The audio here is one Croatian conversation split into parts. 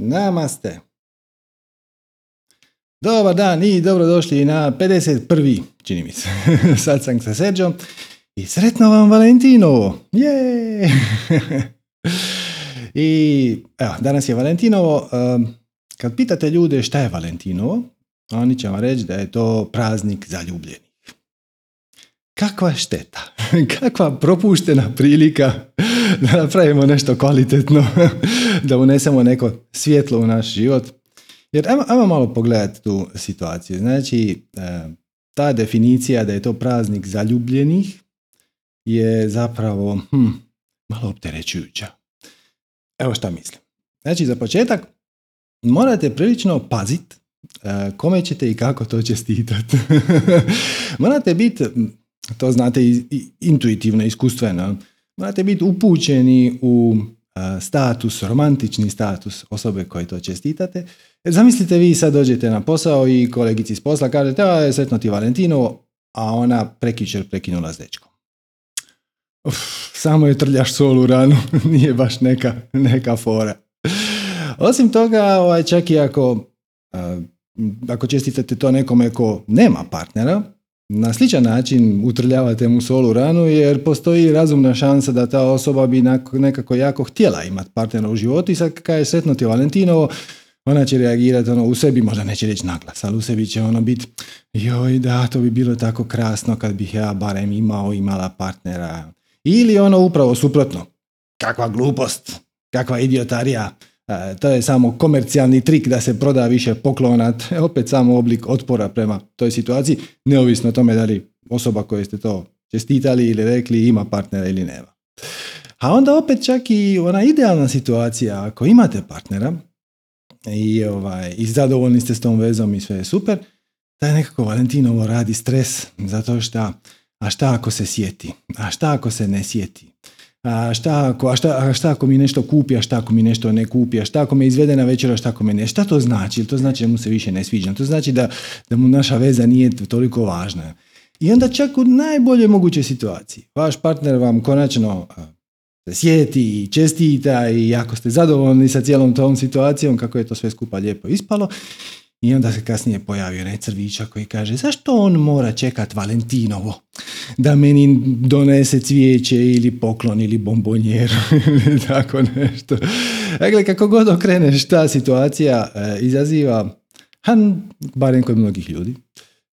Namaste. Dobar dan i dobrodošli na 51. čini mi se. Sad sam sa Serđom i sretno vam Valentinovo. Je! I evo, danas je Valentinovo. Kad pitate ljude šta je Valentinovo, oni će vam reći da je to praznik zaljubljenih. Kakva šteta, kakva propuštena prilika da napravimo nešto kvalitetno, da unesemo neko svjetlo u naš život. Jer ajmo, malo pogledati tu situaciju. Znači, e, ta definicija da je to praznik zaljubljenih je zapravo hm, malo opterećujuća. Evo šta mislim. Znači, za početak morate prilično paziti e, kome ćete i kako to čestitati. morate biti, to znate intuitivno, iskustveno, morate biti upućeni u status, romantični status osobe koje to čestitate. Jer zamislite vi sad dođete na posao i kolegici iz posla kažete a sretno ti Valentino, a ona prekičer prekinula s dečkom. Uf, samo je trljaš sol u ranu, nije baš neka, neka fora. Osim toga, ovaj, čak i ako, ako čestitate to nekome ko nema partnera, na sličan način utrljavate mu solu ranu jer postoji razumna šansa da ta osoba bi nekako jako htjela imati partnera u životu i sad kada je sretno ti Valentinovo, ona će reagirati ono, u sebi, možda neće reći naglas, ali u sebi će ono biti joj da, to bi bilo tako krasno kad bih ja barem imao, imala partnera. Ili ono upravo suprotno, kakva glupost, kakva idiotarija, to je samo komercijalni trik da se proda više poklona, opet samo oblik otpora prema toj situaciji, neovisno o tome da li osoba koje ste to čestitali ili rekli ima partnera ili nema. A onda opet čak i ona idealna situacija, ako imate partnera i, ovaj, i zadovoljni ste s tom vezom i sve je super, taj nekako Valentinovo radi stres zato što a šta ako se sjeti, a šta ako se ne sjeti, a šta, ako, a, šta, šta ako mi nešto kupi, a šta ako mi nešto ne kupi, a šta ako me izvede na večer, a šta ako me ne, šta to znači? To znači da mu se više ne sviđa, to znači da, da mu naša veza nije toliko važna. I onda čak u najboljoj mogućoj situaciji, vaš partner vam konačno se sjeti i čestita i ako ste zadovoljni sa cijelom tom situacijom, kako je to sve skupa lijepo ispalo, i onda se kasnije pojavio onaj crvića koji kaže zašto on mora čekat Valentinovo da meni donese cvijeće ili poklon ili bombonjeru ili tako nešto. Dakle, kako god okreneš ta situacija e, izaziva, han, barem kod mnogih ljudi,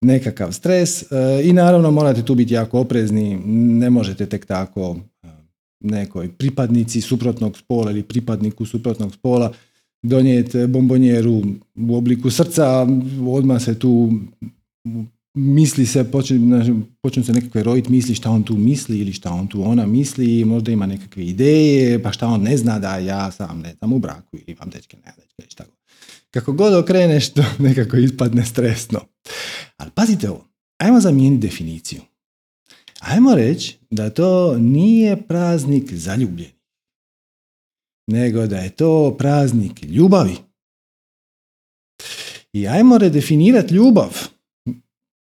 nekakav stres e, i naravno morate tu biti jako oprezni, ne možete tek tako e, nekoj pripadnici suprotnog spola ili pripadniku suprotnog spola donijeti bombonjeru u obliku srca, odmah se tu misli se, počne, počne se nekakve rojiti misli šta on tu misli ili šta on tu ona misli, možda ima nekakve ideje, pa šta on ne zna da ja sam ne znam u braku ili imam dečke, ne dečke, šta Kako god okreneš, to nekako ispadne stresno. Ali pazite ovo, ajmo zamijeniti definiciju. Ajmo reći da to nije praznik zaljubljen nego da je to praznik ljubavi. I ajmo redefinirati ljubav.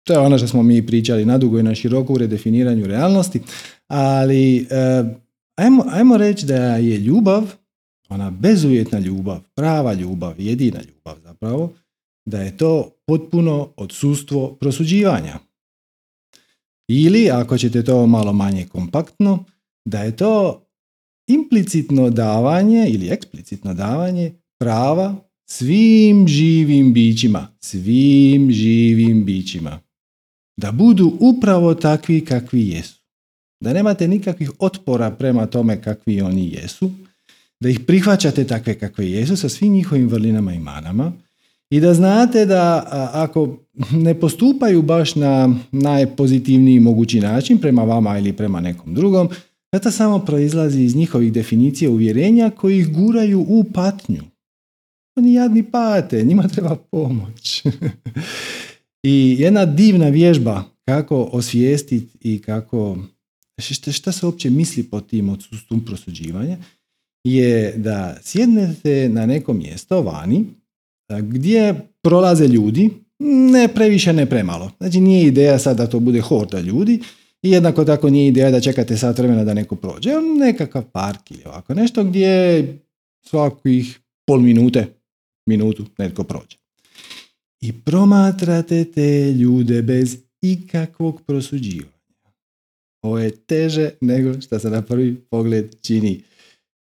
To je ono što smo mi pričali nadugo i na široko u redefiniranju realnosti, ali eh, ajmo, ajmo reći da je ljubav, ona bezuvjetna ljubav, prava ljubav, jedina ljubav zapravo, da je to potpuno odsustvo prosuđivanja. Ili, ako ćete to malo manje kompaktno, da je to implicitno davanje ili eksplicitno davanje prava svim živim bićima, svim živim bićima. Da budu upravo takvi kakvi jesu. Da nemate nikakvih otpora prema tome kakvi oni jesu, da ih prihvaćate takve kakve jesu sa svim njihovim vrlinama i manama i da znate da ako ne postupaju baš na najpozitivniji mogući način prema vama ili prema nekom drugom, to samo proizlazi iz njihovih definicija uvjerenja koji ih guraju u patnju. Oni jadni pate, njima treba pomoć. I jedna divna vježba kako osvijestiti i kako, šta, šta se uopće misli po tim odsustvom prosuđivanja, je da sjednete na neko mjesto vani gdje prolaze ljudi, ne previše, ne premalo. Znači nije ideja sad da to bude horda ljudi, i jednako tako nije ideja da čekate sat vremena da neko prođe. Nekakav park ili ovako nešto gdje svakih pol minute minutu netko prođe. I promatrate te ljude bez ikakvog prosuđivanja. Ovo je teže nego što se na prvi pogled čini.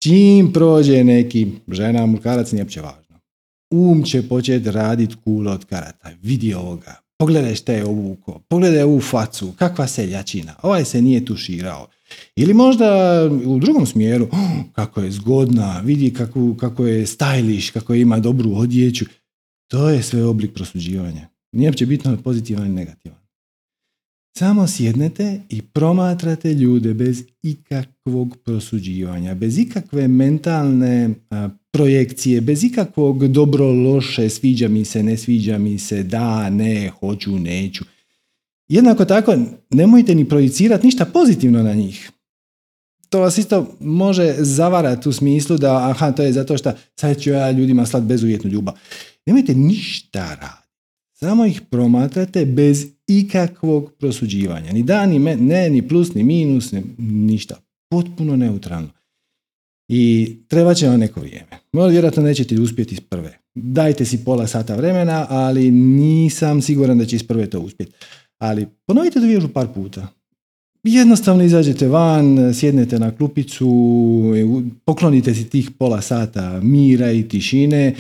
Čim prođe neki žena, muškarac, nije uopće važno. Um će početi raditi kulo od karata. Vidi ovoga. Pogledaj šta je ovuko. Pogledaj ovu facu. Kakva seljačina. Ovaj se nije tuširao. Ili možda u drugom smjeru. Oh, kako je zgodna. Vidi kako, kako je stylish. Kako ima dobru odjeću. To je sve oblik prosuđivanja. Nije uopće bitno pozitivan ili negativan. Samo sjednete i promatrate ljude bez ikakvog prosuđivanja, bez ikakve mentalne projekcije, bez ikakvog dobro, loše, sviđa mi se, ne sviđa mi se, da, ne, hoću, neću. Jednako tako, nemojte ni projicirati ništa pozitivno na njih. To vas isto može zavarati u smislu da, aha, to je zato što sad ću ja ljudima slat bezuvjetnu ljubav. Nemojte ništa raditi. Samo ih promatrate bez ikakvog prosuđivanja. Ni da, ni ne, ni plus, ni minus, ništa. Potpuno neutralno. I treba će vam neko vrijeme. Možda vjerojatno nećete uspjeti iz prve. Dajte si pola sata vremena, ali nisam siguran da će iz prve to uspjeti. Ali ponovite vježu par puta. Jednostavno izađete van, sjednete na klupicu, poklonite si tih pola sata mira i tišine,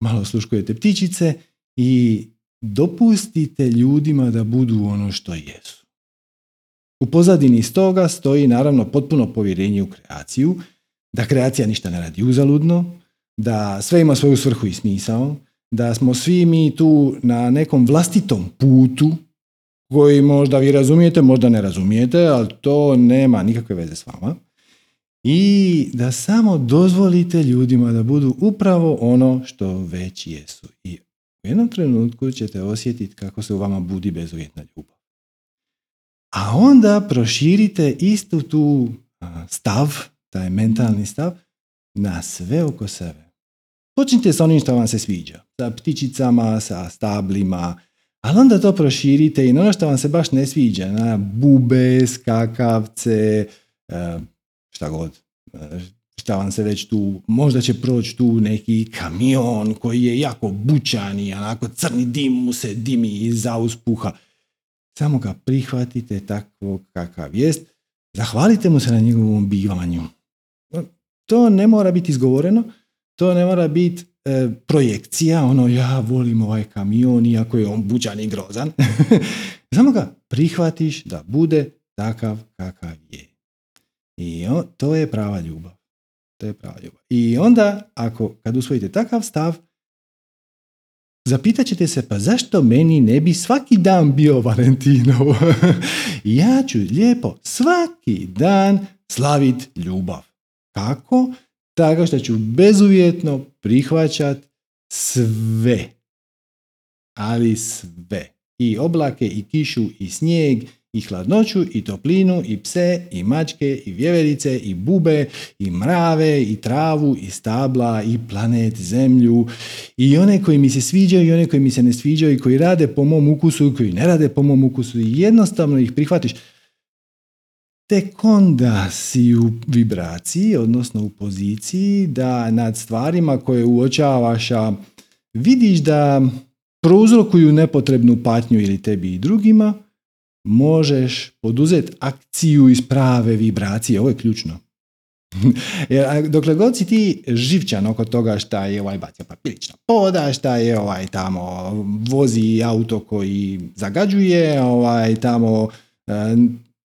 malo sluškujete ptičice i dopustite ljudima da budu ono što jesu. U pozadini toga stoji naravno potpuno povjerenje u kreaciju, da kreacija ništa ne radi uzaludno, da sve ima svoju svrhu i smisao, da smo svi mi tu na nekom vlastitom putu koji možda vi razumijete, možda ne razumijete, ali to nema nikakve veze s vama. I da samo dozvolite ljudima da budu upravo ono što već jesu. I u jednom trenutku ćete osjetiti kako se u vama budi bezuvjetna ljubav. A onda proširite istu tu stav, taj mentalni stav, na sve oko sebe. Počnite sa onim što vam se sviđa. Sa ptičicama, sa stablima, ali onda to proširite i na ono što vam se baš ne sviđa. Na bube, skakavce, šta god šta vam se već tu, možda će proći tu neki kamion koji je jako bučan i onako crni dim mu se dimi iza uspuha. Samo ga prihvatite takvog kakav jest, zahvalite mu se na njegovom bivanju. To ne mora biti izgovoreno, to ne mora biti e, projekcija, ono ja volim ovaj kamion iako je on bučan i grozan. Samo ga prihvatiš da bude takav kakav je. I to je prava ljubav. To je. I onda, ako, kad usvojite takav stav, zapitat ćete se, pa zašto meni ne bi svaki dan bio Valentinovo? ja ću lijepo svaki dan slavit ljubav. Kako? Tako što ću bezuvjetno prihvaćat sve. Ali sve. I oblake, i kišu, i snijeg, i hladnoću, i toplinu, i pse, i mačke, i vjeverice, i bube, i mrave, i travu, i stabla, i planet, zemlju, i one koji mi se sviđaju, i one koji mi se ne sviđaju, i koji rade po mom ukusu, i koji ne rade po mom ukusu, i jednostavno ih prihvatiš. Tek onda si u vibraciji, odnosno u poziciji, da nad stvarima koje uočavaš, a vidiš da prouzrokuju nepotrebnu patnju ili tebi i drugima, možeš poduzeti akciju iz prave vibracije. Ovo je ključno. Jer dokle god si ti živčan oko toga šta je ovaj bacio papirić poda, šta je ovaj tamo vozi auto koji zagađuje, ovaj tamo e,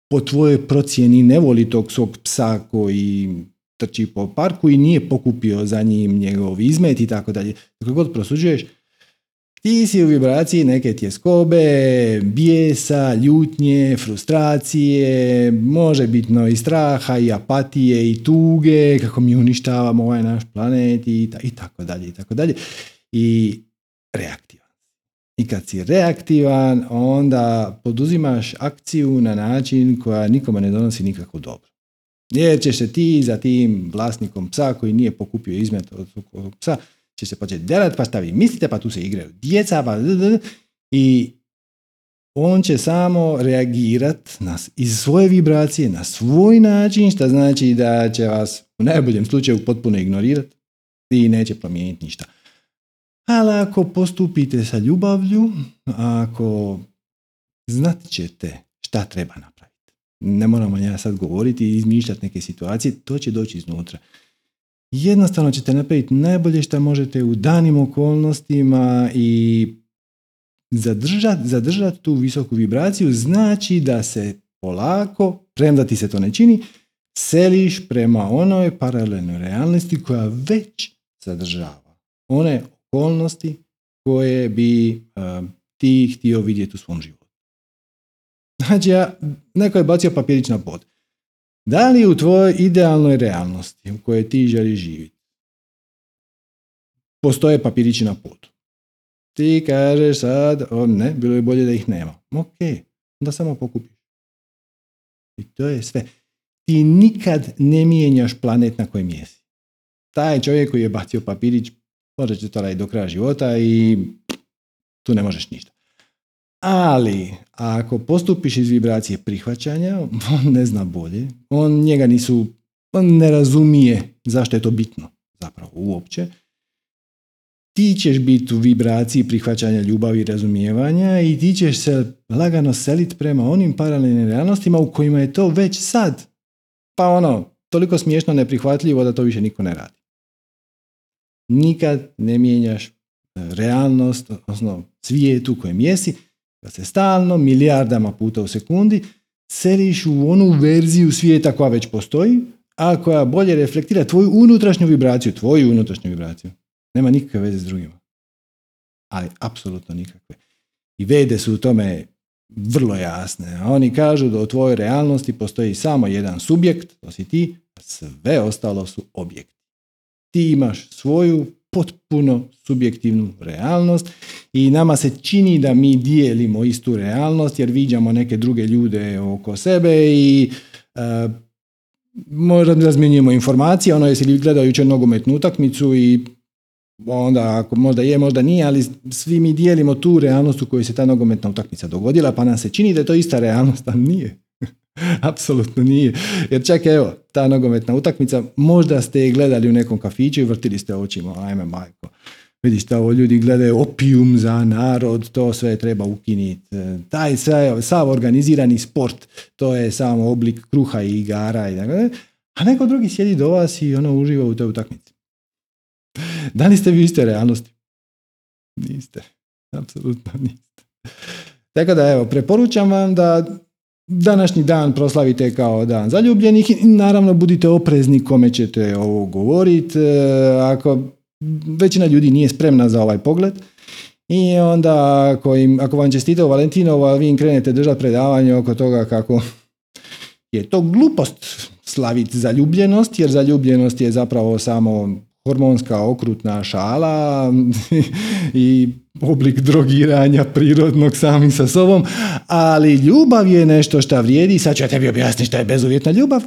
po tvojoj procjeni ne voli tog svog psa koji trči po parku i nije pokupio za njim njegov izmet i tako dalje. Dokle god prosuđuješ, ti si u vibraciji neke tjeskobe, bijesa, ljutnje, frustracije, može bitno i straha i apatije i tuge, kako mi uništavamo ovaj naš planet i, i tako dalje i tako dalje. I reaktivan. I kad si reaktivan, onda poduzimaš akciju na način koja nikome ne donosi nikako dobro. Jer ćeš se ti za tim vlasnikom psa koji nije pokupio izmet od psa, će se početi delat, pa šta vi mislite, pa tu se igraju djeca, pa i on će samo reagirat na, iz svoje vibracije na svoj način, što znači da će vas u najboljem slučaju potpuno ignorirati i neće promijeniti ništa. Ali ako postupite sa ljubavlju, ako znat ćete šta treba napraviti. Ne moramo ja sad govoriti i izmišljati neke situacije, to će doći iznutra. Jednostavno ćete napraviti najbolje što možete u danim okolnostima i zadržati zadržat tu visoku vibraciju znači da se polako, premda ti se to ne čini, seliš prema onoj paralelnoj realnosti koja već zadržava one okolnosti koje bi uh, ti htio vidjeti u svom životu. Znači, neko je bacio papirić na pod. Da li u tvojoj idealnoj realnosti u kojoj ti želiš živjeti postoje papirići na podu? Ti kažeš sad, o ne, bilo je bolje da ih nema. Ok, onda samo pokupiš. I to je sve. Ti nikad ne mijenjaš planet na kojem jesi. Taj čovjek koji je bacio papirić, možda će to raditi do kraja života i tu ne možeš ništa. Ali, ako postupiš iz vibracije prihvaćanja, on ne zna bolje, on njega nisu, on ne razumije zašto je to bitno zapravo uopće. Ti ćeš biti u vibraciji prihvaćanja ljubavi i razumijevanja i ti ćeš se lagano seliti prema onim paralelnim realnostima u kojima je to već sad. Pa ono, toliko smiješno neprihvatljivo da to više niko ne radi. Nikad ne mijenjaš realnost, odnosno svijet u kojem jesi, da se stalno, milijardama puta u sekundi, seliš u onu verziju svijeta koja već postoji, a koja bolje reflektira tvoju unutrašnju vibraciju, tvoju unutrašnju vibraciju. Nema nikakve veze s drugima. Ali apsolutno nikakve. I vede su u tome vrlo jasne. Oni kažu da u tvojoj realnosti postoji samo jedan subjekt, to si ti, a sve ostalo su objekti. Ti imaš svoju potpuno subjektivnu realnost i nama se čini da mi dijelimo istu realnost jer viđamo neke druge ljude oko sebe i uh, možda razmjenjujemo informacije, ono jesi li gledao jučer nogometnu utakmicu i onda ako možda je, možda nije, ali svi mi dijelimo tu realnost u kojoj se ta nogometna utakmica dogodila, pa nam se čini da je to ista realnost, a nije. Apsolutno nije. Jer čak evo, ta nogometna utakmica, možda ste je gledali u nekom kafiću i vrtili ste očima, ajme majko. Vidiš, ovo ljudi gledaju opijum za narod, to sve treba ukiniti. Taj sve, sav organizirani sport, to je samo oblik kruha i igara. I A neko drugi sjedi do vas i ono uživa u toj utakmici. Da li ste vi iste realnosti? Niste. Apsolutno niste. Tako da evo, preporučam vam da današnji dan proslavite kao dan zaljubljenih i naravno budite oprezni kome ćete ovo govoriti. E, ako većina ljudi nije spremna za ovaj pogled, i onda ako, im, ako vam čestite Valentinovo, a vi im krenete držati predavanje oko toga kako je to glupost slaviti zaljubljenost, jer zaljubljenost je zapravo samo hormonska okrutna šala i oblik drogiranja prirodnog sami sa sobom, ali ljubav je nešto što vrijedi, sad ću ja tebi objasniti šta je bezuvjetna ljubav,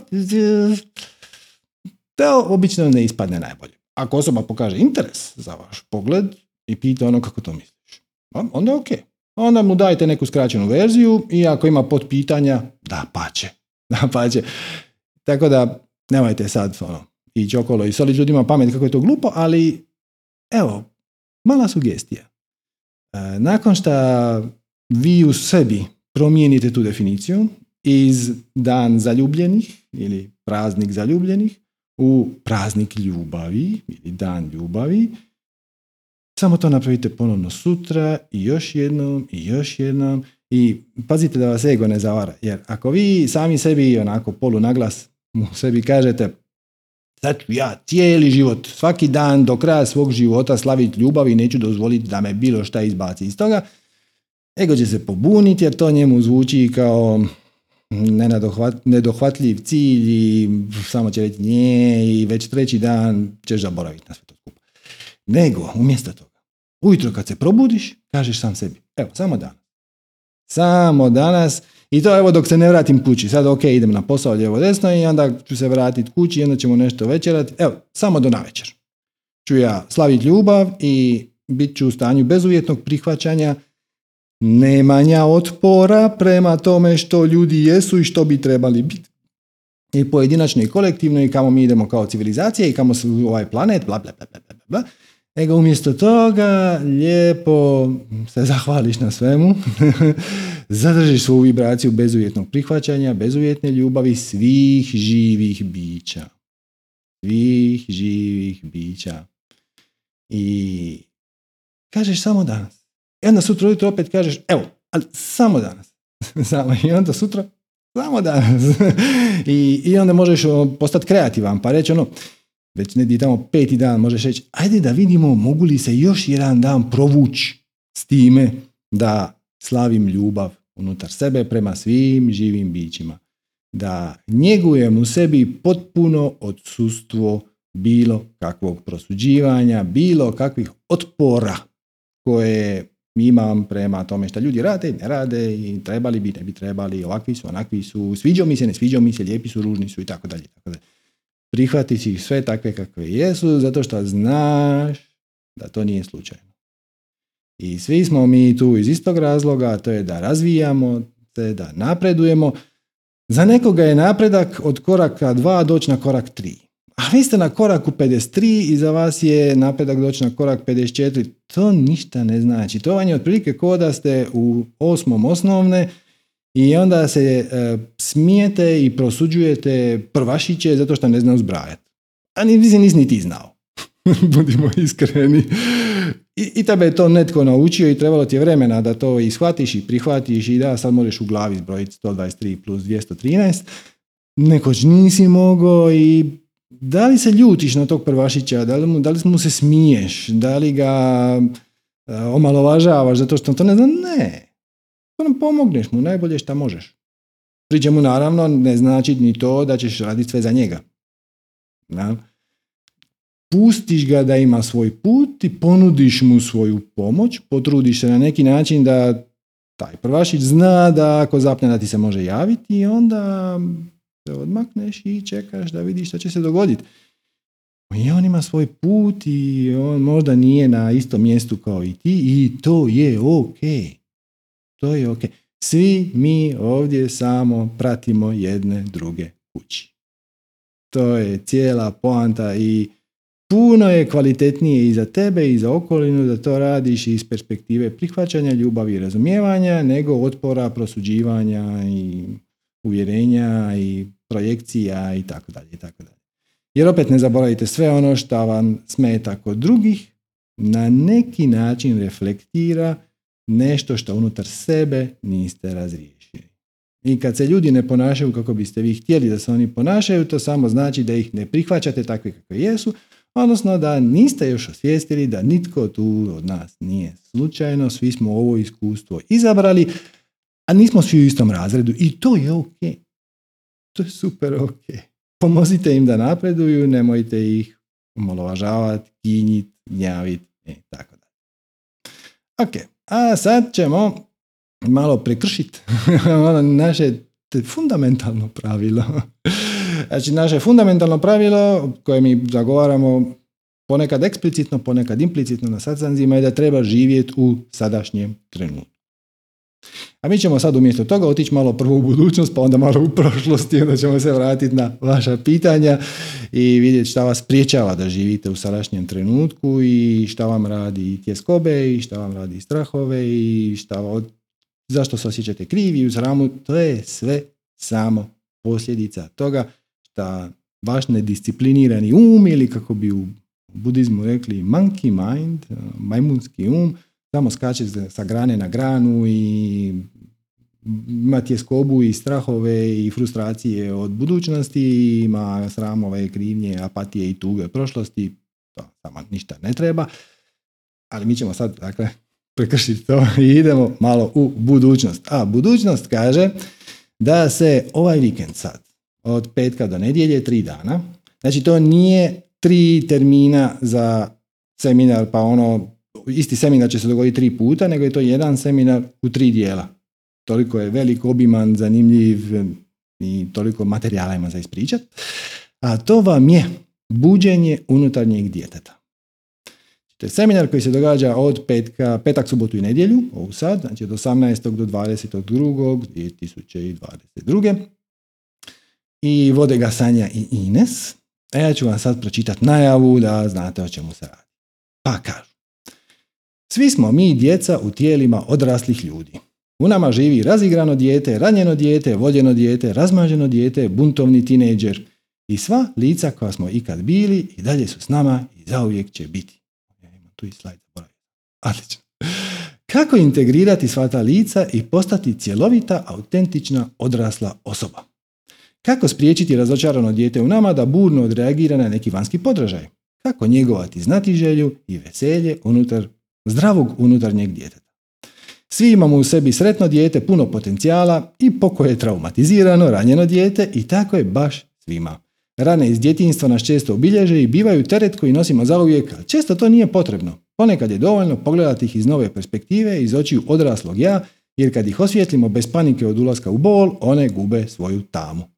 to obično ne ispadne najbolje. Ako osoba pokaže interes za vaš pogled i pita ono kako to misliš, onda je ok. Onda mu dajte neku skraćenu verziju i ako ima pitanja, da pače. Da pače. Tako da nemojte sad ono, ići okolo i soliti ljudima pamet kako je to glupo, ali evo, mala sugestija. E, nakon što vi u sebi promijenite tu definiciju iz dan zaljubljenih ili praznik zaljubljenih u praznik ljubavi ili dan ljubavi, samo to napravite ponovno sutra i još jednom i još jednom i pazite da vas ego ne zavara. Jer ako vi sami sebi onako polu naglas u sebi kažete Sad ću ja cijeli život, svaki dan do kraja svog života slaviti ljubav i neću dozvoliti da me bilo šta izbaci iz toga. Ego će se pobuniti jer to njemu zvuči kao nedohvatljiv cilj i samo će reći nje i već treći dan ćeš zaboraviti na sve to skupa. Nego, umjesto toga, ujutro kad se probudiš, kažeš sam sebi, evo, samo danas. Samo danas i to evo dok se ne vratim kući. Sad ok, idem na posao lijevo desno i onda ću se vratiti kući i onda ćemo nešto večerati. Evo, samo do navečer. Ću ja slaviti ljubav i bit ću u stanju bezuvjetnog prihvaćanja nemanja otpora prema tome što ljudi jesu i što bi trebali biti. I pojedinačno i kolektivno i kamo mi idemo kao civilizacija i kamo se ovaj planet, bla, bla, bla, bla, bla. Nego umjesto toga lijepo se zahvališ na svemu, zadržiš svoju vibraciju bezuvjetnog prihvaćanja, bezuvjetne ljubavi svih živih bića. Svih živih bića. I kažeš samo danas. I onda sutra ujutro opet kažeš, evo, ali samo danas. samo. I onda sutra, samo danas. I, I onda možeš postati kreativan, pa reći ono, već ne tamo peti dan, možeš reći, ajde da vidimo mogu li se još jedan dan provući s time da slavim ljubav unutar sebe prema svim živim bićima. Da njegujem u sebi potpuno odsustvo bilo kakvog prosuđivanja, bilo kakvih otpora koje imam prema tome što ljudi rade, ne rade i trebali bi, ne bi trebali, ovakvi su, onakvi su, sviđao mi se, ne sviđao mi se, lijepi su, ružni su i tako dalje. Prihvati ih sve takve kakve jesu, zato što znaš da to nije slučajno. I svi smo mi tu iz istog razloga, to je da razvijamo se, da napredujemo. Za nekoga je napredak od koraka 2 doći na korak 3. A vi ste na koraku 53 i za vas je napredak doći na korak 54. To ništa ne znači. To vam je otprilike ko da ste u osmom osnovne i onda se e, smijete i prosuđujete prvašiće zato što ne znaju zbrajati. A ni, nisi ni ti znao. Budimo iskreni. I, I tebe je to netko naučio i trebalo ti je vremena da to i shvatiš i prihvatiš i da sad možeš u glavi zbrojiti 123 plus 213. Nekoć nisi mogao i da li se ljutiš na tog prvašića, da li mu, da li mu se smiješ, da li ga uh, omalovažavaš zato što to ne zna, ne. To nam pomogneš mu najbolje što možeš. Pri mu naravno ne znači ni to da ćeš raditi sve za njega. Da? Pustiš ga da ima svoj put i ponudiš mu svoju pomoć, potrudiš se na neki način da taj prvašić zna da ako zapne da ti se može javiti i onda se odmakneš i čekaš da vidiš što će se dogoditi. I on ima svoj put i on možda nije na istom mjestu kao i ti i to je ok. To je ok. Svi mi ovdje samo pratimo jedne druge kući. To je cijela poanta i puno je kvalitetnije i za tebe i za okolinu da to radiš iz perspektive prihvaćanja, ljubavi i razumijevanja nego otpora, prosuđivanja i uvjerenja i projekcija i tako dalje i tako dalje. Jer opet ne zaboravite sve ono što vam smeta kod drugih na neki način reflektira nešto što unutar sebe niste razriješili. I kad se ljudi ne ponašaju kako biste vi htjeli da se oni ponašaju, to samo znači da ih ne prihvaćate takve kakve jesu, odnosno da niste još osvijestili da nitko tu od nas nije slučajno, svi smo ovo iskustvo izabrali, a nismo svi u istom razredu i to je ok. To je super ok. Pomozite im da napreduju, nemojte ih omalovažavati, kinjiti, gnjaviti i tako dalje. Ok, a sad ćemo malo prekršiti ono naše fundamentalno pravilo. Znači, naše fundamentalno pravilo koje mi zagovaramo ponekad eksplicitno, ponekad implicitno na satsangima je da treba živjeti u sadašnjem trenutku. A mi ćemo sad umjesto toga otići malo prvo u budućnost, pa onda malo u prošlost i onda ćemo se vratiti na vaša pitanja i vidjeti šta vas priječava da živite u sadašnjem trenutku i šta vam radi tjeskobe i šta vam radi strahove i šta od, zašto se osjećate krivi u sramu. To je sve samo posljedica toga šta vaš nedisciplinirani um ili kako bi u budizmu rekli monkey mind, majmunski um, samo skače sa grane na granu i ima tjeskobu i strahove i frustracije od budućnosti, ima sramove, krivnje, apatije i tuge prošlosti, to samo ništa ne treba, ali mi ćemo sad dakle, prekršiti to i idemo malo u budućnost. A budućnost kaže da se ovaj vikend sad, od petka do nedjelje, tri dana, znači to nije tri termina za seminar, pa ono isti seminar će se dogoditi tri puta, nego je to jedan seminar u tri dijela. Toliko je velik, obiman, zanimljiv i toliko materijala ima za ispričat. A to vam je buđenje unutarnjeg djeteta. To je seminar koji se događa od petka, petak, subotu i nedjelju, ovu sad, znači od 18. do 22. 2022. I vode ga Sanja i Ines. A ja ću vam sad pročitati najavu da znate o čemu se radi. Pa kažu. Svi smo mi djeca u tijelima odraslih ljudi. U nama živi razigrano dijete, ranjeno dijete, voljeno dijete, razmaženo dijete, buntovni tineđer i sva lica koja smo ikad bili i dalje su s nama i zauvijek će biti. Tu i slajd Kako integrirati sva ta lica i postati cjelovita, autentična, odrasla osoba? Kako spriječiti razočarano dijete u nama da burno odreagira na neki vanjski podražaj? Kako njegovati znatiželju i veselje unutar zdravog unutarnjeg djeteta? Svi imamo u sebi sretno dijete, puno potencijala i pokoje je traumatizirano, ranjeno dijete i tako je baš svima. Rane iz djetinjstva nas često obilježe i bivaju teret koji nosimo zauvijek, ali često to nije potrebno. Ponekad je dovoljno pogledati ih iz nove perspektive, iz očiju odraslog ja, jer kad ih osvijetlimo bez panike od ulaska u bol, one gube svoju tamu.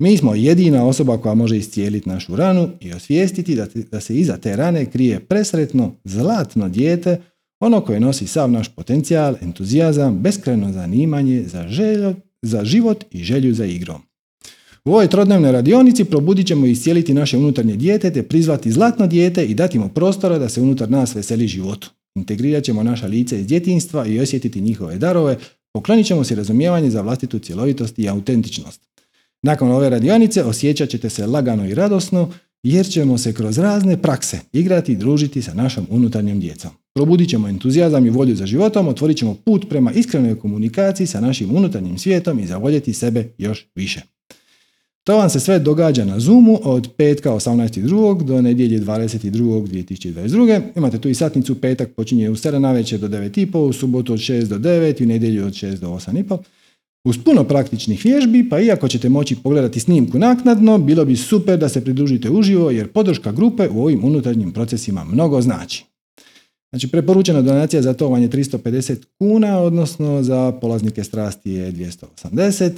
Mi smo jedina osoba koja može iscijeliti našu ranu i osvijestiti da, da se iza te rane krije presretno, zlatno dijete, ono koje nosi sav naš potencijal, entuzijazam, beskreno zanimanje za, željo, za život i želju za igrom. U ovoj trodnevnoj radionici probudit ćemo iscijeliti naše unutarnje dijete te prizvati zlatno dijete i dati mu prostora da se unutar nas veseli životu. Integrirat ćemo naša lice iz djetinstva i osjetiti njihove darove, poklonit ćemo si razumijevanje za vlastitu cjelovitost i autentičnost. Nakon ove radionice osjećat ćete se lagano i radosno jer ćemo se kroz razne prakse igrati i družiti sa našom unutarnjom djecom. Probudit ćemo entuzijazam i volju za životom, otvorit ćemo put prema iskrenoj komunikaciji sa našim unutarnjim svijetom i zavoljeti sebe još više. To vam se sve događa na Zoomu od petka 18.2. do nedjelje 22.2022. Imate tu i satnicu, petak počinje u 7 na večer do 9.30, u subotu od 6 do 9 i u nedjelju od 6 do 8.30. Uz puno praktičnih vježbi, pa iako ćete moći pogledati snimku naknadno, bilo bi super da se pridružite uživo jer podrška grupe u ovim unutarnjim procesima mnogo znači. Znači, preporučena donacija za to vam je 350 kuna, odnosno za polaznike strasti je 280.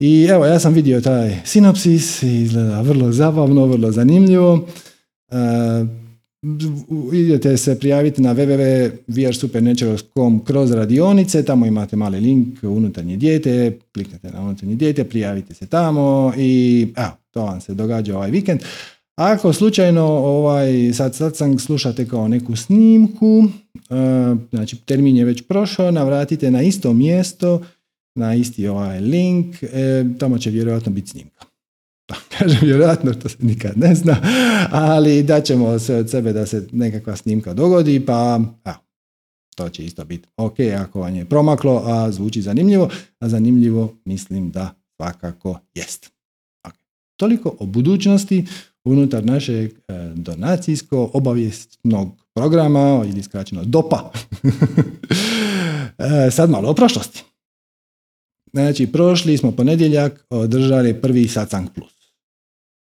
I evo, ja sam vidio taj sinopsis izgleda vrlo zabavno, vrlo zanimljivo. E, idete se prijaviti na www.vrsupernaturals.com kroz radionice, tamo imate mali link unutarnje dijete, kliknete na unutarnje dijete, prijavite se tamo i evo, to vam se događa ovaj vikend. Ako slučajno ovaj, sad, sad sam slušate kao neku snimku, uh, znači termin je već prošao, navratite na isto mjesto, na isti ovaj link, e, tamo će vjerojatno biti snimka. Kažem vjerojatno, to se nikad ne zna, ali daćemo sve od sebe da se nekakva snimka dogodi, pa evo, to će isto biti ok ako vam je promaklo, a zvuči zanimljivo, a zanimljivo mislim da svakako jest. Okay. Toliko o budućnosti unutar našeg e, donacijsko obavijestnog programa ili skraćeno DOPA. E, sad malo o prošlosti. Znači, prošli smo ponedjeljak održali prvi Sacang Plus.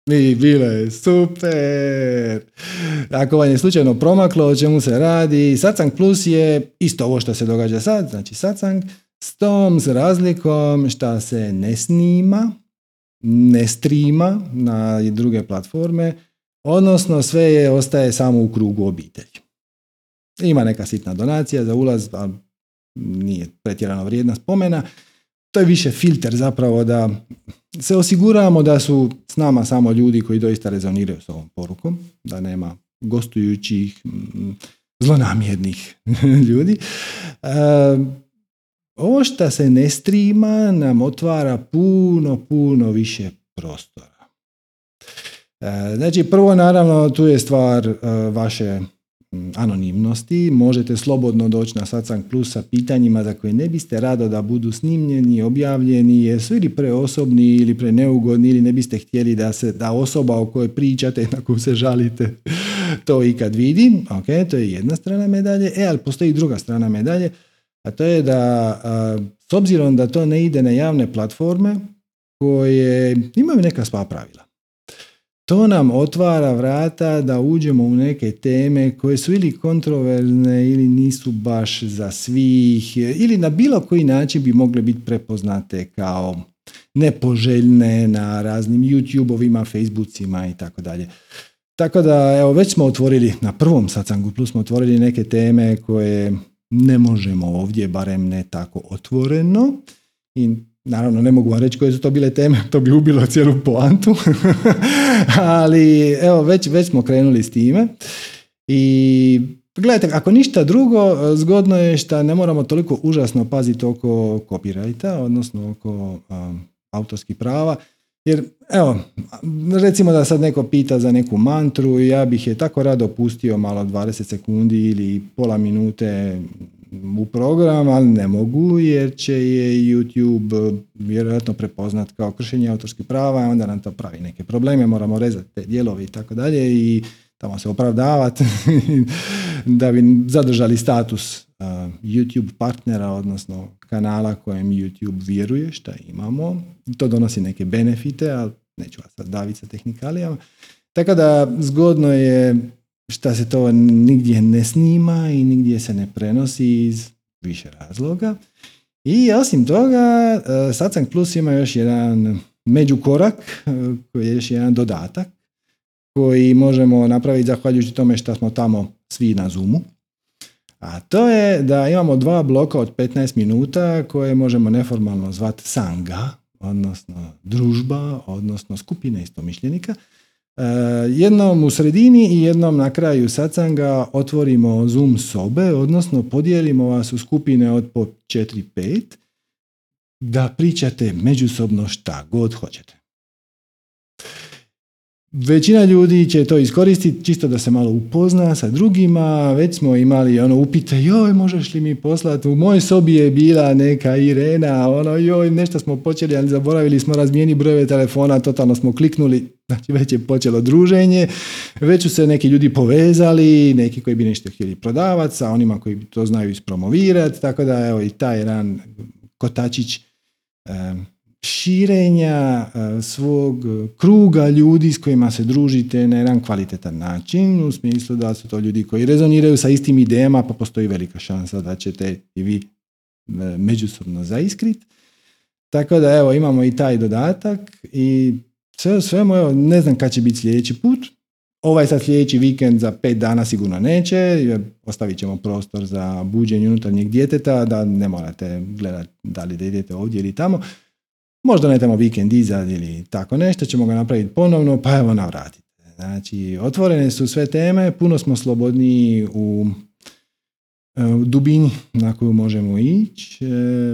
I bilo je super! Ako vam je slučajno promaklo o čemu se radi, Sacang Plus je isto ovo što se događa sad, znači Sacang, s tom s razlikom što se ne snima, ne strima na druge platforme, odnosno sve je ostaje samo u krugu obitelji. Ima neka sitna donacija za ulaz, a nije pretjerano vrijedna spomena, to je više filter zapravo da se osiguramo da su s nama samo ljudi koji doista rezoniraju s ovom porukom, da nema gostujućih mm, zlonamjernih ljudi. E, ovo što se ne strima nam otvara puno, puno više prostora. E, znači, prvo naravno tu je stvar e, vaše anonimnosti, možete slobodno doći na Satsang Plus sa pitanjima za koje ne biste rado da budu snimljeni, objavljeni, jer su ili preosobni ili preneugodni ili ne biste htjeli da se da osoba o kojoj pričate, na koju se žalite, to ikad vidi. Ok, to je jedna strana medalje. E, ali postoji druga strana medalje, a to je da s obzirom da to ne ide na javne platforme koje imaju neka sva pravila to nam otvara vrata da uđemo u neke teme koje su ili kontroverzne ili nisu baš za svih ili na bilo koji način bi mogle biti prepoznate kao nepoželjne na raznim YouTube-ovima, Facebookima i tako dalje. Tako da, evo, već smo otvorili, na prvom sacangu plus smo otvorili neke teme koje ne možemo ovdje, barem ne tako otvoreno. I Naravno, ne mogu vam reći koje su to bile teme, to bi ubilo cijelu poantu, ali evo, već, već smo krenuli s time. I gledajte, ako ništa drugo, zgodno je što ne moramo toliko užasno paziti oko copyrighta, odnosno oko autorskih prava, jer evo, recimo da sad neko pita za neku mantru, ja bih je tako rado pustio malo 20 sekundi ili pola minute u program, ali ne mogu jer će je YouTube vjerojatno prepoznat kao kršenje autorskih prava, onda nam to pravi neke probleme, moramo rezati te dijelove i tako dalje i tamo se opravdavati da bi zadržali status YouTube partnera, odnosno kanala kojem YouTube vjeruje šta imamo. To donosi neke benefite, ali neću vas sad daviti sa tehnikalijama. Tako da zgodno je šta se to nigdje ne snima i nigdje se ne prenosi iz više razloga. I osim toga, e, Satsang Plus ima još jedan međukorak, e, koji je još jedan dodatak, koji možemo napraviti zahvaljujući tome što smo tamo svi na Zoomu. A to je da imamo dva bloka od 15 minuta koje možemo neformalno zvati sanga, odnosno družba, odnosno skupine istomišljenika. E, jednom u sredini i jednom na kraju sacanga otvorimo Zoom sobe, odnosno podijelimo vas u skupine od po 4-5 da pričate međusobno šta god hoćete. Većina ljudi će to iskoristiti čisto da se malo upozna sa drugima, već smo imali ono upite, joj možeš li mi poslati, u mojoj sobi je bila neka Irena, ono joj nešto smo počeli, ali zaboravili smo razmijeni brojeve telefona, totalno smo kliknuli, znači već je počelo druženje, već su se neki ljudi povezali, neki koji bi nešto htjeli prodavati sa onima koji to znaju ispromovirati, tako da evo i taj jedan kotačić širenja e, svog kruga ljudi s kojima se družite na jedan kvalitetan način, u smislu da su to ljudi koji rezoniraju sa istim idejama, pa postoji velika šansa da ćete i vi e, međusobno zaiskrit. Tako da evo imamo i taj dodatak i sve u svemu, evo, ne znam kad će biti sljedeći put. Ovaj sad sljedeći vikend za pet dana sigurno neće, jer ostavit ćemo prostor za buđenje unutarnjeg djeteta, da ne morate gledati da li da idete ovdje ili tamo. Možda ne tamo vikend iza ili tako nešto, ćemo ga napraviti ponovno, pa evo navratite. Znači, otvorene su sve teme, puno smo slobodniji u, u dubini na koju možemo ići. E,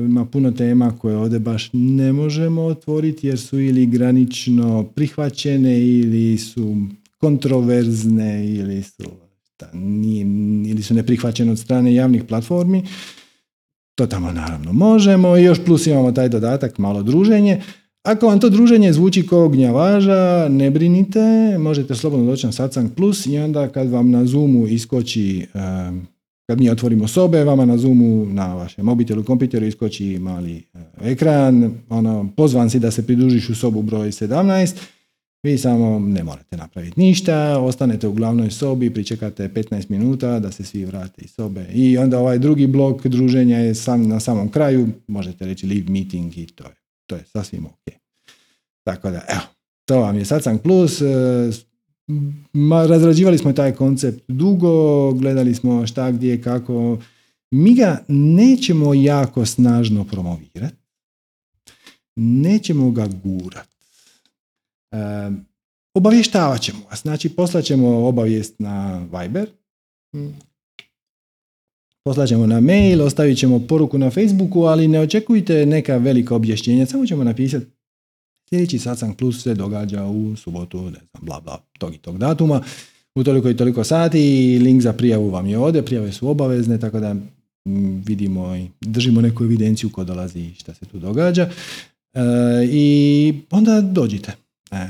ima puno tema koje ovdje baš ne možemo otvoriti jer su ili granično prihvaćene ili su kontroverzne ili su, ili su neprihvaćene od strane javnih platformi. To tamo naravno možemo i još plus imamo taj dodatak malo druženje. Ako vam to druženje zvuči kao gnjavaža, ne brinite, možete slobodno doći na Satsang Plus i onda kad vam na Zoomu iskoči, kad mi otvorimo sobe, vama na Zoomu, na vašem mobitelu, kompjuteru iskoči mali ekran, ono, pozvan si da se pridružiš u sobu broj 17 vi samo ne morate napraviti ništa, ostanete u glavnoj sobi, pričekate 15 minuta da se svi vrate iz sobe i onda ovaj drugi blok druženja je sam, na samom kraju, možete reći leave meeting i to je, to je sasvim ok. Tako da, evo, to vam je Satsang Plus. E, ma, razrađivali smo taj koncept dugo, gledali smo šta, gdje, kako. Mi ga nećemo jako snažno promovirati, nećemo ga gurati obavještavat ćemo vas. Znači, poslaćemo obavijest na Viber, poslaćemo na mail, ostavit ćemo poruku na Facebooku, ali ne očekujte neka velika objašnjenja, samo ćemo napisati sljedeći satsang plus se događa u subotu, ne znam, bla, bla, tog i tog datuma, u toliko i toliko sati, link za prijavu vam je ovdje, prijave su obavezne, tako da vidimo i držimo neku evidenciju ko dolazi i šta se tu događa. E, I onda dođite. E,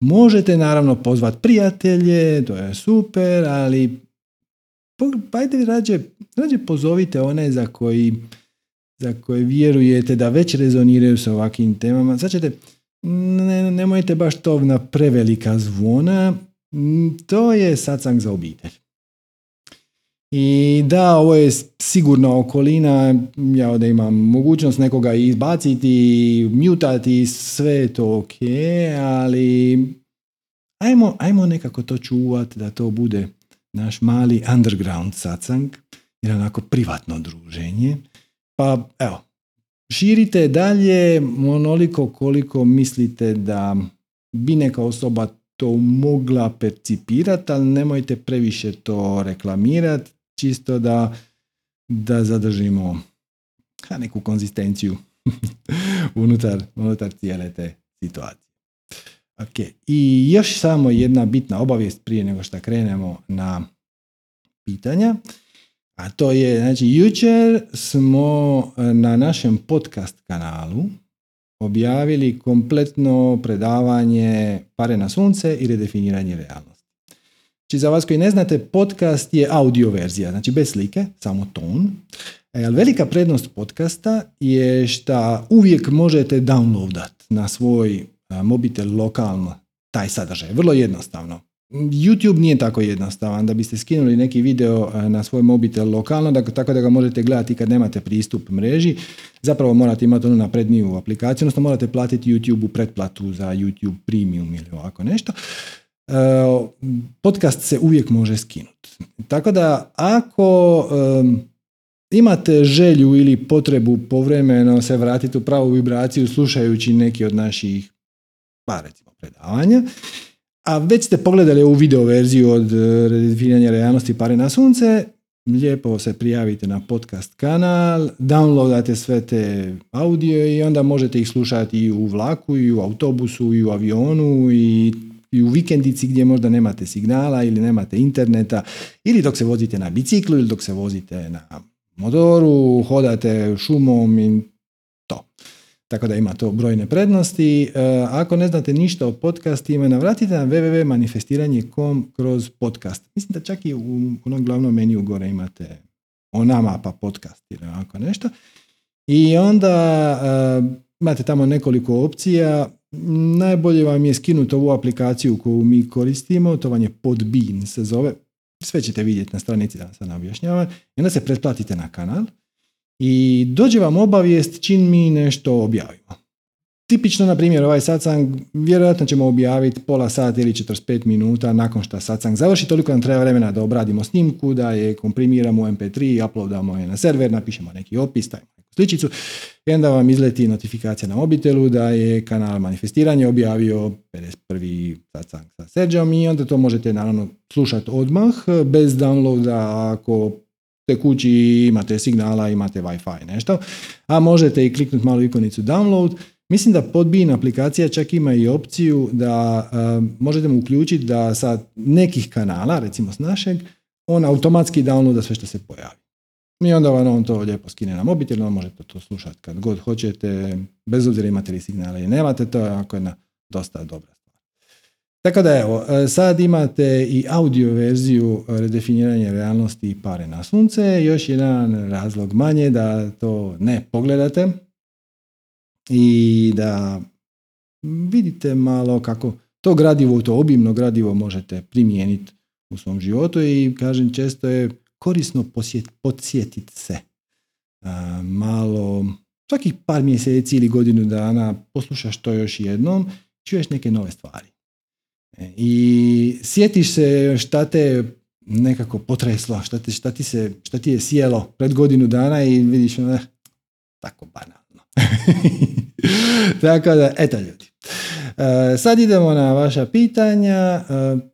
možete naravno pozvati prijatelje, to je super, ali ajde rađe, rađe pozovite one za koji za koje vjerujete da već rezoniraju sa ovakvim temama. Sad ćete, ne, nemojte baš to na prevelika zvona, to je satsang za obitelj. I da, ovo je sigurna okolina, ja ovdje imam mogućnost nekoga izbaciti, mutati, sve je to ok, ali ajmo, ajmo nekako to čuvati da to bude naš mali underground satsang, jer onako privatno druženje. Pa evo, širite dalje onoliko koliko mislite da bi neka osoba to mogla percipirati, ali nemojte previše to reklamirati, čisto da, da zadržimo neku konzistenciju unutar, unutar cijele te situacije. Ok, i još samo jedna bitna obavijest prije nego što krenemo na pitanja. A to je, znači, jučer smo na našem podcast kanalu objavili kompletno predavanje Pare na sunce i redefiniranje realnosti. Znači, za vas koji ne znate, podcast je audio verzija, znači bez slike, samo ton. E, velika prednost podcasta je što uvijek možete downloadat na svoj mobitel lokalno taj sadržaj. Vrlo jednostavno. YouTube nije tako jednostavan da biste skinuli neki video e, na svoj mobitel lokalno, da, tako da ga možete gledati kad nemate pristup mreži. Zapravo morate imati onu napredniju aplikaciju, odnosno morate platiti YouTube-u pretplatu za YouTube Premium ili ovako nešto. E, podcast se uvijek može skinuti. Tako da ako imate želju ili potrebu povremeno se vratiti u pravu vibraciju slušajući neki od naših pa recimo predavanja, a već ste pogledali ovu video verziju od e, redefiniranja realnosti pare na sunce, lijepo se prijavite na podcast kanal, downloadate sve te audio i onda možete ih slušati i u vlaku, i u autobusu, i u avionu, i, i u vikendici gdje možda nemate signala ili nemate interneta, ili dok se vozite na biciklu, ili dok se vozite na motoru, hodate šumom i tako da ima to brojne prednosti. E, ako ne znate ništa o podcastima, navratite na www.manifestiranje.com kroz podcast. Mislim da čak i u onom glavnom meniju gore imate o nama pa podcast ili ovako nešto. I onda e, imate tamo nekoliko opcija. Najbolje vam je skinuti ovu aplikaciju koju mi koristimo, to vam je Podbean se zove. Sve ćete vidjeti na stranici da sam objašnjavam. I onda se pretplatite na kanal i dođe vam obavijest čim mi nešto objavimo. Tipično, na primjer, ovaj satsang vjerojatno ćemo objaviti pola sata ili 45 minuta nakon što satsang završi, toliko nam treba vremena da obradimo snimku, da je komprimiramo u MP3, uploadamo je na server, napišemo neki opis, neku sličicu i onda vam izleti notifikacija na mobitelu da je kanal manifestiranje objavio 51. satsang sa Serđom i onda to možete naravno slušati odmah bez downloada ako ste kući imate signala, imate Wi-Fi nešto, a možete i kliknuti malu ikonicu download. Mislim da Podbean aplikacija čak ima i opciju da uh, možete mu uključiti da sa nekih kanala, recimo s našeg, on automatski downloada sve što se pojavi. I onda vam on to lijepo skine na mobitel, on možete to slušati kad god hoćete, bez obzira imate li signale ili nemate, to je ako jedna dosta dobra tako da evo, e, sad imate i audio verziju redefiniranja realnosti pare na sunce. Još jedan razlog manje da to ne pogledate i da vidite malo kako to gradivo, to obimno gradivo možete primijeniti u svom životu i kažem često je korisno podsjetiti se malo svakih par mjeseci ili godinu dana poslušaš to još jednom, čuješ neke nove stvari. I sjetiš se šta te nekako potreslo, šta, te, šta, ti se, šta ti je sjelo pred godinu dana i vidiš eh, tako banalno. tako da, eto ljudi. E, sad idemo na vaša pitanja. E,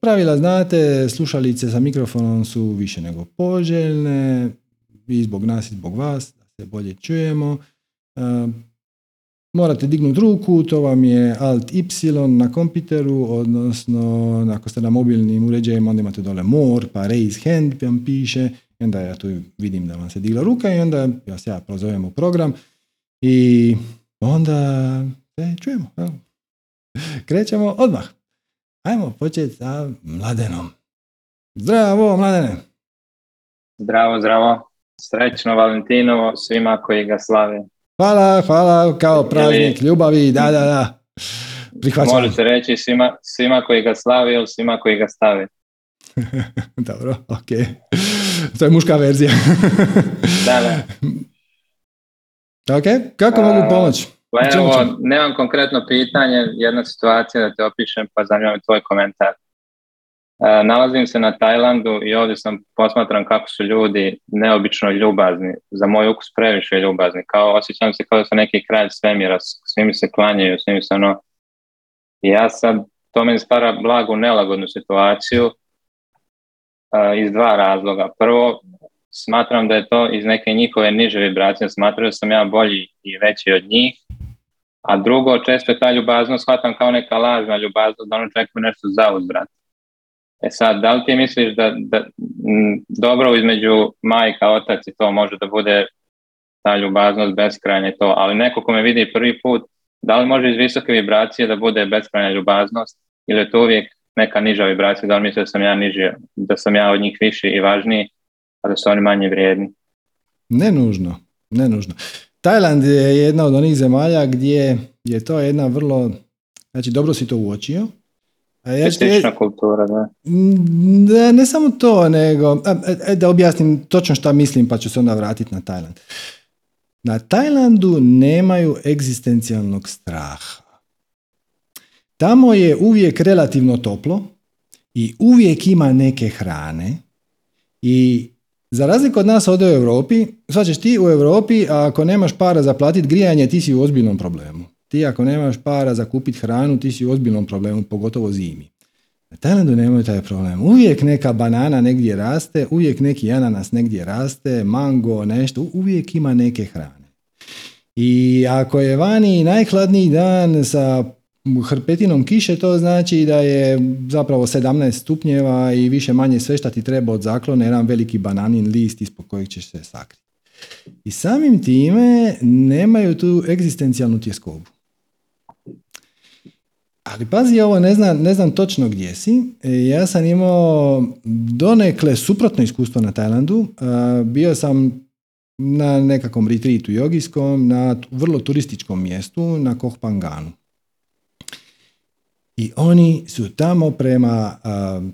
pravila znate, slušalice sa mikrofonom su više nego poželjne i zbog nas i zbog vas, da se bolje čujemo. E, morate dignuti ruku, to vam je Alt Y na kompiteru, odnosno ako ste na mobilnim uređajima, onda imate dole more, pa raise hand vam piše, i onda ja tu vidim da vam se digla ruka i onda vas ja prozovem u program i onda se čujemo. Krećemo odmah. Ajmo početi sa Mladenom. Zdravo, Mladene! Zdravo, zdravo. Srećno Valentinovo svima koji ga slave. Hvala, hvala, kao praznik ljubavi, da, da, da. Prihvaćam. Može se reći svima, svima koji ga slavi ili svima koji ga stavi. Dobro, ok. To je muška verzija. da, da. Ok, kako mogu pomoći? Pa evo, nemam konkretno pitanje, jedna situacija da te opišem, pa zanima me tvoj komentar. E, nalazim se na Tajlandu i ovdje sam posmatram kako su ljudi neobično ljubazni, za moj ukus previše ljubazni, kao osjećam se kao da sam neki kralj svemira, svi mi se klanjaju, svi mi se ono... Ja sad to meni stvara blagu nelagodnu situaciju iz dva razloga. Prvo, smatram da je to iz neke njihove niže vibracije, smatram da sam ja bolji i veći od njih, a drugo, često je ta ljubaznost shvatam kao neka lažna ljubaznost, da ono očekuju nešto za uzvrat. E sad, da li ti misliš da, da dobro između majka, otac i to može da bude ta ljubaznost beskrajna to, ali neko ko me vidi prvi put, da li može iz visoke vibracije da bude beskrajna ljubaznost ili je to uvijek neka niža vibracija, da li misle da sam ja niži, da sam ja od njih viši i važniji, a da su oni manje vrijedni? Ne nužno, ne nužno. Tajland je jedna od onih zemalja gdje je to jedna vrlo, znači dobro si to uočio. A ja kultura, da. da. Ne samo to, nego, da objasnim točno šta mislim pa ću se onda vratiti na Tajland. Na Tajlandu nemaju egzistencijalnog straha. Tamo je uvijek relativno toplo i uvijek ima neke hrane i za razliku od nas ovdje u Europi, svačeš ti u Europi, a ako nemaš para za platiti grijanje, ti si u ozbiljnom problemu. Ti ako nemaš para za kupiti hranu, ti si u ozbiljnom problemu, pogotovo zimi. Na Tajlandu nemaju taj problem. Uvijek neka banana negdje raste, uvijek neki ananas negdje raste, mango, nešto, uvijek ima neke hrane. I ako je vani najhladniji dan sa hrpetinom kiše, to znači da je zapravo 17 stupnjeva i više manje sve što ti treba od zaklona, jedan veliki bananin list ispod kojeg ćeš se sakriti. I samim time nemaju tu egzistencijalnu tjeskobu. Ali pazi ovo, ne znam, ne znam točno gdje si. E, ja sam imao donekle suprotno iskustvo na Tajlandu. Bio sam na nekakvom retreatu jogijskom, na vrlo turističkom mjestu, na Koh Panganu. I oni su tamo prema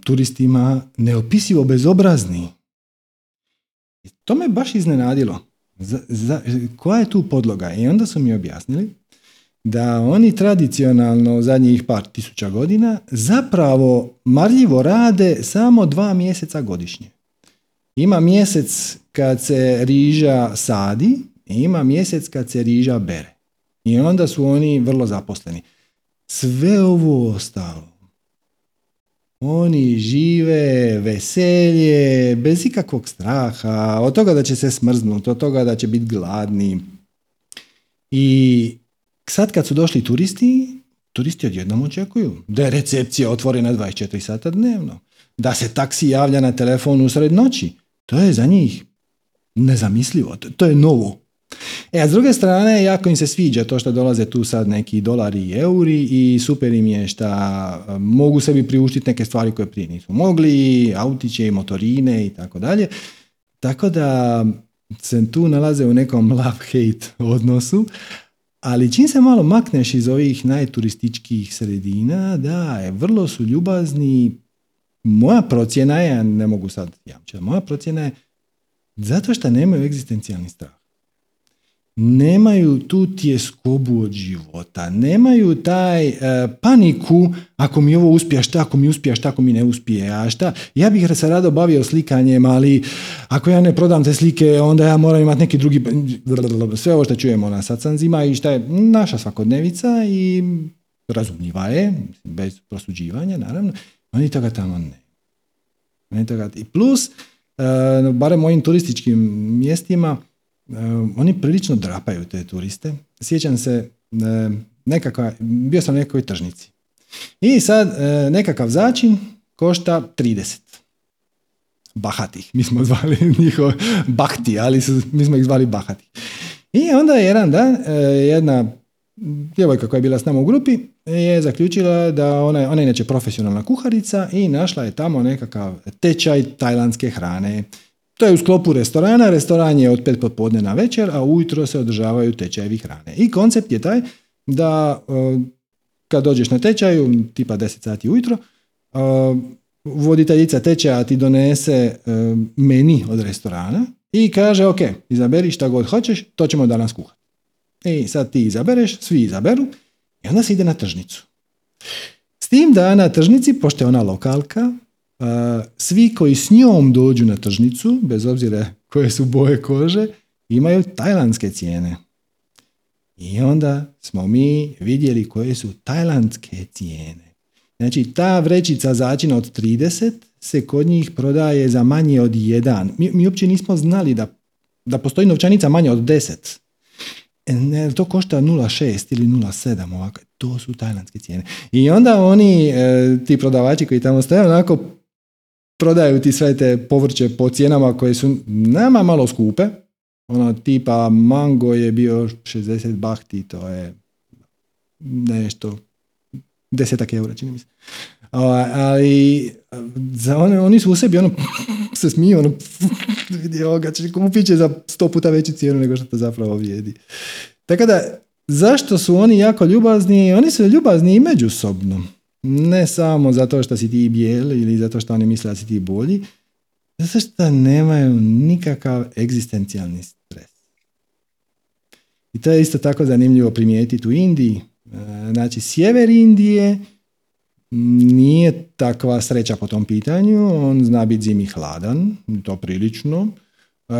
turistima neopisivo bezobrazni. I to me baš iznenadilo. Za, koja je tu podloga? I onda su mi objasnili da oni tradicionalno zadnjih par tisuća godina zapravo marljivo rade samo dva mjeseca godišnje. Ima mjesec kad se riža sadi i ima mjesec kad se riža bere. I onda su oni vrlo zaposleni. Sve ovo ostalo. Oni žive veselje, bez ikakvog straha, od toga da će se smrznuti, od toga da će biti gladni. I sad kad su došli turisti, turisti odjednom očekuju da je recepcija otvorena 24 sata dnevno, da se taksi javlja na telefon usred noći. To je za njih nezamislivo, to je novo. E, a s druge strane, jako im se sviđa to što dolaze tu sad neki dolari i euri i super im je što mogu sebi priuštiti neke stvari koje prije nisu mogli, autiće i motorine i tako dalje. Tako da se tu nalaze u nekom love-hate odnosu, ali čim se malo makneš iz ovih najturističkih sredina, da, je, vrlo su ljubazni. Moja procjena je, ne mogu sad jamčiti, moja procjena je zato što nemaju egzistencijalni strah nemaju tu tjeskobu od života, nemaju taj e, paniku ako mi ovo uspije, šta ako mi uspije, šta ako mi ne uspije, a šta, ja bih se rado bavio slikanjem, ali ako ja ne prodam te slike, onda ja moram imati neki drugi, sve ovo što čujemo na sacanzima i šta je naša svakodnevica i razumljiva je, bez prosuđivanja, naravno, oni toga tamo ne. Oni toga, I plus, uh, barem mojim turističkim mjestima, oni prilično drapaju te turiste. Sjećam se nekakva, bio sam na nekoj tržnici. I sad e, nekakav začin košta 30. Bahatih. Mi smo zvali njihov bahti, ali su, mi smo ih zvali bahati. I onda jedan dan jedna djevojka koja je bila s nama u grupi je zaključila da ona, ona je inače profesionalna kuharica i našla je tamo nekakav tečaj tajlandske hrane. To je u sklopu restorana, restoran je od pet popodne na večer, a ujutro se održavaju tečajevi hrane. I koncept je taj da e, kad dođeš na tečaju, tipa 10 sati ujutro, e, voditeljica tečaja ti donese e, meni od restorana i kaže ok, izaberi šta god hoćeš, to ćemo danas kuhati. I sad ti izabereš, svi izaberu i onda se ide na tržnicu. S tim da na tržnici, pošto je ona lokalka, svi koji s njom dođu na tržnicu, bez obzira koje su boje kože, imaju tajlandske cijene. I onda smo mi vidjeli koje su tajlandske cijene. Znači, ta vrećica začina od 30 se kod njih prodaje za manje od 1. Mi, mi uopće nismo znali da, da postoji novčanica manje od 10. E, ne, to košta 0,6 ili 0,7 ovako. To su tajlandske cijene. I onda oni, e, ti prodavači koji tamo stoje, onako prodaju ti sve te povrće po cijenama koje su nama malo skupe. Ono tipa mango je bio 60 bahti, to je nešto desetak eura, čini mi se. Ali za one, oni su u sebi ono, se smiju, ono, vidi ovoga, kupit će za sto puta veću cijenu nego što to zapravo vrijedi. Tako da, zašto su oni jako ljubazni? Oni su ljubazni i međusobno. Ne samo zato što si ti bijeli ili zato što oni misle da si ti bolji, zato što nemaju nikakav egzistencijalni stres. I to je isto tako zanimljivo primijetiti u Indiji. E, znači, sjever Indije nije takva sreća po tom pitanju, on zna biti zimi hladan, to prilično. E,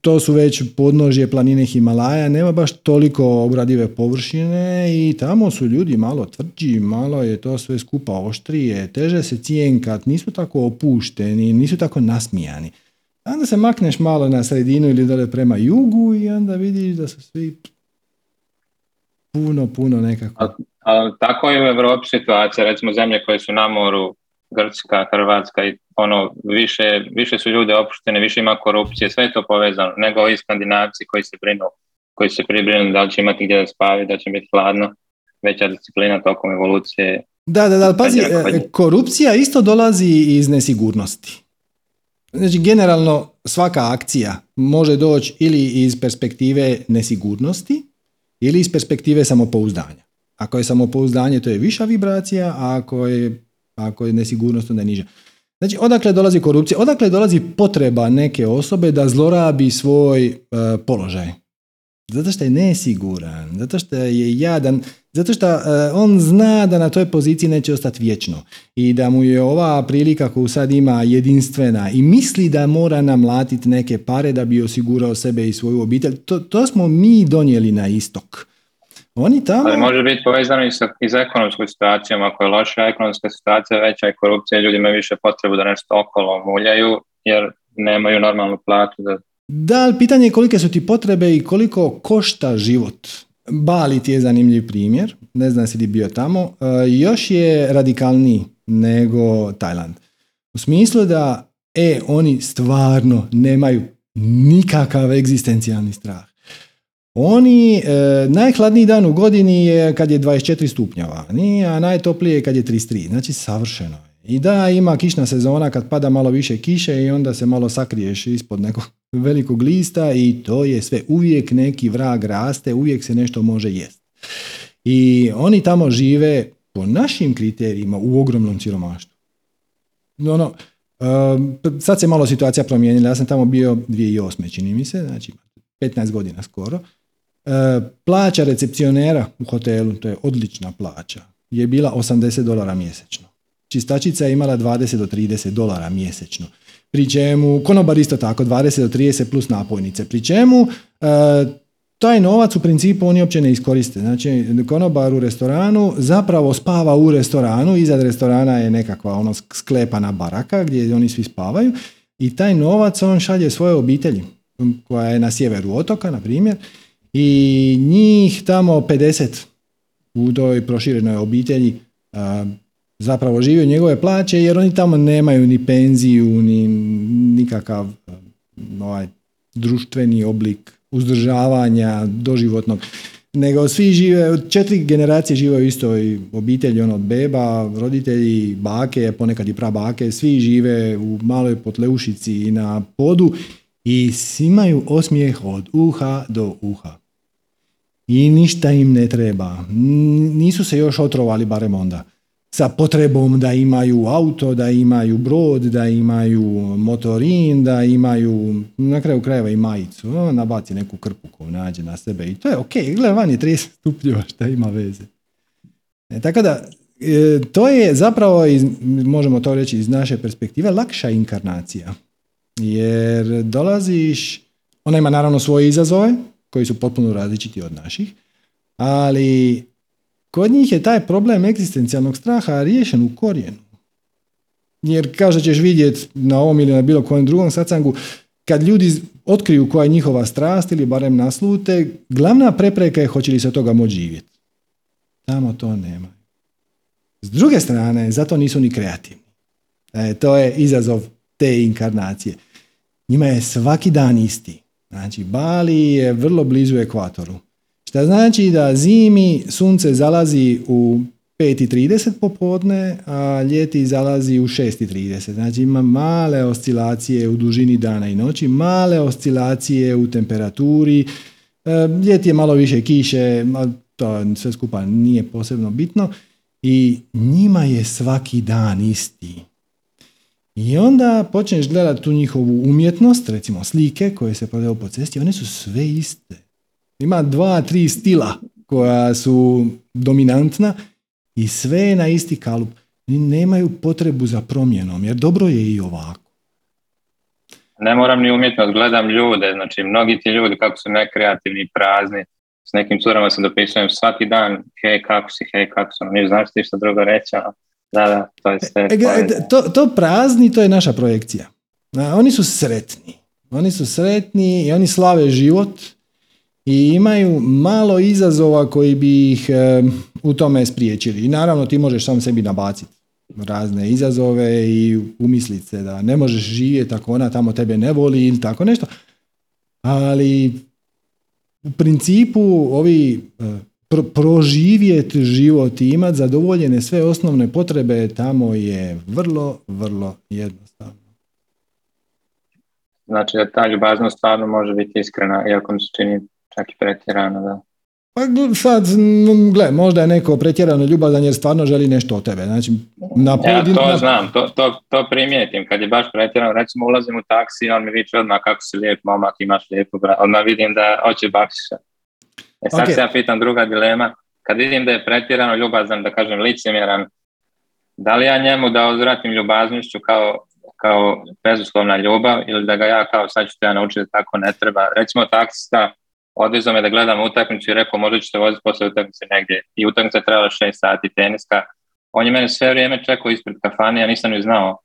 to su već podnožje planine Himalaja, nema baš toliko obradive površine i tamo su ljudi malo tvrđi, malo je to sve skupa oštrije, teže se cijenkat, nisu tako opušteni, nisu tako nasmijani. Onda se makneš malo na sredinu ili dole prema jugu i onda vidiš da su svi puno, puno nekako. A, tako je u Europi situacija, recimo zemlje koje su na moru, Grčka, Hrvatska i ono, više, više su ljude opuštene, više ima korupcije, sve je to povezano, nego i skandinavci koji se brinu, koji se pribrinu da li će imati gdje da spavi, da će biti hladno, veća disciplina tokom evolucije. Da, da, da, pazi, e, korupcija isto dolazi iz nesigurnosti. Znači, generalno svaka akcija može doći ili iz perspektive nesigurnosti ili iz perspektive samopouzdanja. Ako je samopouzdanje, to je viša vibracija, a ako je, ako je nesigurnost, onda je niža. Znači, odakle dolazi korupcija? Odakle dolazi potreba neke osobe da zlorabi svoj e, položaj? Zato što je nesiguran, zato što je jadan, zato što e, on zna da na toj poziciji neće ostati vječno i da mu je ova prilika koju sad ima jedinstvena i misli da mora namlatiti neke pare da bi osigurao sebe i svoju obitelj. To, to smo mi donijeli na istok. Oni tamo... Ali može biti povezano i sa, i sa ekonomskom situacijom. Ako je loša ekonomska situacija, veća je korupcija, ljudi imaju više potrebu da nešto okolo muljaju, jer nemaju normalnu platu. Da... da, ali pitanje je kolike su ti potrebe i koliko košta život. Bali ti je zanimljiv primjer, ne znam si li bio tamo, e, još je radikalniji nego Tajland. U smislu da, e, oni stvarno nemaju nikakav egzistencijalni strah. Oni, e, najhladniji dan u godini je kad je 24 stupnjeva, a najtoplije je kad je 33, znači savršeno. I da, ima kišna sezona kad pada malo više kiše i onda se malo sakriješ ispod nekog velikog lista i to je sve. Uvijek neki vrag raste, uvijek se nešto može jest. I oni tamo žive po našim kriterijima u ogromnom siromaštvu. Ono, e, sad se malo situacija promijenila, ja sam tamo bio 2008. čini mi se, znači 15 godina skoro. E, plaća recepcionera u hotelu, to je odlična plaća, je bila 80 dolara mjesečno. Čistačica je imala 20 do 30 dolara mjesečno. Pri čemu, konobar isto tako, 20 do 30 plus napojnice. Pri čemu, e, taj novac u principu oni uopće ne iskoriste. Znači, konobar u restoranu zapravo spava u restoranu, iza restorana je nekakva ono sklepana baraka gdje oni svi spavaju i taj novac on šalje svoje obitelji koja je na sjeveru otoka, na primjer, i njih tamo 50 u toj proširenoj obitelji zapravo žive njegove plaće jer oni tamo nemaju ni penziju ni nikakav ovaj, društveni oblik uzdržavanja doživotnog nego svi žive, četiri generacije žive u istoj obitelji, ono od beba, roditelji, bake, ponekad i prabake, svi žive u maloj potleušici i na podu i imaju osmijeh od uha do uha i ništa im ne treba. Nisu se još otrovali barem onda sa potrebom da imaju auto, da imaju brod, da imaju motorin, da imaju na kraju krajeva i majicu. nabaci neku krpu koju nađe na sebe i to je ok. Gle, van je 30 stupnjeva, šta ima veze. E, tako da, e, to je zapravo, iz, možemo to reći iz naše perspektive, lakša inkarnacija. Jer dolaziš, ona ima naravno svoje izazove, koji su potpuno različiti od naših, ali kod njih je taj problem egzistencijalnog straha riješen u korijenu. Jer kao što ćeš vidjeti na ovom ili na bilo kojem drugom sacangu, kad ljudi otkriju koja je njihova strast ili barem naslute, glavna prepreka je hoće li se toga moći živjeti. Tamo to nema. S druge strane, zato nisu ni kreativni. E, to je izazov te inkarnacije. Njima je svaki dan isti. Znači, Bali je vrlo blizu ekvatoru. Što znači da zimi sunce zalazi u 5.30 popodne, a ljeti zalazi u 6.30. Znači ima male oscilacije u dužini dana i noći, male oscilacije u temperaturi, e, ljeti je malo više kiše, to sve skupa nije posebno bitno i njima je svaki dan isti. I onda počneš gledati tu njihovu umjetnost, recimo slike koje se prodaju po cesti, one su sve iste. Ima dva, tri stila koja su dominantna i sve je na isti kalup. Nemaju potrebu za promjenom, jer dobro je i ovako. Ne moram ni umjetnost, gledam ljude, znači mnogi ti ljudi kako su nekreativni, prazni, s nekim curama se dopisujem svaki dan, hej kako si, hej kako su, ne znaš ti što drugo reći, da, da, to je sve. E, to, to prazni, to je naša projekcija. Oni su sretni. Oni su sretni i oni slave život i imaju malo izazova koji bi ih u tome spriječili. I naravno ti možeš sam sebi nabaciti razne izazove i umisliti se da ne možeš živjeti ako ona tamo tebe ne voli ili tako nešto. Ali u principu ovi pro, proživjeti život i imati zadovoljene sve osnovne potrebe tamo je vrlo, vrlo jednostavno. Znači da ta ljubaznost stvarno može biti iskrena, iako mi se čini čak i pretjerano, da. Pa sad, gle, možda je neko pretjerano ljubazan jer stvarno želi nešto od tebe. Znači, na ja to znam, to, to, to primijetim. Kad je baš pretjerano, recimo ulazim u taksi, on mi viče odmah kako si lijep momak, imaš lijepu Odmah vidim da hoće bakšiša. E sad se ja pitam druga dilema. Kad vidim da je pretjerano ljubazan, da kažem licemjeran, da li ja njemu da odvratim ljubaznošću kao, kao bezuslovna ljubav ili da ga ja kao sad ću te ja naučiti da tako ne treba. Recimo taksista odvezao me da gledam utakmicu i rekao možda ćete voziti posle utakmice negdje. I utakmica je trebala šest sati teniska. On je mene sve vrijeme čekao ispred kafane, ja nisam ni znao.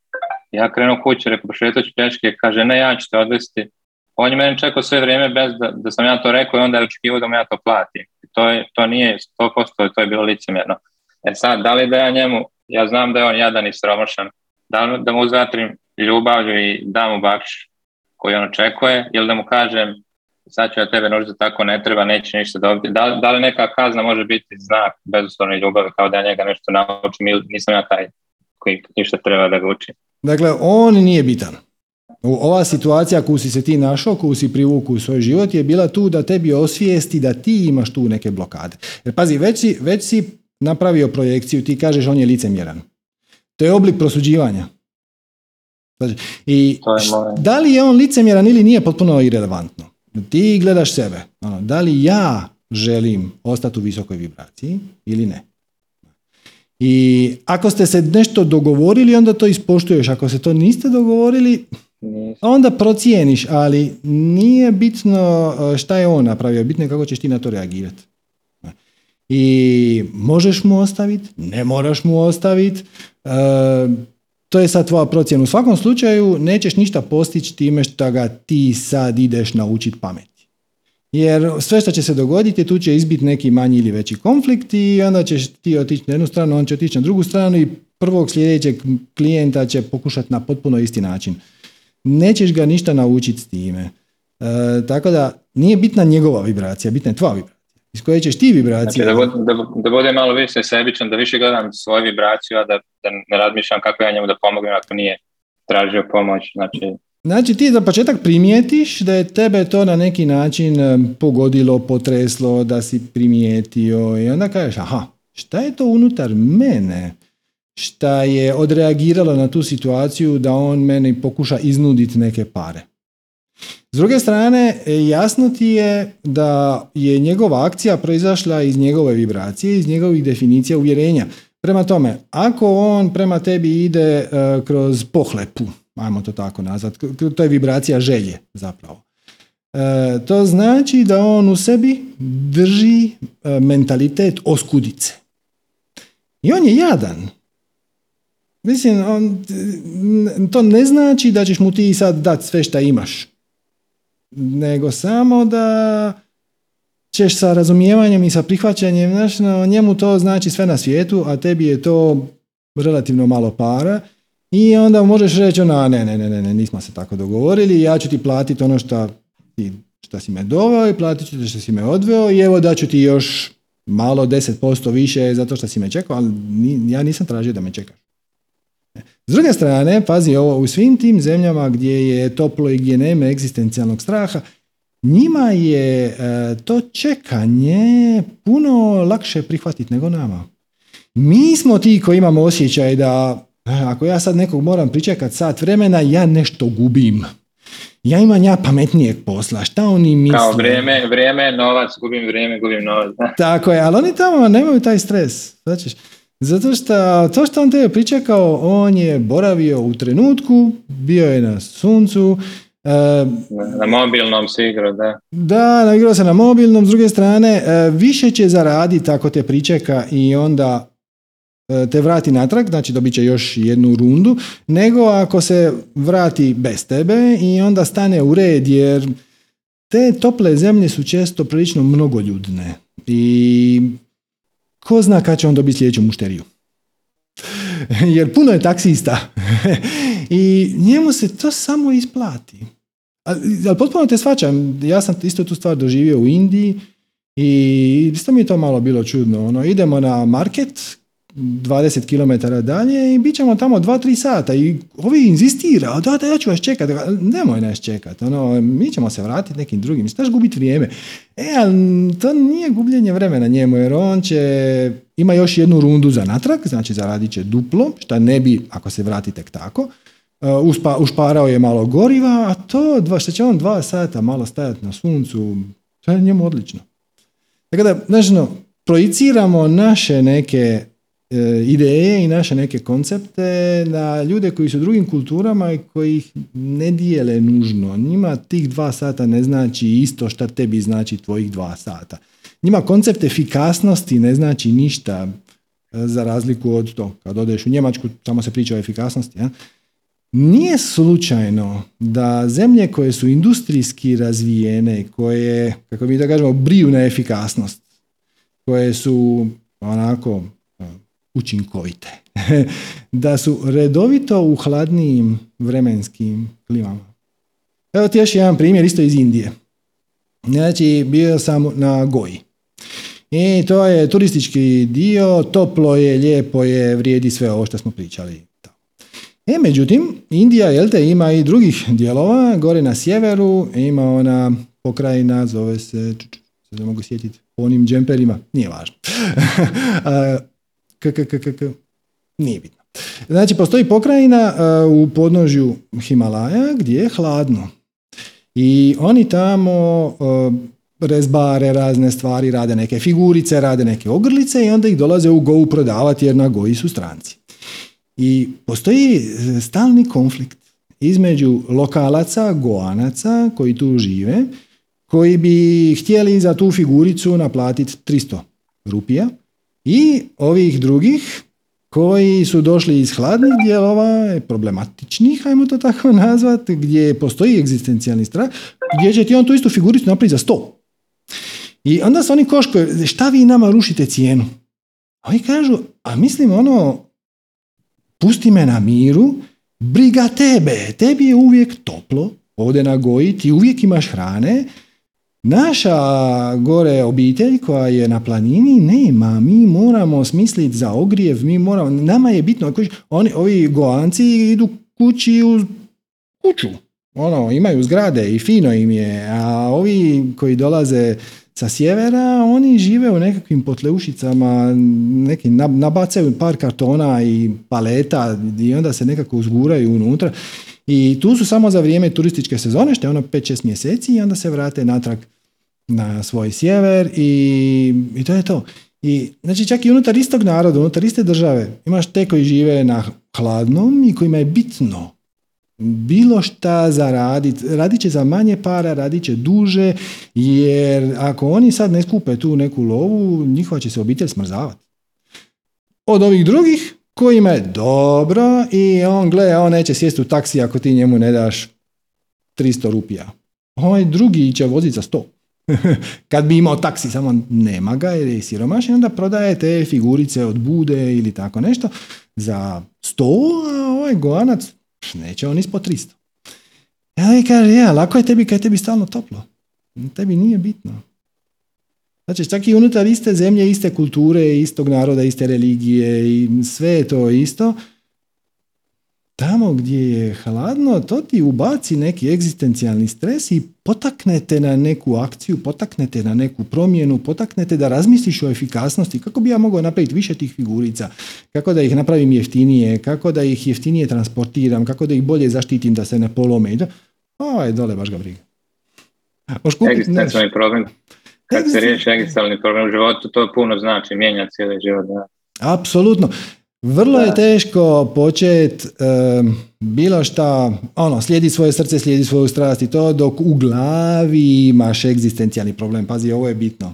Ja krenuo kući, rekao pošetao ću pješke, kaže ne ja ću te odvesti. On je mene čekao sve vrijeme bez da, da sam ja to rekao i onda je očekivao da mu ja to platim. To, je, to nije 100%, to je bilo licemjerno. E sad, da li da ja njemu, ja znam da je on jadan i sromošan, da, da mu uzvatrim ljubavlju i dam mu bakš koji on očekuje ili da mu kažem sad ću ja tebe nužiti tako ne treba, neće ništa dobiti. Da, da li neka kazna može biti znak bezuslovne ljubavi kao da ja njega nešto naučim ili nisam ja taj koji ništa treba da ga učim. Dakle, on nije bitan. Ova situacija koju si se ti našao, koju si privuku u svoj život je bila tu da tebi osvijesti da ti imaš tu neke blokade. Jer pazi, već si, već si napravio projekciju, ti kažeš on je licemjeran. To je oblik prosuđivanja. Znači, I da li je on licemjeran ili nije potpuno irelevantno. Ti gledaš sebe. Ono, da li ja želim ostati u visokoj vibraciji ili ne? I ako ste se nešto dogovorili, onda to ispoštuješ. Ako se to niste dogovorili, onda procijeniš, ali nije bitno e, šta je on napravio, bitno je kako ćeš ti na to reagirati. I možeš mu ostaviti, ne moraš mu ostaviti, e, to je sad tvoja procjena. U svakom slučaju nećeš ništa postići time što ga ti sad ideš naučiti pameti. Jer sve što će se dogoditi, tu će izbiti neki manji ili veći konflikt i onda ćeš ti otići na jednu stranu, on će otići na drugu stranu i prvog sljedećeg klijenta će pokušati na potpuno isti način. Nećeš ga ništa naučiti s time. E, tako da nije bitna njegova vibracija, bitna je tvoja vibracija iz koje ćeš ti vibracije. Znači, da, bude, da, da bude malo više sebičan, da više gledam svoju vibraciju, a da, da ne razmišljam kako ja njemu da pomognem ako nije tražio pomoć. Znači, Znači ti za početak primijetiš da je tebe to na neki način pogodilo, potreslo, da si primijetio i onda kažeš aha, šta je to unutar mene šta je odreagiralo na tu situaciju da on meni pokuša iznuditi neke pare. S druge strane, jasno ti je da je njegova akcija proizašla iz njegove vibracije, iz njegovih definicija uvjerenja. Prema tome, ako on prema tebi ide e, kroz pohlepu, ajmo to tako nazvat, to je vibracija želje zapravo. E, to znači da on u sebi drži e, mentalitet oskudice. I on je jadan. Mislim, on, to ne znači da ćeš mu ti sad dati sve što imaš. Nego samo da ćeš sa razumijevanjem i sa prihvaćanjem, znaš, njemu to znači sve na svijetu, a tebi je to relativno malo para i onda možeš reći ona, ne, ne, ne, ne, nismo se tako dogovorili, ja ću ti platiti ono što ti šta si me doveo i platit ću te što si me odveo i evo daću ti još malo 10% više zato što si me čekao, ali ja nisam tražio da me čekaš. S druge strane, pazi ovo, u svim tim zemljama gdje je toplo i gdje nema egzistencijalnog straha, njima je e, to čekanje puno lakše prihvatiti nego nama. Mi smo ti koji imamo osjećaj da e, ako ja sad nekog moram pričekat sat vremena, ja nešto gubim. Ja imam ja pametnijeg posla, šta oni misle? Kao vrijeme, vrijeme, novac, gubim vrijeme, gubim novac. Tako je, ali oni tamo nemaju taj stres. Znači, zato što to što on tebe pričekao, on je boravio u trenutku, bio je na suncu, na mobilnom se igrao, da. Da, igrao se na mobilnom, s druge strane, e, više će zaraditi ako te pričeka i onda e, te vrati natrag, znači dobit će još jednu rundu, nego ako se vrati bez tebe i onda stane u red, jer te tople zemlje su često prilično mnogoljudne i ko zna kad će on dobiti sljedeću mušteriju. jer puno je taksista i njemu se to samo isplati. Ali potpuno te svačam, ja sam isto tu stvar doživio u Indiji i isto mi je to malo bilo čudno. Ono, idemo na market, 20 km dalje i bit ćemo tamo 2-3 sata i ovi inzistira, da, da, ja ću vas čekati. Nemoj nas čekati, ono, mi ćemo se vratiti nekim drugim, staš gubiti vrijeme. E, ali to nije gubljenje vremena njemu, jer on će, ima još jednu rundu za natrag, znači zaradit će duplo, šta ne bi ako se vrati tek tako, Uh, uspa, ušparao je malo goriva, a to dva, što će on dva sata malo stajati na suncu, to je njemu odlično. Tako da, znači, projiciramo naše neke e, ideje i naše neke koncepte na ljude koji su u drugim kulturama i koji ih ne dijele nužno. Njima tih dva sata ne znači isto što tebi znači tvojih dva sata. Njima koncept efikasnosti ne znači ništa e, za razliku od to. Kad odeš u Njemačku, samo se priča o efikasnosti. Ja? Nije slučajno da zemlje koje su industrijski razvijene, koje, kako mi da kažemo, briju na efikasnost, koje su onako učinkovite, da su redovito u hladnijim vremenskim klimama. Evo ti još jedan primjer isto iz Indije. Znači, bio sam na Goji. I to je turistički dio, toplo je, lijepo je, vrijedi sve ovo što smo pričali E, međutim, Indija, jel te, ima i drugih dijelova, gore na sjeveru, ima ona pokrajina, zove se, se mogu sjetiti, onim džemperima, nije važno. k, k, k, k, nije bitno. Znači, postoji pokrajina u podnožju Himalaja gdje je hladno. I oni tamo rezbare razne stvari, rade neke figurice, rade neke ogrlice i onda ih dolaze u Go prodavati jer na Goji su stranci. I postoji e, stalni konflikt između lokalaca, goanaca koji tu žive, koji bi htjeli za tu figuricu naplatiti 300 rupija i ovih drugih koji su došli iz hladnih dijelova, problematičnih, ajmo to tako nazvati, gdje postoji egzistencijalni strah, gdje će ti on tu istu figuricu napraviti za 100. I onda se oni koškaju, šta vi nama rušite cijenu? Oni kažu, a mislim ono, pusti me na miru, briga tebe, tebi je uvijek toplo, ovdje na goji, ti uvijek imaš hrane, Naša gore obitelj koja je na planini nema, mi moramo smisliti za ogrijev, mi moramo, nama je bitno, oni, ovi goanci idu kući u kuću, ono, imaju zgrade i fino im je, a ovi koji dolaze sa sjevera, oni žive u nekakvim potleušicama, neki nabacaju par kartona i paleta i onda se nekako uzguraju unutra. I tu su samo za vrijeme turističke sezone, što je ono 5-6 mjeseci i onda se vrate natrag na svoj sjever i, i to je to. I, znači čak i unutar istog naroda, unutar iste države, imaš te koji žive na hladnom i kojima je bitno bilo šta zaraditi, radit će za manje para, radit će duže, jer ako oni sad ne skupe tu neku lovu, njihova će se obitelj smrzavati. od ovih drugih kojima je dobro i on gleda, on neće sjesti u taksi ako ti njemu ne daš 300 rupija. Ovaj drugi će voziti za 100. Kad bi imao taksi, samo nema ga jer je siromašan, onda prodaje te figurice od bude ili tako nešto za 100, a ovaj goanac neće on ispod 300. Ja i kaže, ja, lako je tebi kad je tebi stalno toplo. Tebi nije bitno. Znači, čak i unutar iste zemlje, iste kulture, istog naroda, iste religije i sve je to isto. Tamo gdje je hladno, to ti ubaci neki egzistencijalni stres i potaknete na neku akciju, potaknete na neku promjenu, potaknete da razmisliš o efikasnosti, kako bi ja mogao napraviti više tih figurica, kako da ih napravim jeftinije, kako da ih jeftinije transportiram, kako da ih bolje zaštitim da se ne polome. Ovo je dole, baš ga briga. Egzistencijalni problem kad se riješi egzistencijalni problem u životu, to puno znači, mijenja cijeli život. Da. Apsolutno. Vrlo je teško početi bilo šta, ono, slijedi svoje srce, slijedi svoju strast i to, dok u glavi imaš egzistencijalni problem. Pazi, ovo je bitno.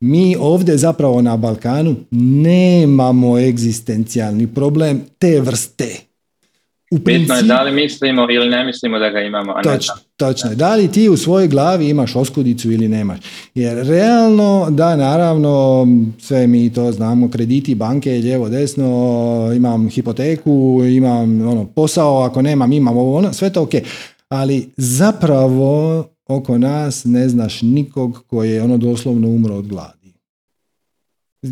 Mi ovdje zapravo na Balkanu nemamo egzistencijalni problem te vrste. U Bitno je da li mislimo ili ne mislimo da ga imamo, a točno, ne Točno. Da li ti u svojoj glavi imaš oskudicu ili nemaš? Jer realno, da, naravno, sve mi to znamo, krediti, banke, lijevo, desno, imam hipoteku, imam ono, posao, ako nemam, imam ovo, ono, sve to ok. Ali zapravo oko nas ne znaš nikog koji je ono doslovno umro od gladi.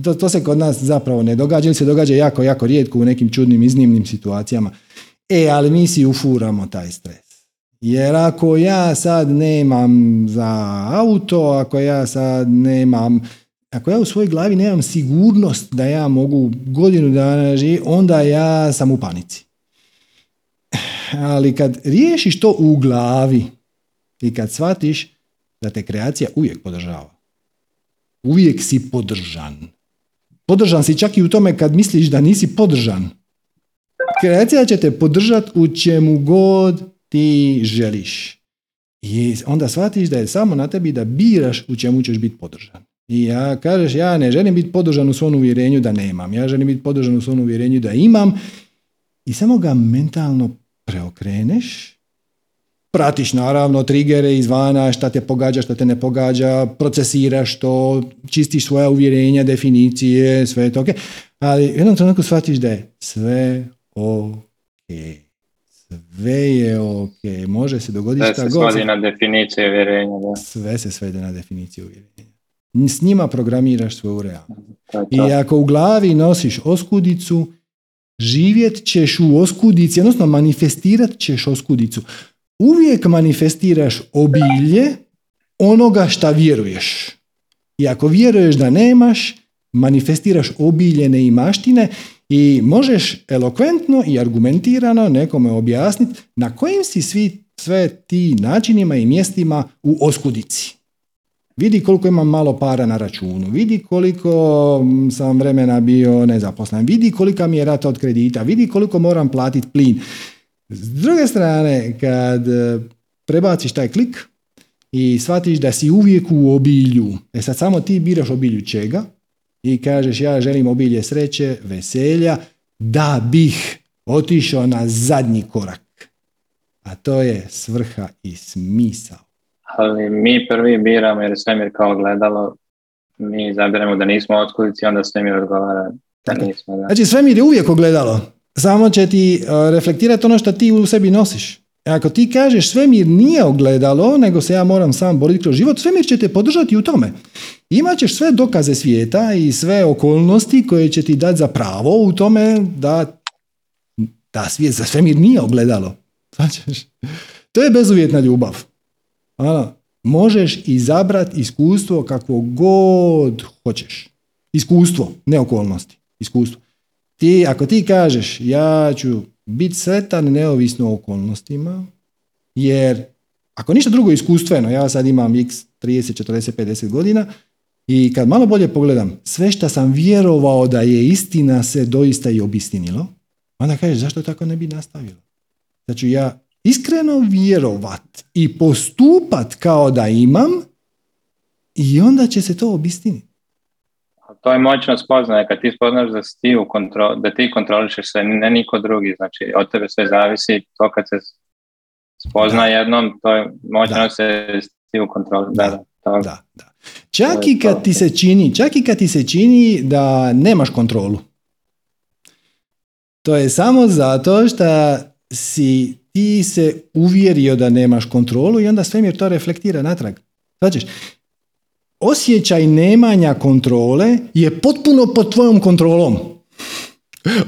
To, to se kod nas zapravo ne događa ili se događa jako, jako rijetko u nekim čudnim, iznimnim situacijama. E, ali mi si ufuramo taj stres. Jer ako ja sad nemam za auto, ako ja sad nemam, ako ja u svojoj glavi nemam sigurnost da ja mogu godinu dana živjeti, onda ja sam u panici. Ali kad riješiš to u glavi i kad shvatiš da te kreacija uvijek podržava, uvijek si podržan. Podržan si čak i u tome kad misliš da nisi podržan. Kreacija će te podržati u čemu god ti želiš. I onda shvatiš da je samo na tebi da biraš u čemu ćeš biti podržan. I ja kažeš, ja ne želim biti podržan u svom uvjerenju da nemam. Ja želim biti podržan u svom uvjerenju da imam. I samo ga mentalno preokreneš. Pratiš naravno trigere izvana, šta te pogađa, šta te ne pogađa, procesiraš to, čistiš svoja uvjerenja, definicije, sve to ok. Ali jednom trenutku shvatiš da je sve ok. Sve je ok. Može se dogoditi šta god. Sve se svodi na definiciju uvjerenja. Da. Sve se svede na definiciju uvjerenja. S njima programiraš svoju realnost. I ako u glavi nosiš oskudicu, živjet ćeš u oskudici, odnosno manifestirat ćeš oskudicu. Uvijek manifestiraš obilje onoga šta vjeruješ. I ako vjeruješ da nemaš, manifestiraš obilje neimaštine i možeš elokventno i argumentirano nekome objasniti na kojim si svi sve ti načinima i mjestima u oskudici. Vidi koliko imam malo para na računu, vidi koliko sam vremena bio nezaposlen, vidi kolika mi je rata od kredita, vidi koliko moram platiti plin. S druge strane, kad e, prebaciš taj klik i shvatiš da si uvijek u obilju, e sad samo ti biraš obilju čega, i kažeš ja želim obilje sreće, veselja, da bih otišao na zadnji korak. A to je svrha i smisao. Ali mi prvi biramo jer svemir kao gledalo, mi zabiramo da nismo otkudici, onda svemir odgovara da nismo. Da. Znači svemir je uvijek ogledalo, samo će ti uh, reflektirati ono što ti u sebi nosiš. E, ako ti kažeš svemir nije ogledalo, nego se ja moram sam boriti kroz život, svemir će te podržati u tome. Imaćeš sve dokaze svijeta i sve okolnosti koje će ti dati za pravo u tome da, da svijet za svemir nije ogledalo. Značiš? To je bezuvjetna ljubav. Ano, možeš izabrati iskustvo kakvo god hoćeš. Iskustvo, ne okolnosti. Iskustvo. Ti, ako ti kažeš ja ću biti sretan neovisno o okolnostima, jer ako ništa drugo iskustveno, ja sad imam x 30, 40, 50 godina i kad malo bolje pogledam, sve što sam vjerovao da je istina se doista i obistinilo, onda kažeš zašto tako ne bi nastavilo? Znači ja iskreno vjerovat i postupat kao da imam i onda će se to obistiniti. To je moćno spoznaje kad ti spoznaš da, ti u kontro, da ti kontrolišeš sve, ne niko drugi, znači od tebe sve zavisi, to kad se spozna jednom, to je moćno se ti u kontroli. Da, da, to, da, da. Čak i kad ti se čini, čak i kad ti se čini da nemaš kontrolu. To je samo zato što si ti se uvjerio da nemaš kontrolu i onda svemir to reflektira natrag. Znači, osjećaj nemanja kontrole je potpuno pod tvojom kontrolom.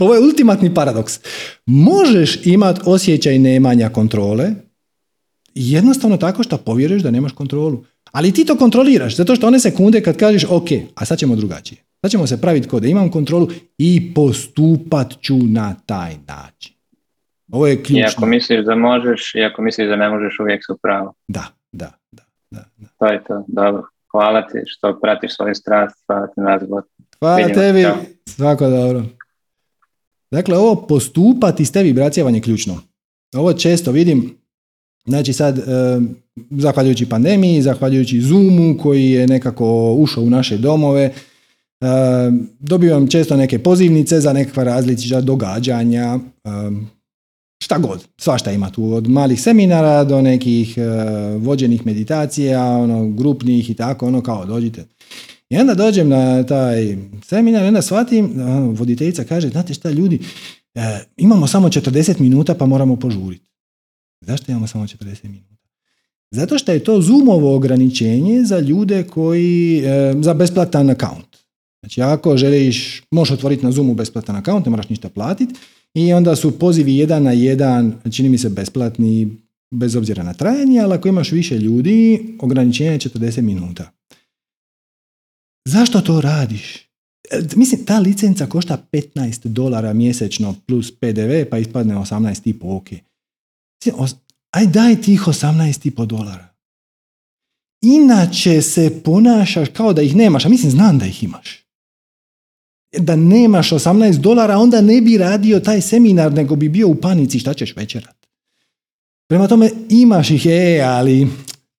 Ovo je ultimatni paradoks. Možeš imati osjećaj nemanja kontrole jednostavno tako što povjeruješ da nemaš kontrolu. Ali ti to kontroliraš, zato što one sekunde kad kažeš ok, a sad ćemo drugačije. Sad ćemo se praviti kod da imam kontrolu i postupat ću na taj način. Ovo je ključno. I ako misliš da možeš, i ako misliš da ne možeš, uvijek su pravo. Da, da, da. da, da. To je to, dobro. Hvala ti što pratiš svoju strast, hvala ti nas Hvala tebi, svako dobro. Dakle, ovo postupati s tebi, bracija, je ključno. Ovo često vidim, znači sad, e, zahvaljujući pandemiji, zahvaljujući Zoomu koji je nekako ušao u naše domove, e, dobivam često neke pozivnice za nekakva različita događanja, e, šta god, svašta ima tu, od malih seminara do nekih e, vođenih meditacija, ono, grupnih i tako, ono kao dođite. I onda dođem na taj seminar i onda shvatim, ono, voditeljica kaže, znate šta ljudi, e, imamo samo 40 minuta pa moramo požuriti. Zašto imamo samo 40 minuta? Zato što je to Zoomovo ograničenje za ljude koji, e, za besplatan account. Znači ako želiš, možeš otvoriti na Zoomu besplatan account, ne moraš ništa platiti, i onda su pozivi jedan na jedan, čini mi se besplatni, bez obzira na trajanje, ali ako imaš više ljudi, ograničenje je 40 minuta. Zašto to radiš? E, mislim, ta licenca košta 15 dolara mjesečno plus PDV, pa ispadne 18,5 ok. Aj daj tih 18,5 dolara. Inače se ponašaš kao da ih nemaš, a mislim znam da ih imaš da nemaš 18 dolara, onda ne bi radio taj seminar, nego bi bio u panici šta ćeš večerat. Prema tome imaš ih, e, ali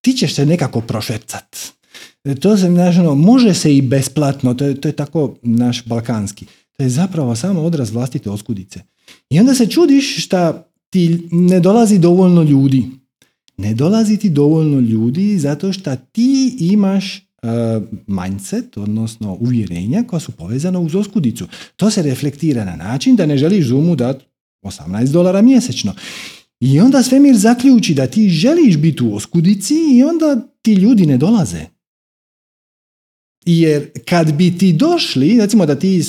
ti ćeš se nekako prošepcat. To se, znaš, ono, može se i besplatno, to je, to je tako naš balkanski. To je zapravo samo odraz vlastite oskudice. I onda se čudiš šta ti ne dolazi dovoljno ljudi. Ne dolazi ti dovoljno ljudi zato što ti imaš E, mindset, odnosno uvjerenja koja su povezana uz oskudicu. To se reflektira na način da ne želiš Zoomu dati 18 dolara mjesečno. I onda svemir zaključi da ti želiš biti u oskudici i onda ti ljudi ne dolaze. Jer kad bi ti došli, recimo da ti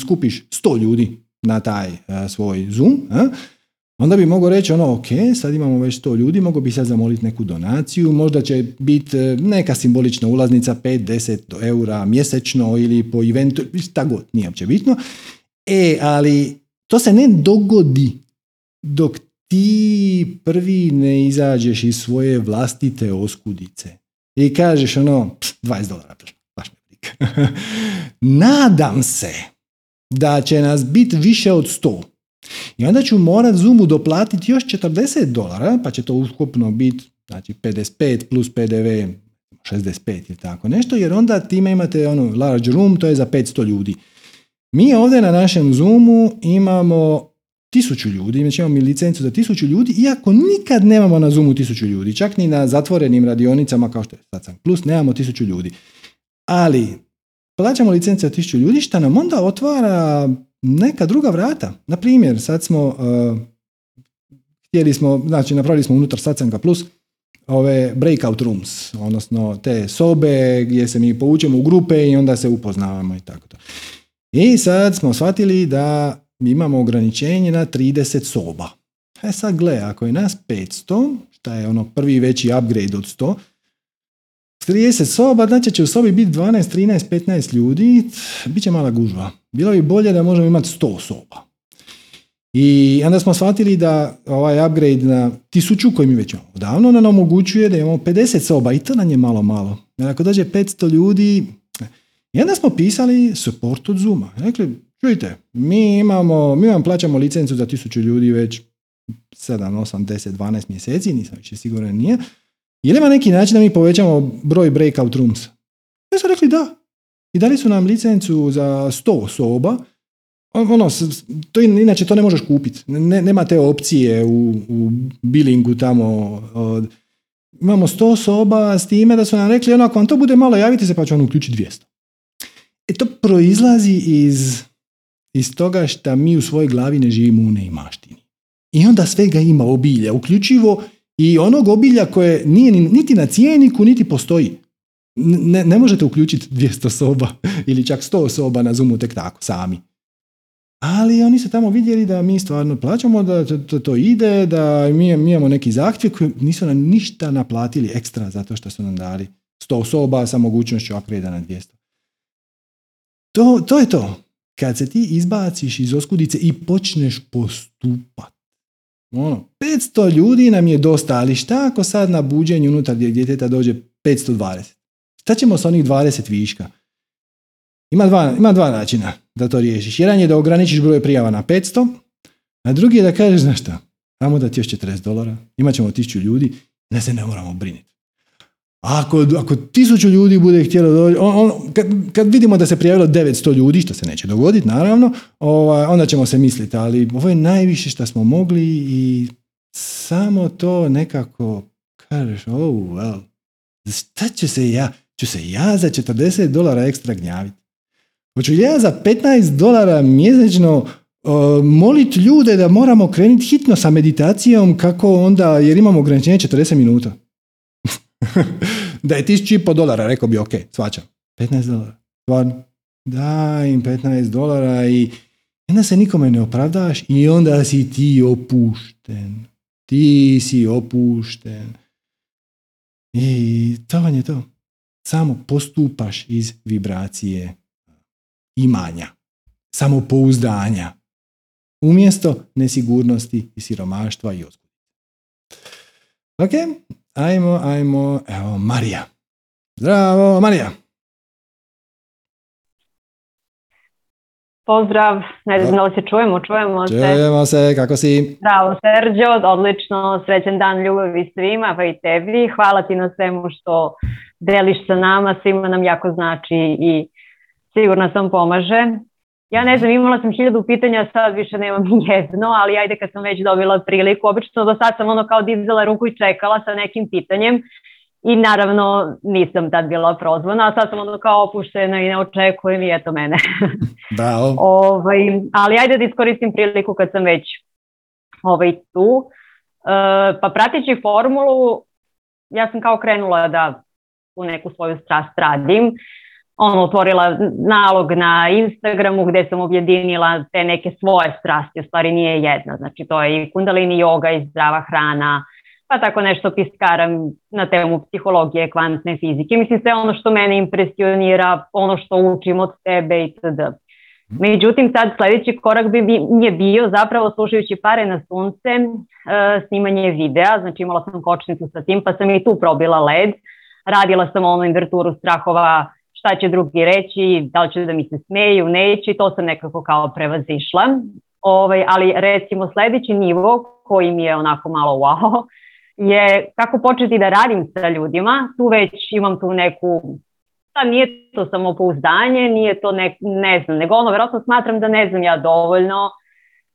skupiš 100 ljudi na taj e, svoj Zoom, onda bi mogao reći ono, ok, sad imamo već 100 ljudi, mogu bi sad zamoliti neku donaciju, možda će biti e, neka simbolična ulaznica 5-10 eura mjesečno ili po eventu, šta god, nije uopće bitno. E, ali to se ne dogodi dok ti prvi ne izađeš iz svoje vlastite oskudice i kažeš ono, 20 dolara, baš Nadam se da će nas biti više od 100 i onda ću morat Zoomu doplatiti još 40 dolara, pa će to ukupno biti znači 55 plus PDV 65 ili tako nešto, jer onda time imate ono large room, to je za 500 ljudi. Mi ovdje na našem Zoomu imamo tisuću ljudi, znači imamo mi licencu za tisuću ljudi, iako nikad nemamo na Zoomu tisuću ljudi, čak ni na zatvorenim radionicama kao što je sad sam plus, nemamo tisuću ljudi. Ali plaćamo licencu za tisuću ljudi, što nam onda otvara neka druga vrata. Na primjer, sad smo, uh, htjeli smo, znači napravili smo unutar Satsanga Plus ove breakout rooms, odnosno te sobe gdje se mi povučemo u grupe i onda se upoznavamo i tako to. I sad smo shvatili da imamo ograničenje na 30 soba. E sad gle, ako je nas 500, šta je ono prvi veći upgrade od 100, 30 soba, znači će u sobi biti 12, 13, 15 ljudi, bit će mala gužva. Bilo bi bolje da možemo imati 100 soba. I onda smo shvatili da ovaj upgrade na tisuću koji mi već imamo davno nam omogućuje da imamo 50 soba i to nam je malo malo. Jer ako dođe 500 ljudi, i onda smo pisali support od Zuma. Rekli, čujte, mi imamo, mi vam plaćamo licencu za tisuću ljudi već 7, 8, 10, 12 mjeseci, nisam više siguran nije. Je li ima neki način da mi povećamo broj breakout rooms? Ja su rekli da. i dali su nam licencu za 100 soba, ono, to, inače to ne možeš kupiti. Ne, nema te opcije u, u bilingu tamo. Od, imamo 100 soba s time da su nam rekli, ono, ako vam to bude malo, javite se pa ću vam uključiti 200. E to proizlazi iz, iz toga što mi u svojoj glavi ne živimo u neimaštini. I onda svega ima obilja, uključivo i onog obilja koje nije niti na cijeniku, niti postoji. Ne, ne možete uključiti 200 soba ili čak 100 soba na Zoomu tek tako, sami. Ali oni su tamo vidjeli da mi stvarno plaćamo, da to, to ide, da mi, mi imamo neki zahtjev koji nisu nam ništa naplatili ekstra zato što su nam dali 100 soba sa mogućnošću upgrade na 200. To, to je to. Kad se ti izbaciš iz oskudice i počneš postupat. Ono, 500 ljudi nam je dosta, ali šta ako sad na buđenju unutar djeteta dođe 520? Šta ćemo sa onih 20 viška? Ima dva, ima dva načina da to riješiš. Jedan je da ograničiš broj prijava na 500, a drugi je da kažeš, znaš šta, damo da ti još 40 dolara, imat ćemo 1000 ljudi, ne se ne moramo briniti. Ako, ako tisuću ljudi bude htjelo doći, on, kad, kad, vidimo da se prijavilo 900 ljudi, što se neće dogoditi naravno, ovaj, onda ćemo se misliti, ali ovo je najviše što smo mogli i samo to nekako kažeš, oh well, šta ću se ja, ću se ja za 40 dolara ekstra gnjaviti. Hoću ja za 15 dolara mjesečno uh, moliti ljude da moramo krenuti hitno sa meditacijom kako onda, jer imamo ograničenje 40 minuta. da je 1500 dolara, rekao bi ok, svačam. 15 dolara, stvarno. Daj im 15 dolara i onda se nikome ne opravdaš i onda si ti opušten. Ti si opušten. I to vam je to. Samo postupaš iz vibracije imanja, samopouzdanja, umjesto nesigurnosti i siromaštva i oskudice. Ok, ajmo, ajmo, evo Marija. Zdravo, Marija. Pozdrav, ne znam da li se čujemo, čujemo se. Čujemo se, kako si? Zdravo Serđo, odlično, srećen dan ljubavi svima, pa i tebi. Hvala ti na svemu što deliš sa nama, svima nam jako znači i sigurno sam pomaže. Ja ne znam, imala sam hiljadu pitanja, sad više nemam jedno, ali ajde kad sam već dobila priliku, obično do sad sam ono kao dizala ruku i čekala sa nekim pitanjem i naravno nisam tad bila prozvana, a sad sam ono kao opuštena i ne očekujem i eto mene. Bravo. ovaj, ali ajde da iskoristim priliku kad sam već ovaj, tu. E, pa prateći formulu, ja sam kao krenula da u neku svoju strast radim ono, otvorila nalog na Instagramu gdje sam objedinila te neke svoje strasti, u stvari nije jedna, znači to je i kundalini yoga i zdrava hrana, pa tako nešto piskaram na temu psihologije, kvantne fizike, mislim sve ono što mene impresionira, ono što učim od tebe itd. Međutim, sad sljedeći korak bi mi bio zapravo slušajući pare na sunce, e, snimanje videa, znači imala sam kočnicu sa tim, pa sam i tu probila led, radila sam ono inverturu strahova, šta će drugi reći, da li će da mi se smeju, neće, to sam nekako kao prevazišla. Ovaj, ali recimo sljedeći nivo koji mi je onako malo wow, je kako početi da radim sa ljudima. Tu već imam tu neku, da nije to samopouzdanje, nije to ne, ne znam, nego ono, vjerojatno smatram da ne znam ja dovoljno.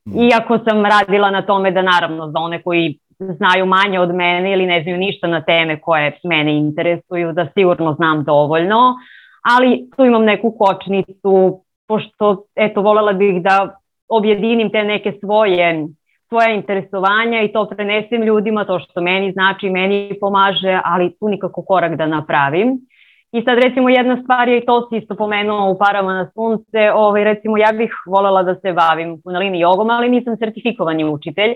Mm. Iako sam radila na tome da naravno za one koji znaju manje od mene ili ne znaju ništa na teme koje mene interesuju, da sigurno znam dovoljno ali tu imam neku kočnicu, pošto eto voljela bih da objedinim te neke svoje svoja interesovanja i to prenesem ljudima, to što meni znači, meni pomaže, ali tu nikako korak da napravim. I sad recimo jedna stvar je i to si isto pomenuo u parama na sunce, ovaj, recimo ja bih voljela da se bavim kunalini jogom, ali nisam certifikovani učitelj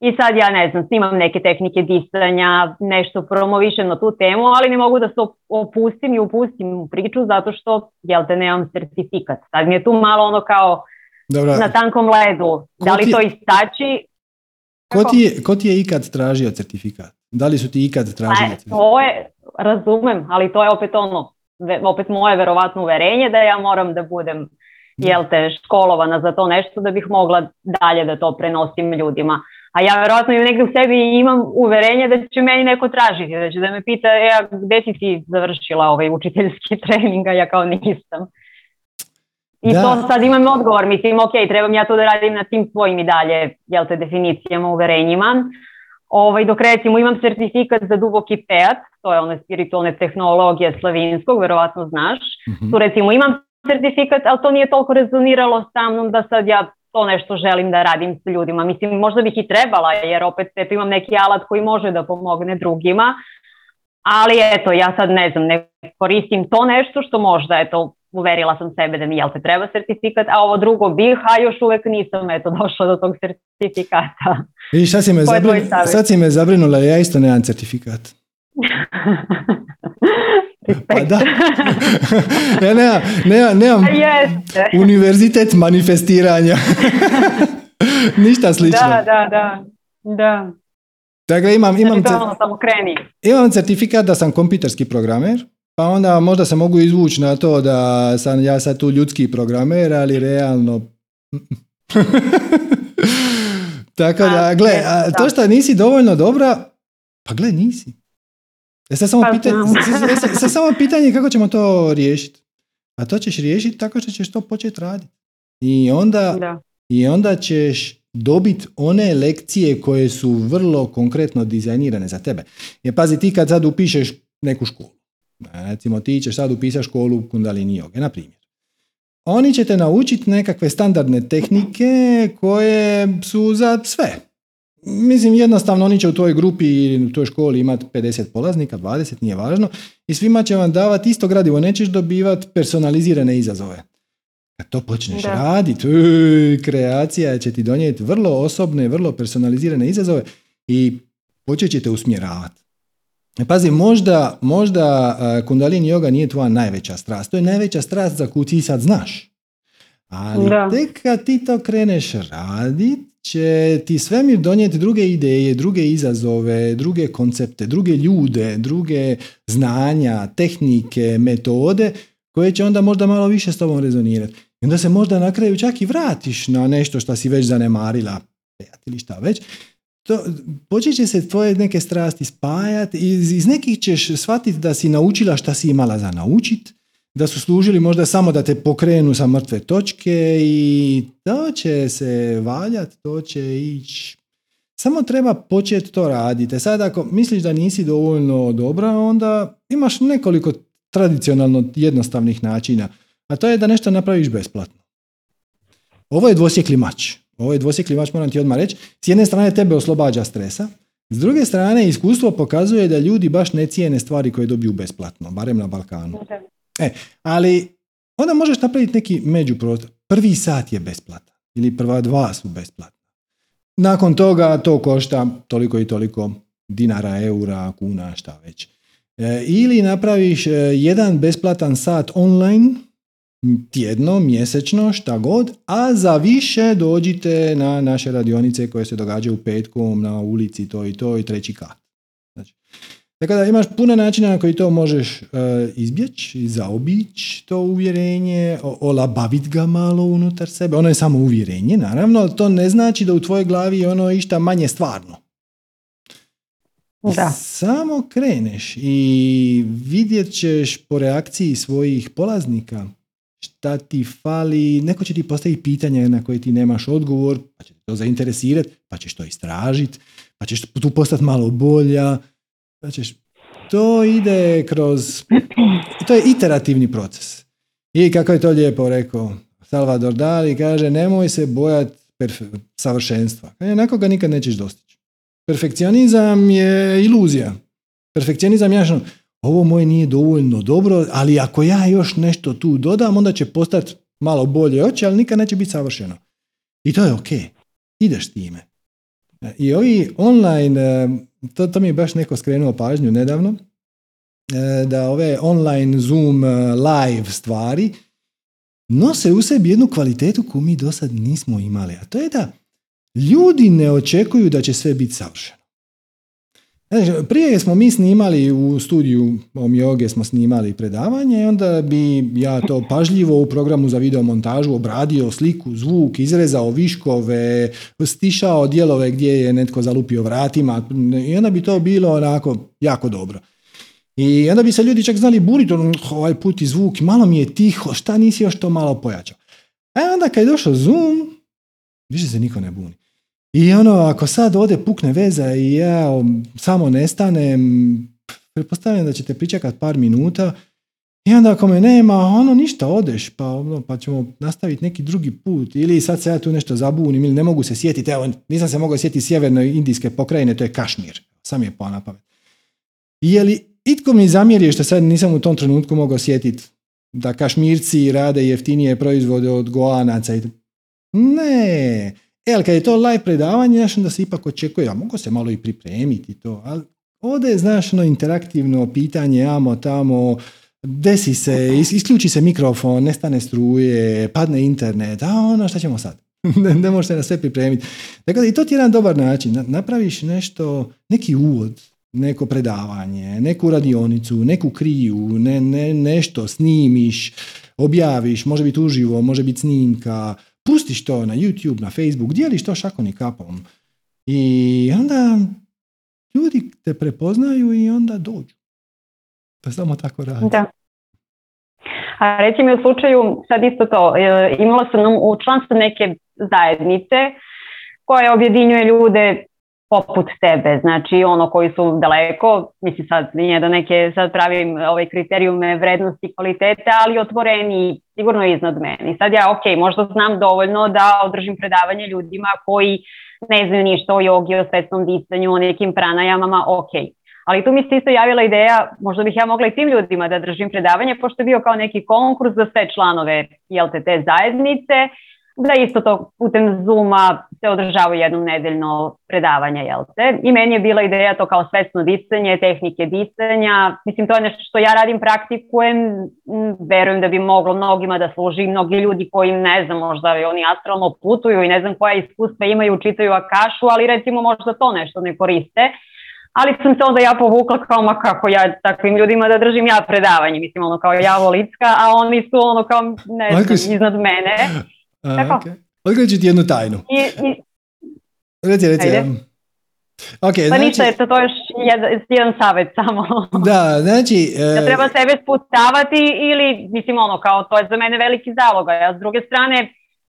i sad ja ne znam, snimam neke tehnike disanja, nešto promovišem na tu temu, ali ne mogu da se opustim i upustim u priču zato što, jel te, nemam certifikat. Sad mi je tu malo ono kao na tankom ledu. da li to istači? Ko ti, je, ko ti je ikad tražio certifikat? Da li su ti ikad tražili certifikat? To je, razumem, ali to je opet ono, opet moje verovatno uverenje da ja moram da budem jel te, školovana za to nešto da bih mogla dalje da to prenosim ljudima A ja verovatno i negdje u sebi imam uverenje da će meni neko tražiti, da će da me pita, e, a gde si ti završila ovaj učiteljski trening, a ja kao nisam. I to sad imam odgovor, mislim, ok, trebam ja to da radim na tim svojim i dalje, jel te, definicijama, uverenjima. Ovaj, dok recimo imam certifikat za duboki pet, to je one spiritualne tehnologije slavinskog, verovatno znaš. mm Tu recimo imam certifikat, ali to nije toliko rezoniralo sa mnom da sad ja to nešto želim da radim s ljudima. Mislim, možda bih i trebala, jer opet eto, imam neki alat koji može da pomogne drugima, ali eto, ja sad ne znam, ne koristim to nešto što možda, eto, uverila sam sebe da mi jel te treba certifikat, a ovo drugo bih, a još uvek nisam eto došla do tog certifikata. I šta si me, zabrin... sad si me zabrinula, ja isto nemam certifikat. pa da. ja nemam, nemam, nemam univerzitet manifestiranja. Ništa slično. Da, da, da. da. Dakle, imam, imam, cer- imam certifikat da sam kompjuterski programer, pa onda možda se mogu izvući na to da sam ja sad tu ljudski programer, ali realno... Tako da, gle, to što nisi dovoljno dobra, pa gle, nisi. E sad samo, pa pitanje, sad samo pitanje kako ćemo to riješiti. A to ćeš riješiti tako što ćeš to početi raditi. I onda, I onda ćeš dobiti one lekcije koje su vrlo konkretno dizajnirane za tebe. Jer pazi, ti kad sad upišeš neku školu, recimo ti ćeš sad upisati školu kundalini joge, na primjer. Oni će te naučiti nekakve standardne tehnike koje su za sve. Mislim, jednostavno oni će u toj grupi ili u toj školi imati 50 polaznika, 20, nije važno, i svima će vam davati isto gradivo, nećeš dobivati personalizirane izazove. Kad to počneš raditi, kreacija će ti donijeti vrlo osobne, vrlo personalizirane izazove i počet će te usmjeravati. E, pazi, možda, možda kundalini yoga nije tvoja najveća strast. To je najveća strast za koju ti sad znaš. Ali da. tek kad ti to kreneš radit, će ti svemir donijeti druge ideje, druge izazove, druge koncepte, druge ljude, druge znanja, tehnike, metode koje će onda možda malo više s tobom rezonirati. I onda se možda na kraju čak i vratiš na nešto što si već zanemarila, ili šta već, to, počet će se tvoje neke strasti spajati iz, iz nekih ćeš shvatiti da si naučila šta si imala za naučit, da su služili možda samo da te pokrenu sa mrtve točke i to će se valjati, to će ići. Samo treba početi to raditi. Sad ako misliš da nisi dovoljno dobra, onda imaš nekoliko tradicionalno jednostavnih načina, a to je da nešto napraviš besplatno. Ovo je dvosjekli mač. Ovo je dvosjekli mač, moram ti odmah reći. S jedne strane tebe oslobađa stresa, s druge strane iskustvo pokazuje da ljudi baš ne cijene stvari koje dobiju besplatno, barem na Balkanu. E, ali onda možeš napraviti neki međuprostor. Prvi sat je besplatan ili prva dva su besplatna. Nakon toga to košta toliko i toliko dinara, eura, kuna, šta već. E, ili napraviš e, jedan besplatan sat online tjedno, mjesečno, šta god, a za više dođite na naše radionice koje se događaju petkom na ulici to i to i treći kat. Tako da imaš puno načina na koji to možeš uh, izbjeći, zaobići to uvjerenje, olabaviti ga malo unutar sebe. Ono je samo uvjerenje, naravno, to ne znači da u tvojoj glavi je ono išta manje stvarno. Da. Samo kreneš i vidjet ćeš po reakciji svojih polaznika šta ti fali, neko će ti postaviti pitanje na koje ti nemaš odgovor, pa će to zainteresirati, pa ćeš to istražiti, pa ćeš tu postati malo bolja, ćeš... To ide kroz... To je iterativni proces. I kako je to lijepo rekao Salvador Dali, kaže nemoj se bojati perfe- savršenstva. Onako ga nikad nećeš dostići. Perfekcionizam je iluzija. Perfekcionizam je ovo moje nije dovoljno dobro, ali ako ja još nešto tu dodam, onda će postati malo bolje oči, ali nikad neće biti savršeno. I to je ok. Ideš time. I ovi online, e, to, to mi je baš neko skrenuo pažnju nedavno, e, da ove online Zoom e, live stvari nose u sebi jednu kvalitetu koju mi do sad nismo imali. A to je da ljudi ne očekuju da će sve biti savršeno. Prije smo mi snimali u studiju o joge smo snimali predavanje i onda bi ja to pažljivo u programu za videomontažu obradio sliku, zvuk, izrezao viškove, stišao dijelove gdje je netko zalupio vratima i onda bi to bilo onako jako dobro. I onda bi se ljudi čak znali buniti, ono, ovaj put i zvuk, malo mi je tiho, šta nisi još to malo pojačao. A e onda kad je došao Zoom, više se niko ne buni. I ono, ako sad ode pukne veza i ja samo nestanem, pretpostavljam da ćete pričekat par minuta i onda ako me nema, ono ništa, odeš, pa, ono, pa ćemo nastaviti neki drugi put. Ili sad se ja tu nešto zabunim ili ne mogu se sjetiti, evo, nisam se mogao sjetiti sjeverne indijske pokrajine, to je Kašmir. Sam je po napamet. Je li itko mi zamjerio što sad nisam u tom trenutku mogao sjetiti da Kašmirci rade jeftinije proizvode od Goanaca? Ne, E, ali kad je to live predavanje, znaš, onda se ipak očekuje, a mogu se malo i pripremiti to, ali ovdje je, znaš, ono interaktivno pitanje, amo tamo, desi se, isključi se mikrofon, nestane struje, padne internet, a ono, šta ćemo sad? ne možete na sve pripremiti. Dakle, i to ti je jedan dobar način. Napraviš nešto, neki uvod, neko predavanje, neku radionicu, neku kriju, ne, ne, nešto snimiš, objaviš, može biti uživo, može biti snimka, pustiš to na YouTube, na Facebook, dijeliš to šakom i kapom. I onda ljudi te prepoznaju i onda dođu. Pa samo tako radi. Da. A reći mi u slučaju, sad isto to, e, imala sam u članstvu neke zajednice koje objedinjuje ljude poput tebe, znači ono koji su daleko, mislim sad nije da neke sad pravim ovaj kriterijume vrednosti i kvalitete, ali otvoreni sigurno iznad meni. Sad ja, ok, možda znam dovoljno da održim predavanje ljudima koji ne znaju ništa o jogi, o svetskom disanju, o nekim pranajamama, ok. Ali tu mi se isto javila ideja, možda bih ja mogla i tim ljudima da držim predavanje, pošto je bio kao neki konkurs za sve članove te zajednice, da isto to putem Zooma se održava jednom nedeljno predavanje, jel te? I meni je bila ideja to kao svesno disanje, tehnike disanja. Mislim, to je nešto što ja radim, praktikujem, verujem da bi moglo mnogima da služi, mnogi ljudi koji, ne znam, možda oni astralno putuju i ne znam koja iskustva imaju, čitaju Akašu, ali recimo možda to nešto ne koriste. Ali sam se onda ja povukla kao ma kako ja takvim ljudima da držim ja predavanje, mislim ono kao ja volicka, a oni su ono kao ne znam, iznad mene. Tako. Okay. ću ti jednu tajnu. I, i... Reci, reci. Okay, pa znači... ništa, je to još jedan, jedan savjet samo. Da, znači... E... Da treba sebe sputavati ili, mislim ono, kao to je za mene veliki zalog, a s druge strane,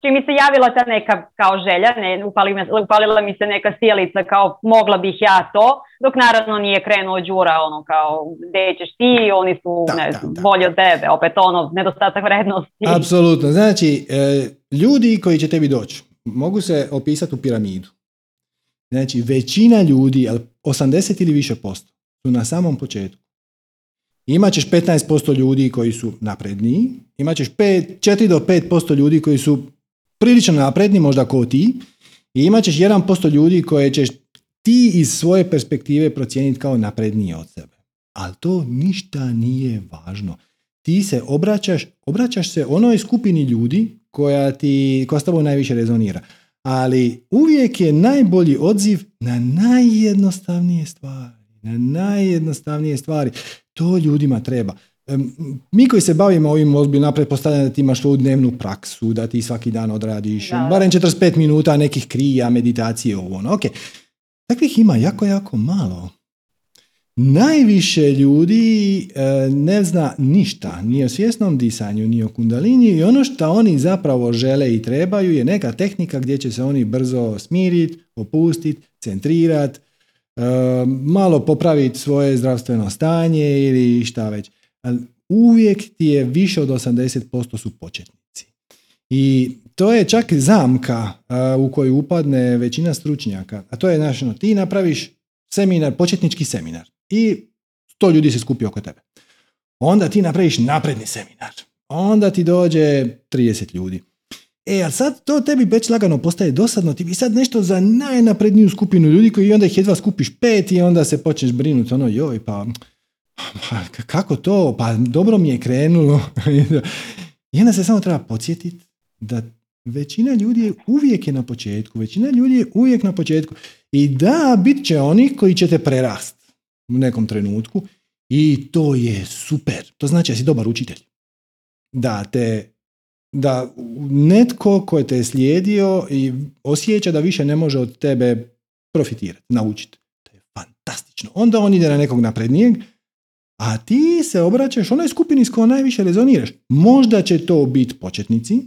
čim mi se javila ta neka kao želja, ne, upalila, upalila mi se neka sjelica kao mogla bih ja to, dok naravno nije krenuo đura ono kao gdje ćeš ti, oni su ne znam, bolji od tebe, opet ono nedostatak vrednosti. Apsolutno, znači e, ljudi koji će tebi doći mogu se opisati u piramidu. Znači većina ljudi, 80 ili više posto, su na samom početku. Imaćeš 15% ljudi koji su napredniji, imaćeš 5, 4 do 5% ljudi koji su prilično napredni, možda ko ti, i imat ćeš 1% ljudi koje ćeš ti iz svoje perspektive procijeniti kao naprednije od sebe. Ali to ništa nije važno. Ti se obraćaš, obraćaš se onoj skupini ljudi koja ti, koja s tobom najviše rezonira. Ali uvijek je najbolji odziv na najjednostavnije stvari. Na najjednostavnije stvari. To ljudima treba. Mi koji se bavimo ovim ozbiljno, pretpostavljam da ti imaš svoju dnevnu praksu, da ti svaki dan odradiš da. barem 45 minuta nekih krija, meditacije, ovo ono. Ok, takvih ima jako, jako malo. Najviše ljudi e, ne zna ništa, ni o svjesnom disanju, ni o kundalini i ono što oni zapravo žele i trebaju je neka tehnika gdje će se oni brzo smiriti, opustiti, centrirati, e, malo popraviti svoje zdravstveno stanje ili šta već uvijek ti je više od 80% su početnici. I to je čak zamka u koju upadne većina stručnjaka. A to je, znaš, ono, ti napraviš seminar, početnički seminar i sto ljudi se skupi oko tebe. Onda ti napraviš napredni seminar. Onda ti dođe 30 ljudi. E, a sad to tebi već lagano postaje dosadno, ti bi sad nešto za najnapredniju skupinu ljudi koji onda ih jedva skupiš pet i onda se počneš brinuti, ono, joj, pa, kako to? Pa dobro mi je krenulo. I onda se samo treba podsjetiti da većina ljudi je uvijek je na početku. Većina ljudi je uvijek na početku. I da, bit će oni koji će te prerast. u nekom trenutku i to je super. To znači da si dobar učitelj. Da te da netko ko te je slijedio i osjeća da više ne može od tebe profitirati, naučiti. To je fantastično. Onda on ide na nekog naprednijeg, a ti se obraćaš onoj skupini s kojom najviše rezoniraš. Možda će to biti početnici,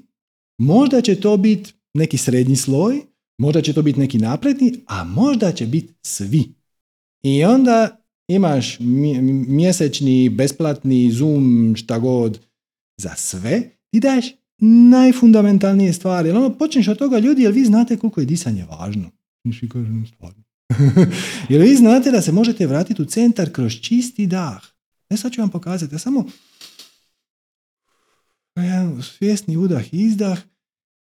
možda će to biti neki srednji sloj, možda će to biti neki napredni, a možda će biti svi. I onda imaš mjesečni, besplatni Zoom, šta god, za sve, i daješ najfundamentalnije stvari. Ono, počneš od toga, ljudi, jel vi znate koliko je disanje važno? Jer vi znate da se možete vratiti u centar kroz čisti dah. Ne sad ću vam pokazati, ja samo jedan svjesni udah i izdah,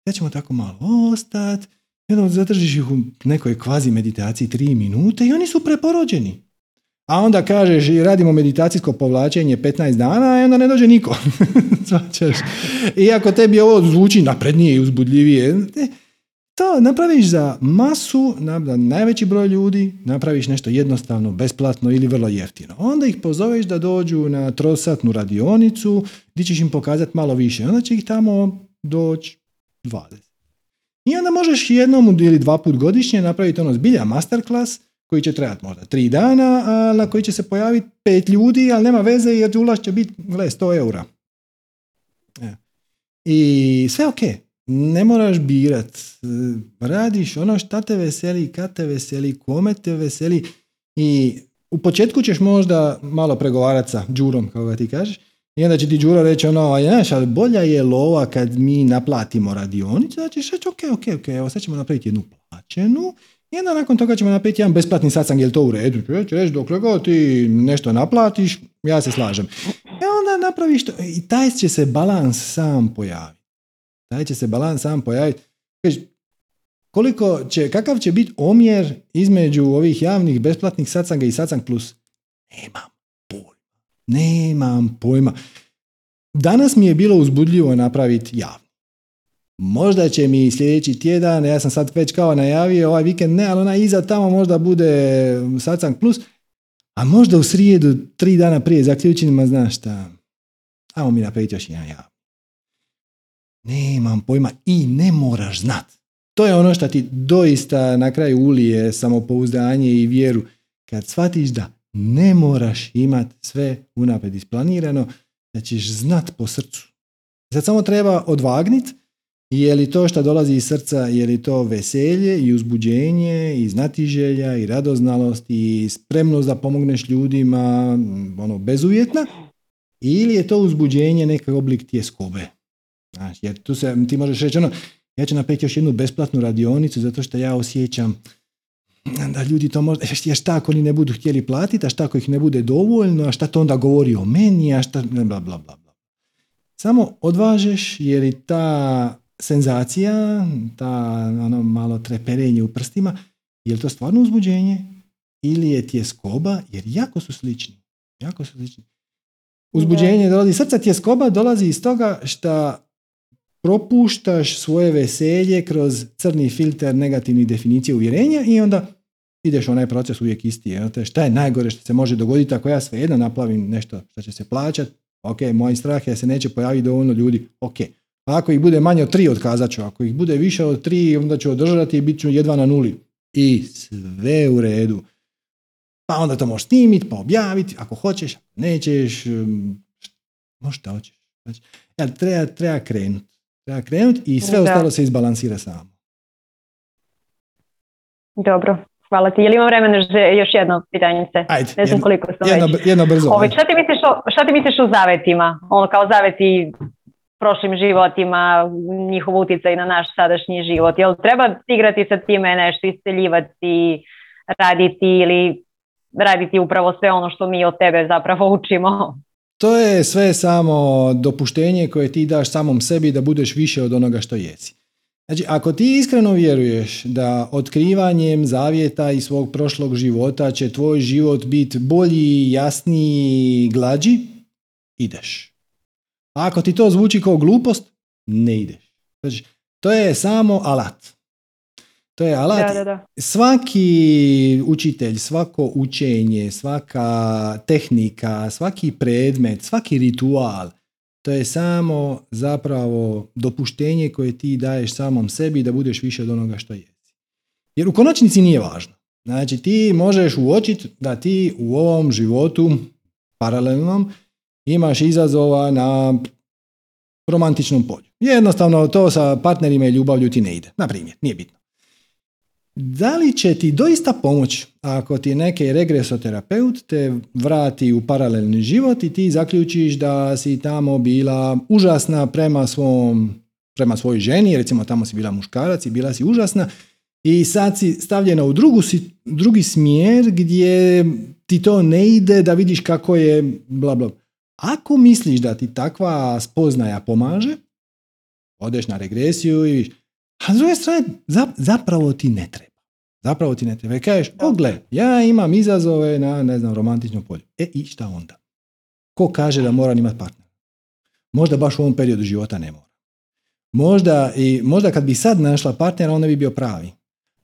ja ćemo tako malo ostati, jedno zadržiš ih u nekoj kvazi meditaciji tri minute i oni su preporođeni. A onda kažeš i radimo meditacijsko povlačenje 15 dana i onda ne dođe niko. Iako tebi ovo zvuči naprednije i uzbudljivije, to napraviš za masu, na najveći broj ljudi, napraviš nešto jednostavno, besplatno ili vrlo jeftino. Onda ih pozoveš da dođu na trosatnu radionicu, gdje ćeš im pokazati malo više. Onda će ih tamo doći 20. I onda možeš jednom ili dva put godišnje napraviti ono zbilja masterclass koji će trebati možda tri dana, a na koji će se pojaviti pet ljudi, ali nema veze jer ulaz će biti, gle, 100 eura. E. I sve ok, ne moraš birat. Radiš ono šta te veseli, kad te veseli, kome te veseli i u početku ćeš možda malo pregovarati sa džurom, kako ga ti kažeš, i onda će ti Đuro reći ono, znaš, ali bolja je lova kad mi naplatimo radionicu, znači reći, ok, ok, ok, evo sad ćemo napraviti jednu plaćenu, i onda nakon toga ćemo napraviti jedan besplatni satsang, je li to u redu? Će reći, dokle god ti nešto naplatiš, ja se slažem. I onda napraviš to, i taj će se balans sam pojaviti. Taj će se balans sam pojaviti. Koliko će, kakav će biti omjer između ovih javnih besplatnih satsanga i satsang plus? Nemam pojma. Nemam pojma. Danas mi je bilo uzbudljivo napraviti javno. Možda će mi sljedeći tjedan, ja sam sad već kao najavio, ovaj vikend ne, ali ona iza tamo možda bude satsang plus, a možda u srijedu, tri dana prije zaključim, ma znaš šta, ajmo mi napraviti još jedan javno. Nemam pojma i ne moraš znat. To je ono što ti doista na kraju ulije samopouzdanje i vjeru. Kad shvatiš da ne moraš imat sve unaprijed isplanirano, da ćeš znat po srcu. Sad samo treba odvagnit, je li to što dolazi iz srca, je li to veselje i uzbuđenje i znatiželja i radoznalost i spremnost da pomogneš ljudima ono, bezuvjetna ili je to uzbuđenje nekakav oblik tjeskobe. Znači, jer tu se, ti možeš reći ono, ja ću napraviti još jednu besplatnu radionicu zato što ja osjećam da ljudi to možda, jer šta ako oni ne budu htjeli platiti, a šta ako ih ne bude dovoljno, a šta to onda govori o meni, a šta, bla, bla, bla, bla. Samo odvažeš jer i ta senzacija, ta ono malo treperenje u prstima, je li to stvarno uzbuđenje ili je tjeskoba, jer jako su slični. Jako su slični. Uzbuđenje dolazi, srca tjeskoba dolazi iz toga što propuštaš svoje veselje kroz crni filter negativnih definicija uvjerenja i onda ideš onaj proces uvijek isti. Je. Šta je najgore što se može dogoditi ako ja svejedno naplavim nešto što će se plaćati, ok, moj strah je da se neće pojaviti dovoljno ljudi, ok. Pa ako ih bude manje od tri, otkazat ću. Ako ih bude više od tri, onda ću održati i bit ću jedva na nuli. I sve u redu. Pa onda to možeš snimiti, pa objaviti, ako hoćeš, nećeš, možeš šta hoćeš. Znači, treba, treba krenuti. Treba krenuti i sve ostalo se izbalansira samo. Dobro, Hvala ti. Je li imam vremena još jedno pitanje? Ajde, ne znam koliko sam jedno, već. Jedno brzo. Ove, šta, ti misliš o, šta ti misliš o zavetima? Ono kao zaveti prošlim životima, njihov utjecaj na naš sadašnji život. Jel treba igrati sa time nešto, isceljivati, raditi ili raditi upravo sve ono što mi od tebe zapravo učimo? To je sve samo dopuštenje koje ti daš samom sebi da budeš više od onoga što jesi. Znači, ako ti iskreno vjeruješ da otkrivanjem zavjeta i svog prošlog života će tvoj život biti bolji, jasniji, glađi, ideš. A ako ti to zvuči kao glupost, ne ideš. Znači, to je samo alat. To je alat. Da, da, da. Svaki učitelj, svako učenje, svaka tehnika, svaki predmet, svaki ritual, to je samo zapravo dopuštenje koje ti daješ samom sebi da budeš više od onoga što jesi. Jer u konačnici nije važno. Znači ti možeš uočiti da ti u ovom životu paralelnom imaš izazova na romantičnom polju. Jednostavno to sa partnerima i ljubavlju ti ne ide. Na primjer, nije bitno. Da li će ti doista pomoć ako ti neki regresoterapeut te vrati u paralelni život i ti zaključiš da si tamo bila užasna prema svom prema svojoj ženi, recimo tamo si bila muškarac i bila si užasna i sad si stavljena u drugu, drugi smjer gdje ti to ne ide da vidiš kako je bla bla. Ako misliš da ti takva spoznaja pomaže, odeš na regresiju i a s druge strane zapravo ti ne treba. Zapravo ti ne treba. Kažeš, o gle, ja imam izazove na, ne znam, romantičnom polju. E i šta onda? Ko kaže da moram imati partner? Možda baš u ovom periodu života ne mora. Možda, i, možda kad bi sad našla partnera, on ne bi bio pravi.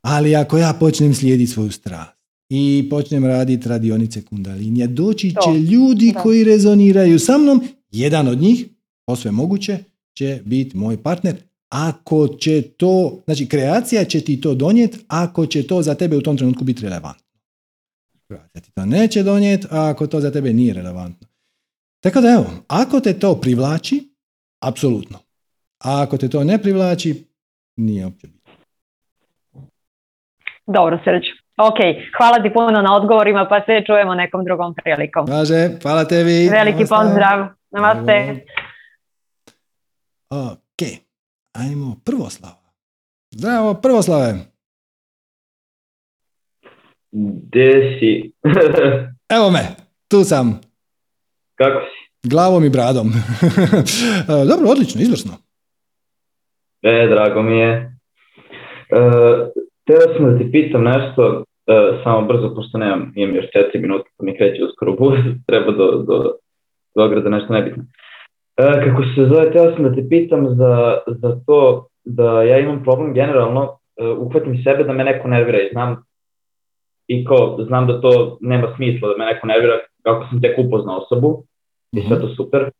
Ali ako ja počnem slijediti svoju strast i počnem raditi radionice kundalinija, doći će ljudi koji rezoniraju sa mnom, jedan od njih, posve moguće, će biti moj partner, ako će to, znači kreacija će ti to donijeti ako će to za tebe u tom trenutku biti relevantno. Kreacija ti to neće donijeti ako to za tebe nije relevantno. Tako da evo, ako te to privlači, apsolutno. A ako te to ne privlači, nije uopće bitno. Dobro, Srđ. Ok, hvala ti puno na odgovorima, pa se čujemo nekom drugom prilikom. Važe, hvala tebi. Veliki pozdrav. Namaste. Ok, ajmo Prvoslava. Zdravo, Prvoslave. Gdje si? Evo me, tu sam. Kako si? Glavom i bradom. Dobro, odlično, izvrsno. E, drago mi je. E, Teo sam da ti pitam nešto, e, samo brzo, pošto nemam, imam još četiri minuta, pa mi kreće uskoro bus, treba do, do, do nešto nebitno. E, kako se zove, teo sam da te pitam za, za to da ja imam problem generalno, e, uhvatim sebe da me neko nervira i znam i ko, znam da to nema smisla da me neko nervira kako sam tek upoznao osobu i sve to super.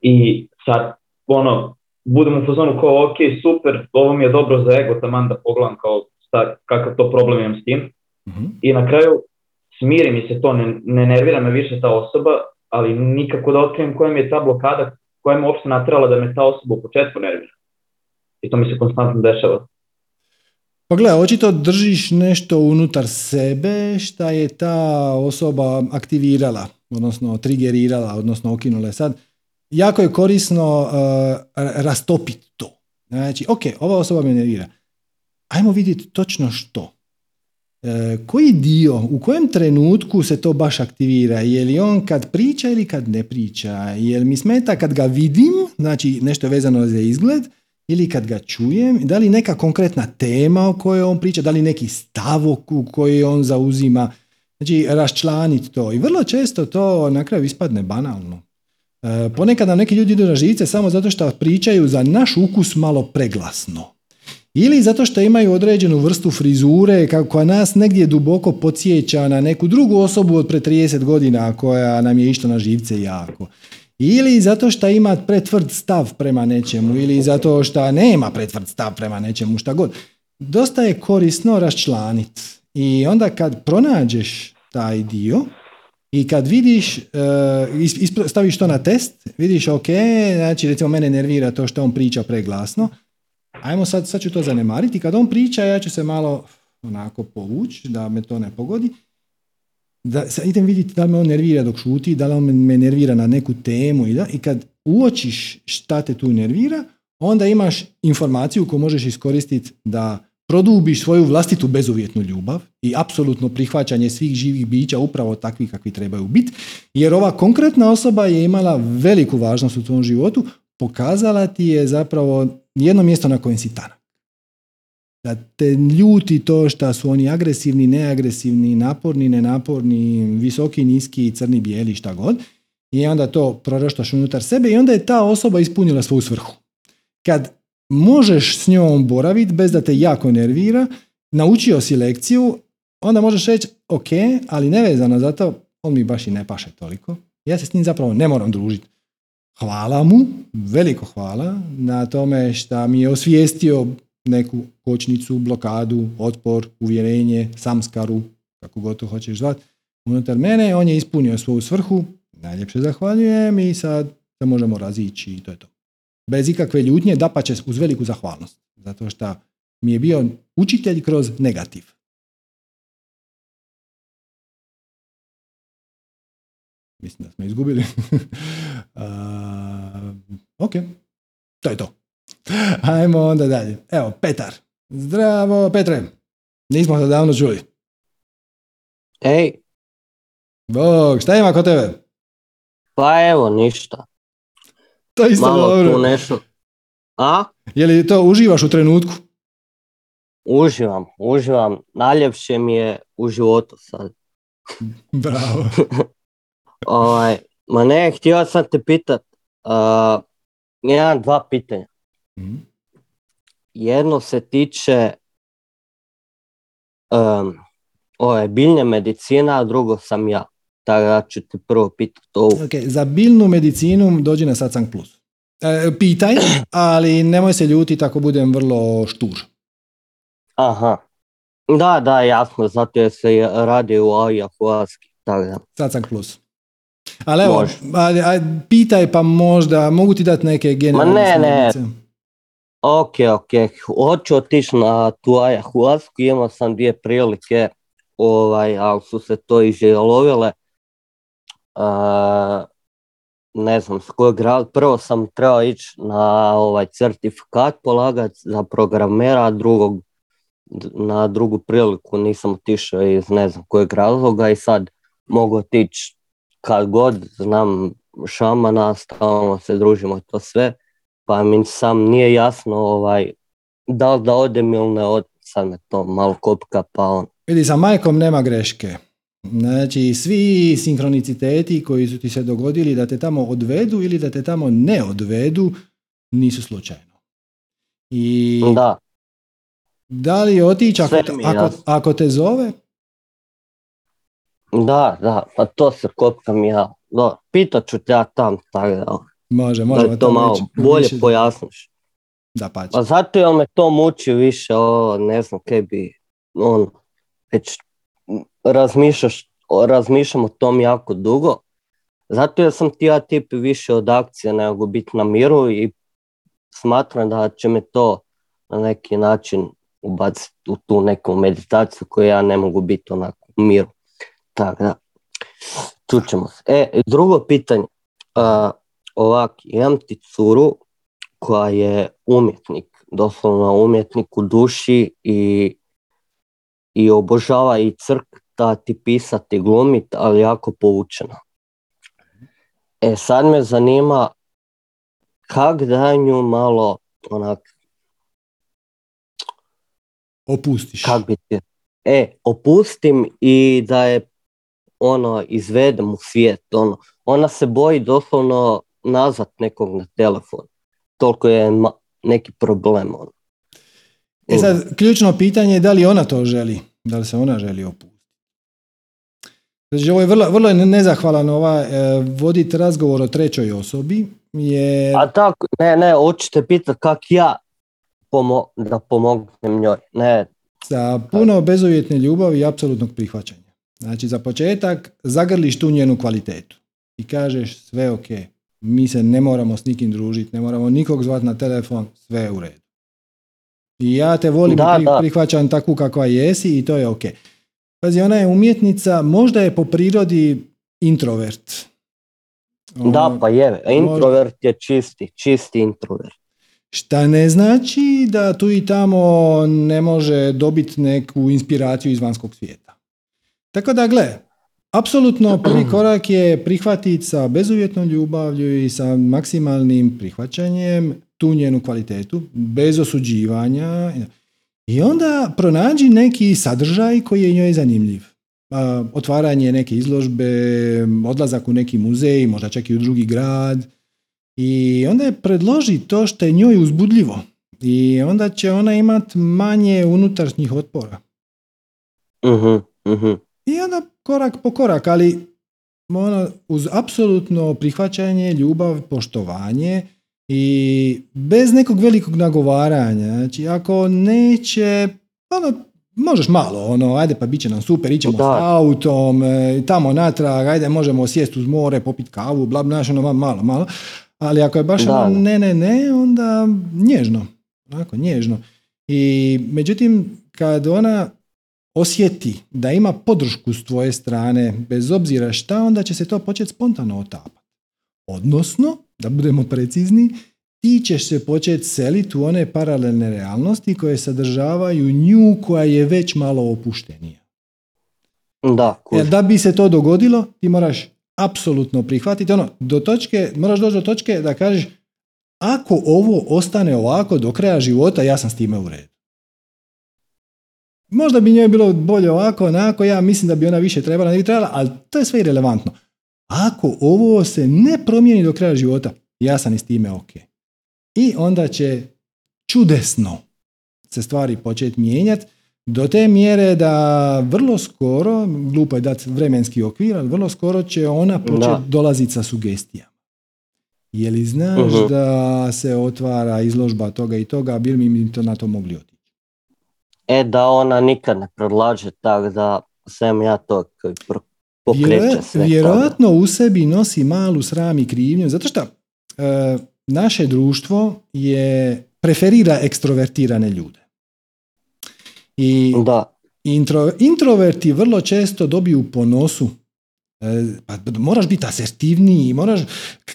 I sad, ono, budem u fazonu kao, ok, super, ovo mi je dobro za ego, taman da pogledam kao šta, kakav to problem imam s tim. Mhm. I na kraju smiri mi se to, ne, ne nervira me više ta osoba, ali nikako da otkrijem koja je ta blokada koja me uopšte natrala da me ta osoba u početku nervira. I to mi se konstantno dešava. Pa gledaj, očito držiš nešto unutar sebe šta je ta osoba aktivirala, odnosno trigerirala, odnosno okinula. Sad, jako je korisno uh, rastopiti to. Znači, ok, ova osoba me nervira. Ajmo vidjeti točno što. E, koji dio, u kojem trenutku se to baš aktivira? Je li on kad priča ili kad ne priča? Je li mi smeta kad ga vidim, znači nešto je vezano za izgled, ili kad ga čujem? Da li neka konkretna tema o kojoj on priča? Da li neki stav u koji on zauzima? Znači, raščlaniti to. I vrlo često to na kraju ispadne banalno. E, ponekad nam neki ljudi idu na živice samo zato što pričaju za naš ukus malo preglasno ili zato što imaju određenu vrstu frizure koja nas negdje duboko podsjeća na neku drugu osobu od pre 30 godina koja nam je išla na živce jako. Ili zato što ima pretvrd stav prema nečemu ili zato što nema pretvrd stav prema nečemu, šta god. Dosta je korisno raščlaniti. I onda kad pronađeš taj dio i kad vidiš, uh, staviš to na test, vidiš ok, znači recimo mene nervira to što on priča preglasno, ajmo sad, sad ću to zanemariti. Kad on priča, ja ću se malo onako povući, da me to ne pogodi. Da, sad idem vidjeti da me on nervira dok šuti, da li on me nervira na neku temu i, da, i kad uočiš šta te tu nervira, onda imaš informaciju koju možeš iskoristiti da produbiš svoju vlastitu bezuvjetnu ljubav i apsolutno prihvaćanje svih živih bića upravo takvih kakvi trebaju biti, jer ova konkretna osoba je imala veliku važnost u tvom životu, pokazala ti je zapravo jedno mjesto na kojem si tanak. Da te ljuti to što su oni agresivni, neagresivni, naporni, nenaporni, visoki, niski, crni, bijeli, šta god. I onda to proroštaš unutar sebe i onda je ta osoba ispunila svoju svrhu. Kad možeš s njom boraviti bez da te jako nervira, naučio si lekciju, onda možeš reći ok, ali nevezano za to, on mi baš i ne paše toliko. Ja se s njim zapravo ne moram družiti. Hvala mu, veliko hvala na tome što mi je osvijestio neku kočnicu, blokadu, otpor, uvjerenje, samskaru, kako god to hoćeš zvati, unutar mene. On je ispunio svoju svrhu, najljepše zahvaljujem i sad se možemo razići i to je to. Bez ikakve ljutnje, da pa će uz veliku zahvalnost. Zato što mi je bio učitelj kroz negativ. Mislim da smo izgubili. ok, to je to. Ajmo onda dalje. Evo, Petar. Zdravo, Petre. Nismo se davno čuli. Ej. Bog, šta ima kod tebe? Pa evo, ništa. To isto Malo dobro. tu nešto. A? Je li to uživaš u trenutku? Uživam, uživam. Najljepše mi je u životu sad. Bravo. Ovaj, ma ne, htio sam te pitat. Uh, jedan, dva pitanja. Mhm. Jedno se tiče um, ove biljne medicina, a drugo sam ja. Tako da ću te prvo pitati ovo. Ok, za biljnu medicinu dođi na Satsang Plus. E, pitaj, ali nemoj se ljutiti ako budem vrlo štur. Aha. Da, da, jasno, zato jer se radi u ayahuaski. Tako da. Satsang Plus. Ali evo, ajde, ajde, pitaj pa možda, mogu ti dati neke generalne ne, ne. smjernice? Ok, ok. Hoću otići na tu ayahuasku, imao sam dvije prilike, ovaj, ali su se to izjelovile. Uh, ne znam s kojeg razloga. Prvo sam trebao ići na ovaj certifikat polagati za programera, a drugog na drugu priliku nisam otišao iz ne znam kojeg razloga i sad mogu otići kad god znam šamana, stalno se družimo to sve, pa mi sam nije jasno ovaj, da li da odem ili ne odem, sad me to malo kopka pa on. Vidi, sa majkom nema greške. Znači, svi sinkroniciteti koji su ti se dogodili da te tamo odvedu ili da te tamo ne odvedu, nisu slučajno. I Da, da li otići ako, ako, ako te zove, da, da, pa to se kopkam ja. Da, pitat ću te ja tam, tako da, može, da možemo to malo reći bolje više- pojasniš. Da, pa Pa zato jer me to muči više, o, ne znam kaj bi, on, već razmišljaš, o- razmišljam o tom jako dugo. Zato jer sam ti ja tip više od akcije nego biti na miru i smatram da će me to na neki način ubaciti u tu neku meditaciju koju ja ne mogu biti onako u miru. Tako da, čućemo se. E, drugo pitanje, a, ovak, imam ti curu koja je umjetnik, doslovno umjetnik u duši i, i obožava i crtati, pisati, glumit, ali jako poučena. E sad me zanima kak da nju malo onak, opustiš. kak bi ti, e, opustim i da je ono, izvedem u svijet, ono, ona se boji doslovno nazvat nekog na telefon. Toliko je ma- neki problem, ono. E sad, ključno pitanje je da li ona to želi, da li se ona želi opustiti. Znači, ovo je vrlo, vrlo je nezahvalan ova, e, voditi razgovor o trećoj osobi, jer A tako, ne, ne, hoćete pitati kak ja pomo- da pomognem njoj. Ne, sa puno bezuvjetne ljubavi i apsolutnog prihvaćanja. Znači, za početak zagrliš tu njenu kvalitetu i kažeš sve ok, mi se ne moramo s nikim družiti, ne moramo nikog zvati na telefon, sve je u redu. I ja te volim Da, pri- da. prihvaćam takvu kakva jesi i to je ok. Pazi, ona je umjetnica, možda je po prirodi introvert. da Ono, pa je, introvert je čisti, čisti introvert. Šta ne znači da tu i tamo ne može dobiti neku inspiraciju iz vanjskog svijeta. Tako da, gle, apsolutno prvi korak je prihvatiti sa bezuvjetnom ljubavlju i sa maksimalnim prihvaćanjem tu njenu kvalitetu, bez osuđivanja. I onda pronađi neki sadržaj koji je njoj zanimljiv. Otvaranje neke izložbe, odlazak u neki muzej, možda čak i u drugi grad. I onda je predloži to što je njoj uzbudljivo. I onda će ona imati manje unutrašnjih otpora. Mhm, mhm. I onda korak po korak, ali ono, uz apsolutno prihvaćanje, ljubav, poštovanje i bez nekog velikog nagovaranja. Znači, ako neće, ono, možeš malo, ono, ajde pa bit će nam super, ićemo Da. s autom, e, tamo natrag, ajde možemo sjesti uz more, popit kavu, bla, bla, ono, malo, malo. Ali ako je baš Da, ono, ne, ne, ne, onda nježno, onako, nježno. I međutim, kad ona osjeti da ima podršku s tvoje strane, bez obzira šta, onda će se to početi spontano otapati. Odnosno, da budemo precizni, ti ćeš se početi seliti u one paralelne realnosti koje sadržavaju nju koja je već malo opuštenija. Da, Jer da bi se to dogodilo, ti moraš apsolutno prihvatiti ono, do točke, moraš doći do točke da kažeš ako ovo ostane ovako do kraja života, ja sam s time u redu. Možda bi njoj bilo bolje ovako, onako, ja mislim da bi ona više trebala, ne bi trebala, ali to je sve irelevantno. Ako ovo se ne promijeni do kraja života, ja sam i s time ok. I onda će čudesno se stvari početi mijenjati do te mjere da vrlo skoro, glupo je dati vremenski okvir, ali vrlo skoro će ona početi dolaziti sa sugestijama. Je li znaš Mhm. da se otvara izložba toga i toga, bi mi to na to mogli otići? E da ona nikad ne predlaže tak da sam ja to koji pokreće sve. vjerojatno u sebi nosi malu sram i krivnju, zato što e, naše društvo je preferira ekstrovertirane ljude. I. Da, intro, introverti vrlo često dobiju po nosu. E, pa moraš biti asertivniji, moraš,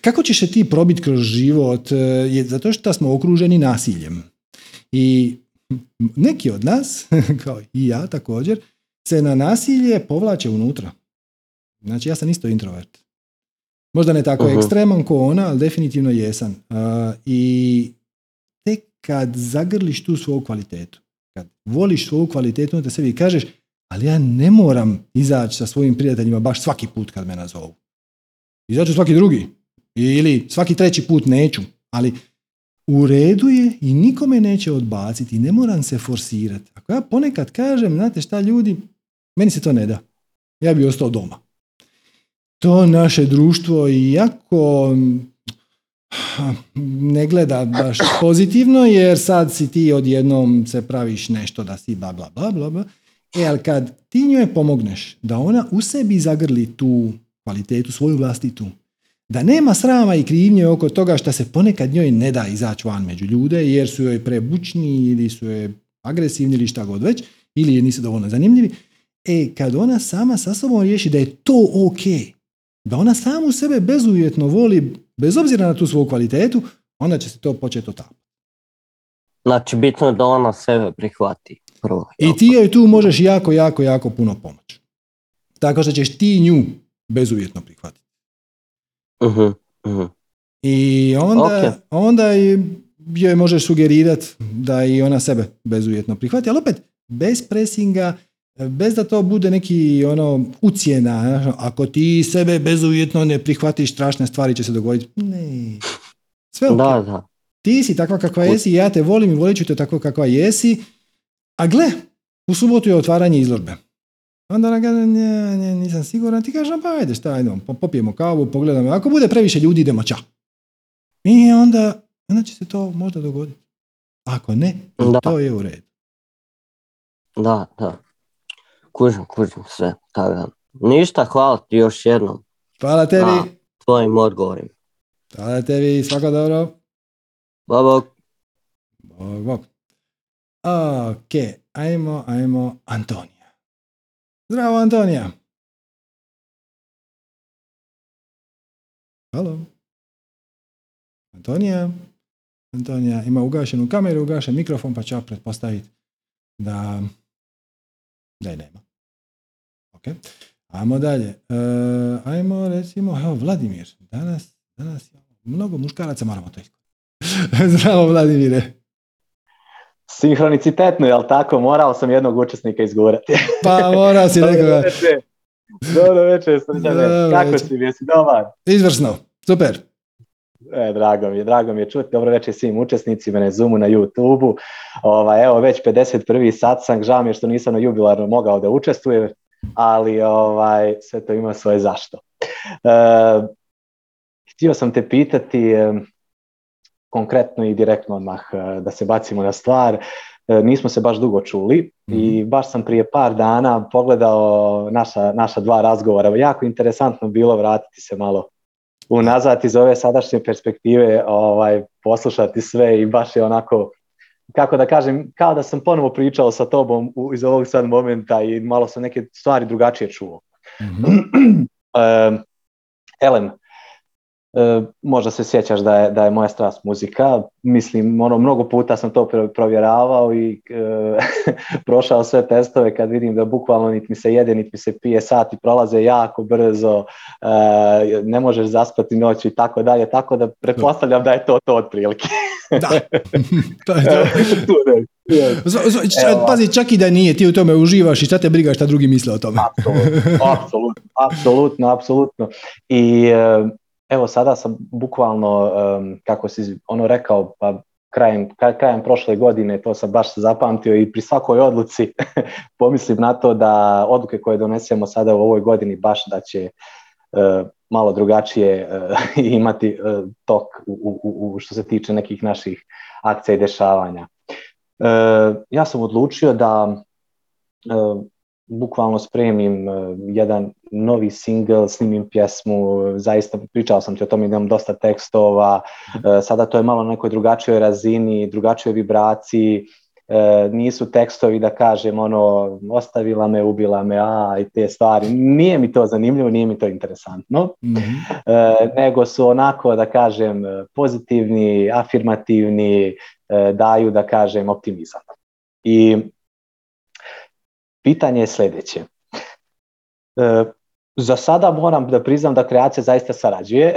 kako ćeš se ti probiti kroz život? E, Je zato što smo okruženi nasiljem. I neki od nas, kao i ja također, se na nasilje povlače unutra. Znači ja sam isto introvert. Možda ne tako Mhm. ekstreman ko ona, ali definitivno jesam. A, I tek kad zagrliš tu svoju kvalitetu, kad voliš svoju kvalitetu unutar sebi kažeš, ali ja ne moram izaći sa svojim prijateljima baš svaki put kad me nazovu. Izaću svaki drugi. Ili svaki treći put neću. Ali u redu je i nikome neće odbaciti. Ne moram se forsirati. Ako ja ponekad kažem, znate šta ljudi, meni se to ne da. Ja bi ostao doma. To naše društvo iako ne gleda baš pozitivno jer sad si ti odjednom se praviš nešto da si bla bla bla bla bla. E, ali kad ti njoj pomogneš da ona u sebi zagrli tu kvalitetu, svoju vlastitu, da nema srama i krivnje oko toga što se ponekad njoj ne da izaći van među ljude jer su joj prebučni ili su joj agresivni ili šta god već, ili nisu dovoljno zanimljivi, e, kad ona sama sa sobom riješi da je to ok, da ona samu sebe bezuvjetno voli, bez obzira na tu svoju kvalitetu, onda će se to početi otapati. Znači, bitno je da ona sebe prihvati prvo. I ti joj tu možeš jako, jako, jako puno pomoći. Tako što ćeš ti nju bezuvjetno prihvatiti. Mhm, mhm. I onda, Ok. onda i joj možeš sugerirati da i ona sebe bezuvjetno prihvati, ali opet bez presinga, bez da to bude neki ono ucjena, znaš, ako ti sebe bezuvjetno ne prihvatiš, strašne stvari će se dogoditi. Ne. Sve ok. Da, da. Ti si takva kakva jesi, ja te volim i volit ću te tako kakva jesi, a gle, u subotu je otvaranje izložbe. Onda ona kaže, ne, ne, nisam siguran, ti kažeš, pa ajde, šta, ajde, po- popijemo kavu, pogledamo, ako bude previše ljudi, idemo ča. I onda, onda će se to možda dogoditi. Ako ne, Da. to je u redu. Da, da. Kužim, kužim sve. Tako. Ništa, hvala ti još jednom Hvala tebi, Da. tvojim odgovorima. hvala tebi, svako dobro. Bog, bog. Bog, bog. Ok, ajmo, ajmo, Antonija. Zdravo, Antonija. Halo. Antonija. Antonija ima ugašenu kameru, ugašen mikrofon, pa ću ja pretpostaviti da, da je nema. Ok. Ajmo dalje. E, ajmo recimo, evo Vladimir. Danas, danas mnogo muškaraca moramo to iskoristiti. Zdravo Vladimire. Sinhronicitetno, jel tako? Morao sam jednog učesnika izgurati. Pa mora si Dobro nekoga. večer. Dobro večer, srđane. Dobro Kako večer. si, jesi dobar? Izvrsno, super. E, drago mi je, drago mi je čuti. Dobro večer svim učesnicima na Zoomu, na YouTubeu. Ovaj, evo, već 51. satsang, žao mi je što nisam na jubilarno mogao da učestvujem, ali ovaj, sve to ima svoje zašto. E, htio sam te pitati, konkretno i direktno odmah e, da se bacimo na stvar, e, nismo se baš dugo čuli i Mhm. baš sam prije par dana pogledao naša, naša dva razgovora. Jako interesantno bilo vratiti se malo unazad iz ove sadašnje perspektive, ovaj, poslušati sve i baš je onako, kako da kažem, kao da sam ponovo pričao sa tobom u, iz ovog sad momenta i malo sam neke stvari drugačije čuo. Mhm. E, Elen, e, možda se sjećaš da je, da je moja strast muzika. Mislim, ono, mnogo puta sam to pr- provjeravao i e, prošao sve testove kad vidim da bukvalno niti mi se jede, niti mi se pije, sati prolaze jako brzo, e, ne možeš zaspati noć i tako dalje, tako da pretpostavljam da je to to otprilike. Da. to je to. Pazi, čak i da nije, ti u tome uživaš i šta te briga šta drugi misle o tome. Apsolutno, apsolutno, apsolutno, apsolutno. I e, evo sada sam bukvalno, em, kako si ono rekao, pa krajem, kraj- krajem prošle godine, to sam baš zapamtio i pri svakoj odluci pomislim na to da odluke koje donesemo sada u ovoj godini baš da će e, malo drugačije e, imati e, tok u, u, u što se tiče nekih naših akcija i dešavanja. Ja sam odlučio da bukvalno spremim e, jedan novi single, snimim pjesmu, zaista pričao sam ti o tome, imam dosta tekstova, e, sada to je malo na nekoj drugačijoj razini, drugačijoj vibraciji, e, nisu tekstovi da kažem ono, ostavila me, ubila me, a i te stvari, nije mi to zanimljivo, nije mi to interesantno, Mhm. e, nego su onako da kažem pozitivni, afirmativni, daju da kažem optimizam. I pitanje je sljedeće. E, za sada moram da priznam da kreacija zaista sarađuje.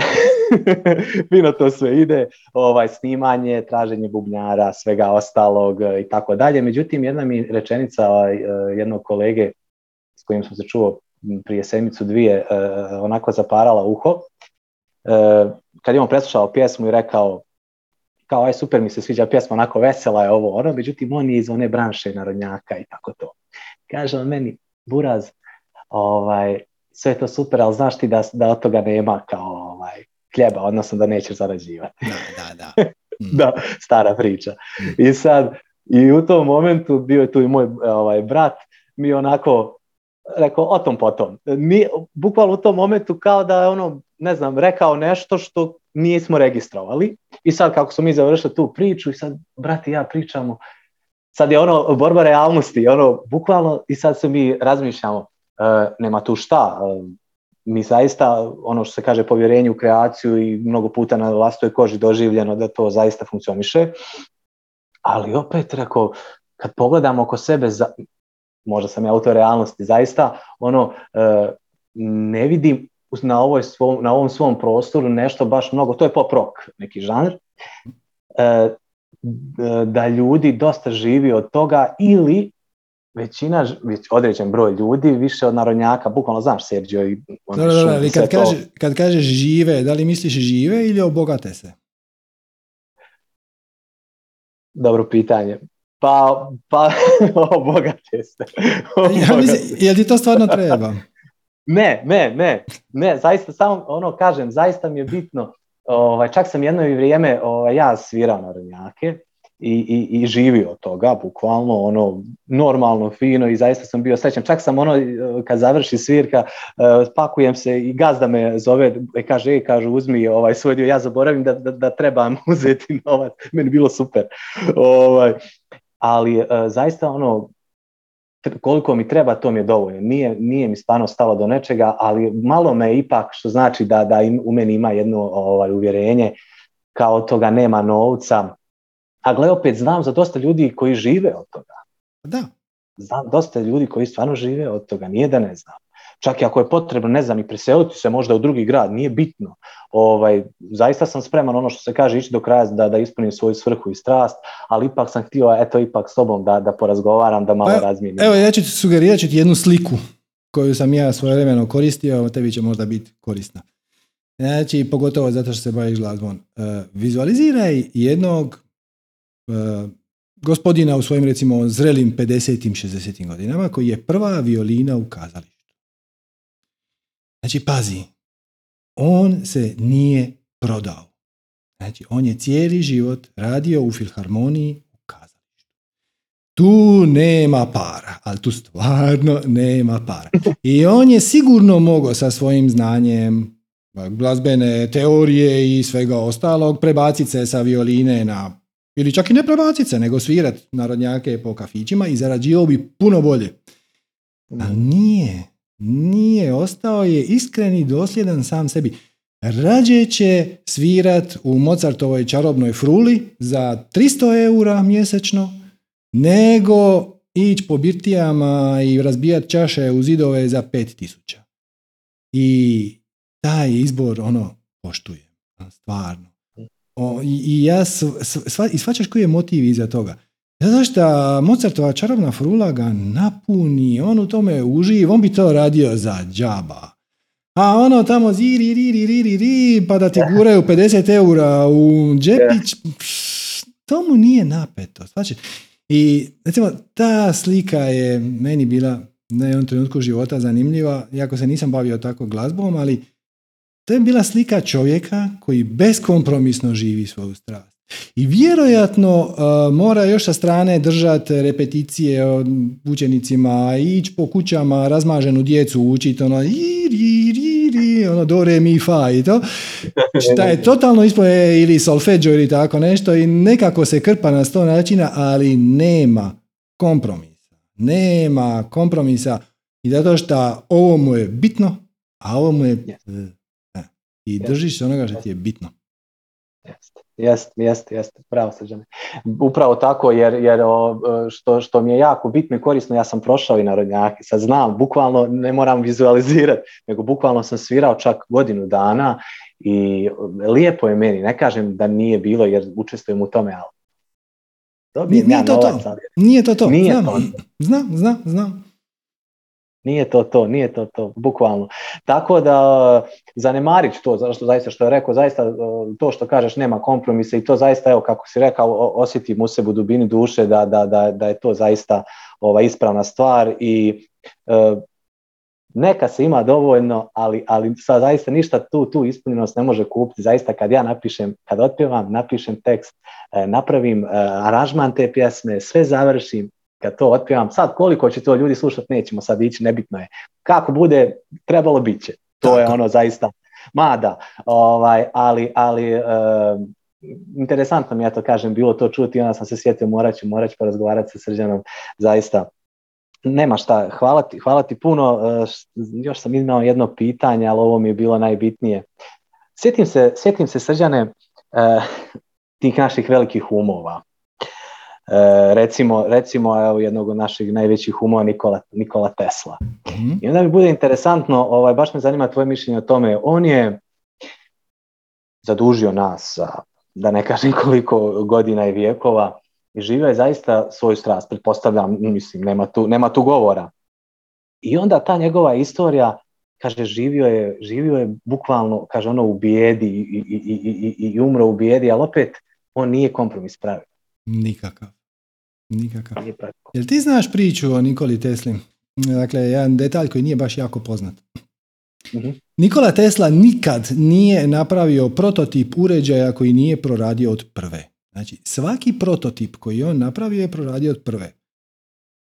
Fino to sve ide, ovaj snimanje, traženje bubnjara, svega ostalog e, i tako dalje. Međutim, jedna mi rečenica e, jednog kolege s kojim sam se čuo prije sedmicu dvije, e, onako zaparala uho. Kad je on preslušao pjesmu i rekao kao aj super mi se sviđa pjesma, onako vesela je ovo, ono, međutim on je iz one branše narodnjaka i tako to. Kaže on meni, Buraz, ovaj, sve je to super, ali znaš ti da, da od toga nema kao ovaj, hljeba, odnosno da nećeš zarađivati. Da, da, da. Mm. da, stara priča. I sad, i u tom momentu bio je tu i moj ovaj, brat, mi onako rekao o tom potom. Mi, bukvalno u tom momentu kao da je ono, ne znam, rekao nešto što nismo registrovali i sad kako smo mi završili tu priču i sad brat i ja pričamo, sad je ono borba realnosti, ono bukvalno i sad se mi razmišljamo, e, nema tu šta, e, mi zaista, ono što se kaže povjerenje u kreaciju i mnogo puta na vlastoj koži doživljeno da to zaista funkcioniše, ali opet rekao, kad pogledamo oko sebe, za, možda sam ja u toj realnosti, zaista ono, e, ne vidim na, ovoj svom, na ovom svom prostoru nešto baš mnogo, to je pop rock, neki žanr, e, da ljudi dosta živi od toga ili većina, već određen broj ljudi, više od narodnjaka, bukvalno znaš Sergio i ono, Da, da, da, ali kad, to. kaže, kad kažeš žive, da li misliš žive ili obogate se? Dobro pitanje. Pa, pa, obogate se. Ja Obogate mislim, jel ti to stvarno treba? Ne, ne, ne, ne, zaista samo ono kažem, zaista mi je bitno, ovaj, čak sam jedno vrijeme ovaj, ja svirao narodnjake i, i, i živio od toga, bukvalno ono normalno, fino i zaista sam bio srećan. Čak sam ono, kad završi svirka, eh, pakujem se i gazda me zove i kaže, ej, kaže, uzmi ovaj svoj dio, ja zaboravim da, da, da trebam uzeti novac, meni bilo super. Ovaj, ali eh, zaista ono, koliko mi treba, to mi je dovoljno. Nije, nije mi stvarno stalo do nečega, ali malo me ipak, što znači da, da im, u meni ima jedno ovaj, uvjerenje, kao toga nema novca. A gle, opet znam za dosta ljudi koji žive od toga. Da. Znam dosta ljudi koji stvarno žive od toga, nije da ne znam. Čak i ako je potrebno, ne znam, i preseliti se možda u drugi grad, nije bitno. Ovaj, zaista sam spreman ono što se kaže ići do kraja da, da ispunim svoju svrhu i strast, ali ipak sam htio, eto, ipak s tobom da, da porazgovaram, da malo Pa, razmijenim. Evo, ja ću ti sugerirat ću ti jednu sliku koju sam ja svojevremeno koristio, tebi će možda biti korisna. Znači, pogotovo zato što se baviš glazbom. E, vizualiziraj jednog e, gospodina u svojim, recimo, zrelim 50 60 godinama, koji je prva violina u kazalištu. Znači, pazi, on se nije prodao. Znači, on je cijeli život radio u filharmoniji u kazalištu. Tu nema para, ali tu stvarno nema para. I on je sigurno mogao sa svojim znanjem glazbene teorije i svega ostalog prebaciti se sa violine na ili čak i ne prebaciti se, nego svirat narodnjake po kafićima i zarađivao bi puno bolje. Ali nije. Nije. Ostao je iskren i dosljedan sam sebi. Rađe će svirat u Mozartovoj čarobnoj fruli za 300 eura mjesečno, nego ići po birtijama i razbijat čaše u zidove za 5000. I taj izbor ono poštuje. Stvarno. O, i, ja sva, i shvaćaš koji je motiv iza toga. Zato što Mozartova čarobna frula ga napuni, on u tome uživ, on bi to radio za džaba. A ono tamo ziri, ri, ri, ri, ri, pa da ti guraju 50 eura u džepić, to mu nije napeto. Shvaćaš? I recimo ta slika je meni bila na jednom trenutku života zanimljiva, iako se nisam bavio tako glazbom, ali to je bila slika čovjeka koji beskompromisno živi svoju strast. I vjerojatno uh, mora još sa strane držati repeticije od učenicima, ići po kućama, razmaženu djecu učiti, ono, i, ri, ri, ri, ono, do, re, mi, fa i to. Šta je totalno ispoje ili solfeđo ili tako nešto i nekako se krpa na sto načina, ali nema kompromisa. Nema kompromisa i zato što ovo mu je bitno, a ovo mu je i držiš se onoga što ti je bitno. Jeste, jeste, jeste, pravo srđane. Upravo tako, jer, jer što, što mi je jako bitno i korisno, ja sam prošao i narodnjaki, sad znam, bukvalno ne moram vizualizirati, nego bukvalno sam svirao čak godinu dana i lijepo je meni, ne kažem da nije bilo jer učestvujem u tome, ali nije, nije, to to. nije to to. Nije znam, to. Znam, znam, znam. Nije to to, nije to to, bukvalno. Tako da zanemarit to, zašto zaista što je rekao, zaista e, to što kažeš nema kompromisa i to zaista, evo kako si rekao, osjetim u sebi u dubini duše da, da, da, da je to zaista ova, ispravna stvar i e, neka se ima dovoljno, ali, ali sad zaista ništa tu, tu ispunjenost ne može kupiti. Zaista kad ja napišem, kad otpjevam, napišem tekst, e, napravim aranžman te pjesme, sve završim, kad to otpjevam, sad koliko će to ljudi slušati, nećemo sad ići, nebitno je. Kako bude, trebalo bit će. To je ono zaista, mada, ovaj, ali, ali interesantno mi ja to kažem, bilo to čuti, onda sam se sjetio, morat ću, morat ću porazgovarati sa Srđanom, zaista. Nema šta, hvala ti, hvala ti puno, e, još sam imao jedno pitanje, ali ovo mi je bilo najbitnije. Sjetim se, sjetim se Srđane, e, tih naših velikih umova. E, recimo, recimo evo jednog od naših najvećih umova Nikola, Nikola Tesla. mm I onda mi bude interesantno, ovaj, baš me zanima tvoje mišljenje o tome, on je zadužio nas za, da ne kažem koliko godina i vijekova, i živio je zaista svoju strast, pretpostavljam, mislim, nema tu, nema tu govora. I onda ta njegova istorija, kaže, živio je, živio je bukvalno, kaže, ono, u bijedi i, i, i, i, i umro u bijedi, ali opet on nije kompromis pravio. Nikakav. Nikakav. Jel ti znaš priču o Nikoli Tesli? Dakle, jedan detalj koji nije baš jako poznat. uh Nikola Tesla nikad nije napravio prototip uređaja koji nije proradio od prve. Znači, svaki prototip koji on napravio je proradio od prve.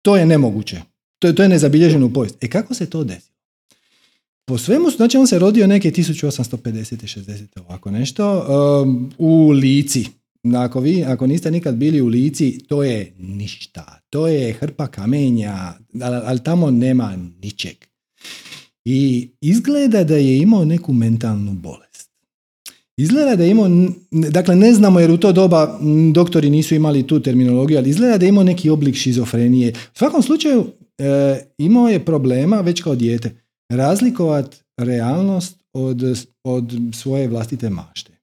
To je nemoguće. To je, to je nezabilježeno u povijest. E kako se to desi? Po svemu, znači on se rodio neke 1850. 60. ovako nešto um, u Lici, ako, vi, ako niste nikad bili u Lici, to je ništa. To je hrpa kamenja, ali, ali tamo nema ničeg. I izgleda da je imao neku mentalnu bolest. Izgleda da je imao, dakle ne znamo jer u to doba doktori nisu imali tu terminologiju, ali izgleda da je imao neki oblik šizofrenije. U svakom slučaju e, imao je problema već kao dijete razlikovati realnost od, od svoje vlastite mašte.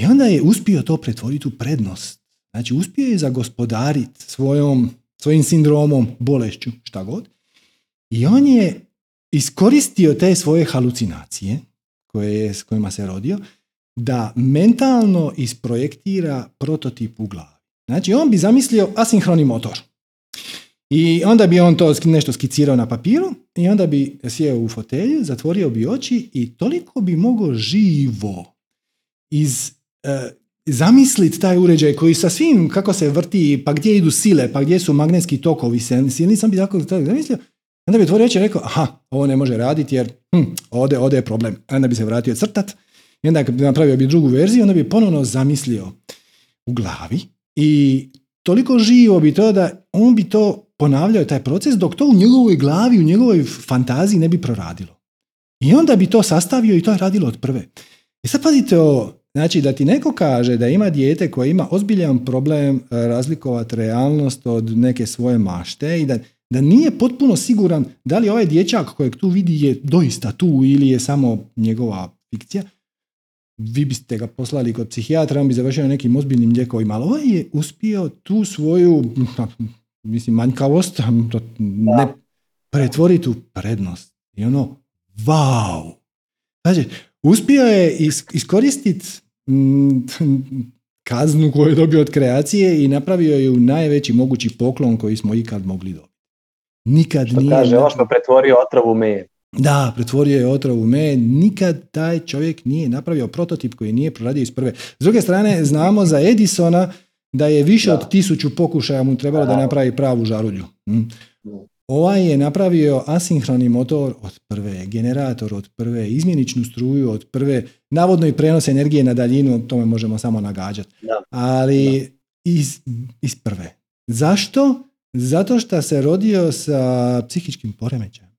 I onda je uspio to pretvoriti u prednost. Znači, uspio je zagospodariti svojom, svojim sindromom, bolešću, šta god. I on je iskoristio te svoje halucinacije, koje je, s kojima se rodio, da mentalno isprojektira prototip u glavi. Znači, on bi zamislio asinhroni motor. I onda bi on to nešto skicirao na papiru i onda bi sjeo u fotelju, zatvorio bi oči i toliko bi mogao živo iz, zamisliti taj uređaj koji sa svim kako se vrti, pa gdje idu sile, pa gdje su magnetski tokovi silni, sam bi tako zamislio, onda bi otvorio oči i rekao, aha, ovo ne može raditi jer hm, ovdje, ovdje je problem. Onda bi se vratio crtat i onda napravio bi drugu verziju, onda bi ponovno zamislio u glavi i toliko živo bi to da on bi to ponavljao taj proces dok to u njegovoj glavi, u njegovoj fantaziji ne bi proradilo. I onda bi to sastavio i to je radilo od prve. I sad pazite ovo, znači da ti neko kaže da ima dijete koje ima ozbiljan problem e, razlikovati realnost od neke svoje mašte i da, da nije potpuno siguran da li ovaj dječak kojeg tu vidi je doista tu ili je samo njegova fikcija, vi biste ga poslali kod psihijatra, on bi završio nekim ozbiljnim lijekovima, ali ovaj je uspio tu svoju mislim, manjkavost ne pretvoriti u prednost. I ono, wow! Znači, uspio je iskoristiti kaznu koju je dobio od kreacije i napravio je u najveći mogući poklon koji smo ikad mogli dobiti. Nikad što nije... kaže, ovo što pretvorio otrovu med. Da, pretvorio je otrovu med. Nikad taj čovjek nije napravio prototip koji nije proradio iz prve. S druge strane, znamo za Edisona da je više od tisuću pokušaja mu trebalo da napravi pravu žarulju. Hm. Ovaj je napravio asinhroni motor od prve, generator od prve, izmjeničnu struju od prve, navodno i prenos energije na daljinu, tome možemo samo nagađati. Ali iz, iz prve. Zašto? Zato što se rodio sa psihičkim poremećajem.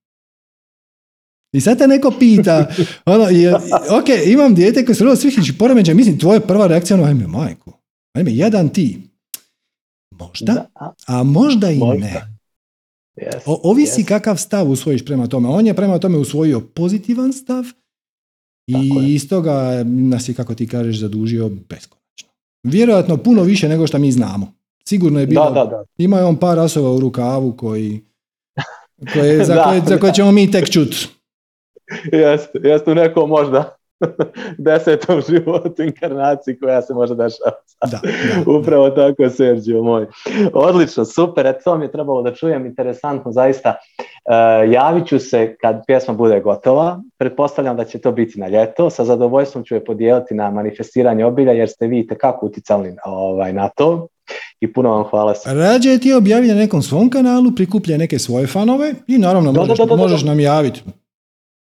I sad te neko pita, ono, je, ok, imam dijete koje se rodio s psihičkim poremećajem, mislim, tvoja prva reakcija, ono, ajme, majku, ajme, jedan ti. Možda, a možda i ne. Yes, ovisi kakav stav usvojiš prema tome. On je prema tome usvojio pozitivan stav i iz toga nas je, kako ti kažeš, zadužio beskonačno. Vjerojatno puno više nego što mi znamo. Sigurno je bilo, da, ima je on par asova u rukavu koji, koje, za, koje, za koje ćemo mi tek čut. Jeste, jeste neko možda desetom životu inkarnaciji koja se može dešava. Da, Upravo tako, Sergio moj. Odlično, super, eto to mi je trebalo da čujem, interesantno, zaista. E, javit ću se kad pjesma bude gotova, pretpostavljam da će to biti na ljeto, sa zadovoljstvom ću je podijeliti na manifestiranje obilja, jer ste vi kako uticali ovaj, na to i puno vam hvala. Rađe ti objavi na nekom svom kanalu, prikuplja neke svoje fanove i naravno možeš, možeš nam javiti.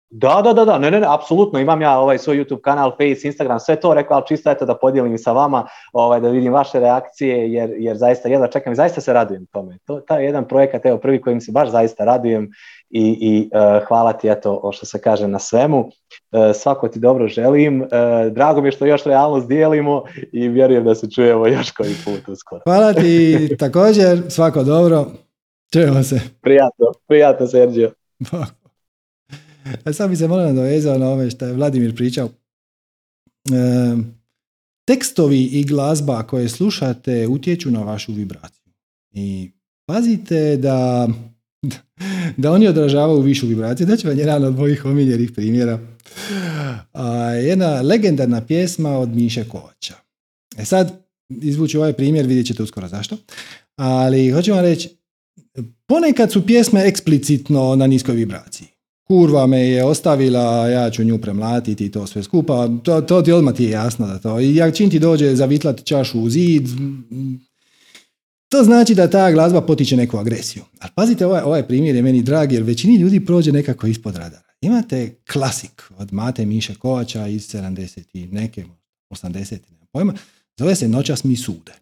Da, da, da, da, ne, ne, ne, apsolutno, imam ja ovaj svoj YouTube kanal, Face, Instagram, sve to rekao, ali čisto eto da podijelim sa vama, ovaj, da vidim vaše reakcije, jer, jer zaista jedva čekam i zaista se radujem tome. To, taj jedan projekat, evo prvi kojim se baš zaista radujem i, i uh, hvala ti eto što se kaže na svemu. Uh, svako ti dobro želim, uh, drago mi je što još realnost dijelimo i vjerujem da se čujemo još koji put uskoro. Hvala ti također, svako dobro, čujemo se. Prijatno, prijatno Sergio. A sad bi se malo nadovezao na ove što je Vladimir pričao. E, tekstovi i glazba koje slušate utječu na vašu vibraciju. I pazite da, da oni odražavaju višu vibraciju. Da ću vam jedan od mojih omiljenih primjera. A, jedna legendarna pjesma od Miše Kovača. E sad, izvući ovaj primjer, vidjet ćete uskoro zašto. Ali hoću vam reći, ponekad su pjesme eksplicitno na niskoj vibraciji kurva me je ostavila, ja ću nju premlatiti i to sve skupa, to, to ti odmah ti je jasno da to. I jak čim ti dođe zavitlat čašu u zid, to znači da ta glazba potiče neku agresiju. Ali pazite, ovaj, ovaj primjer je meni drag jer većini ljudi prođe nekako ispod radara. Imate klasik od Mate Miše Kovača iz 70 i neke, 80 nema pojma, zove se Noćas mi sude.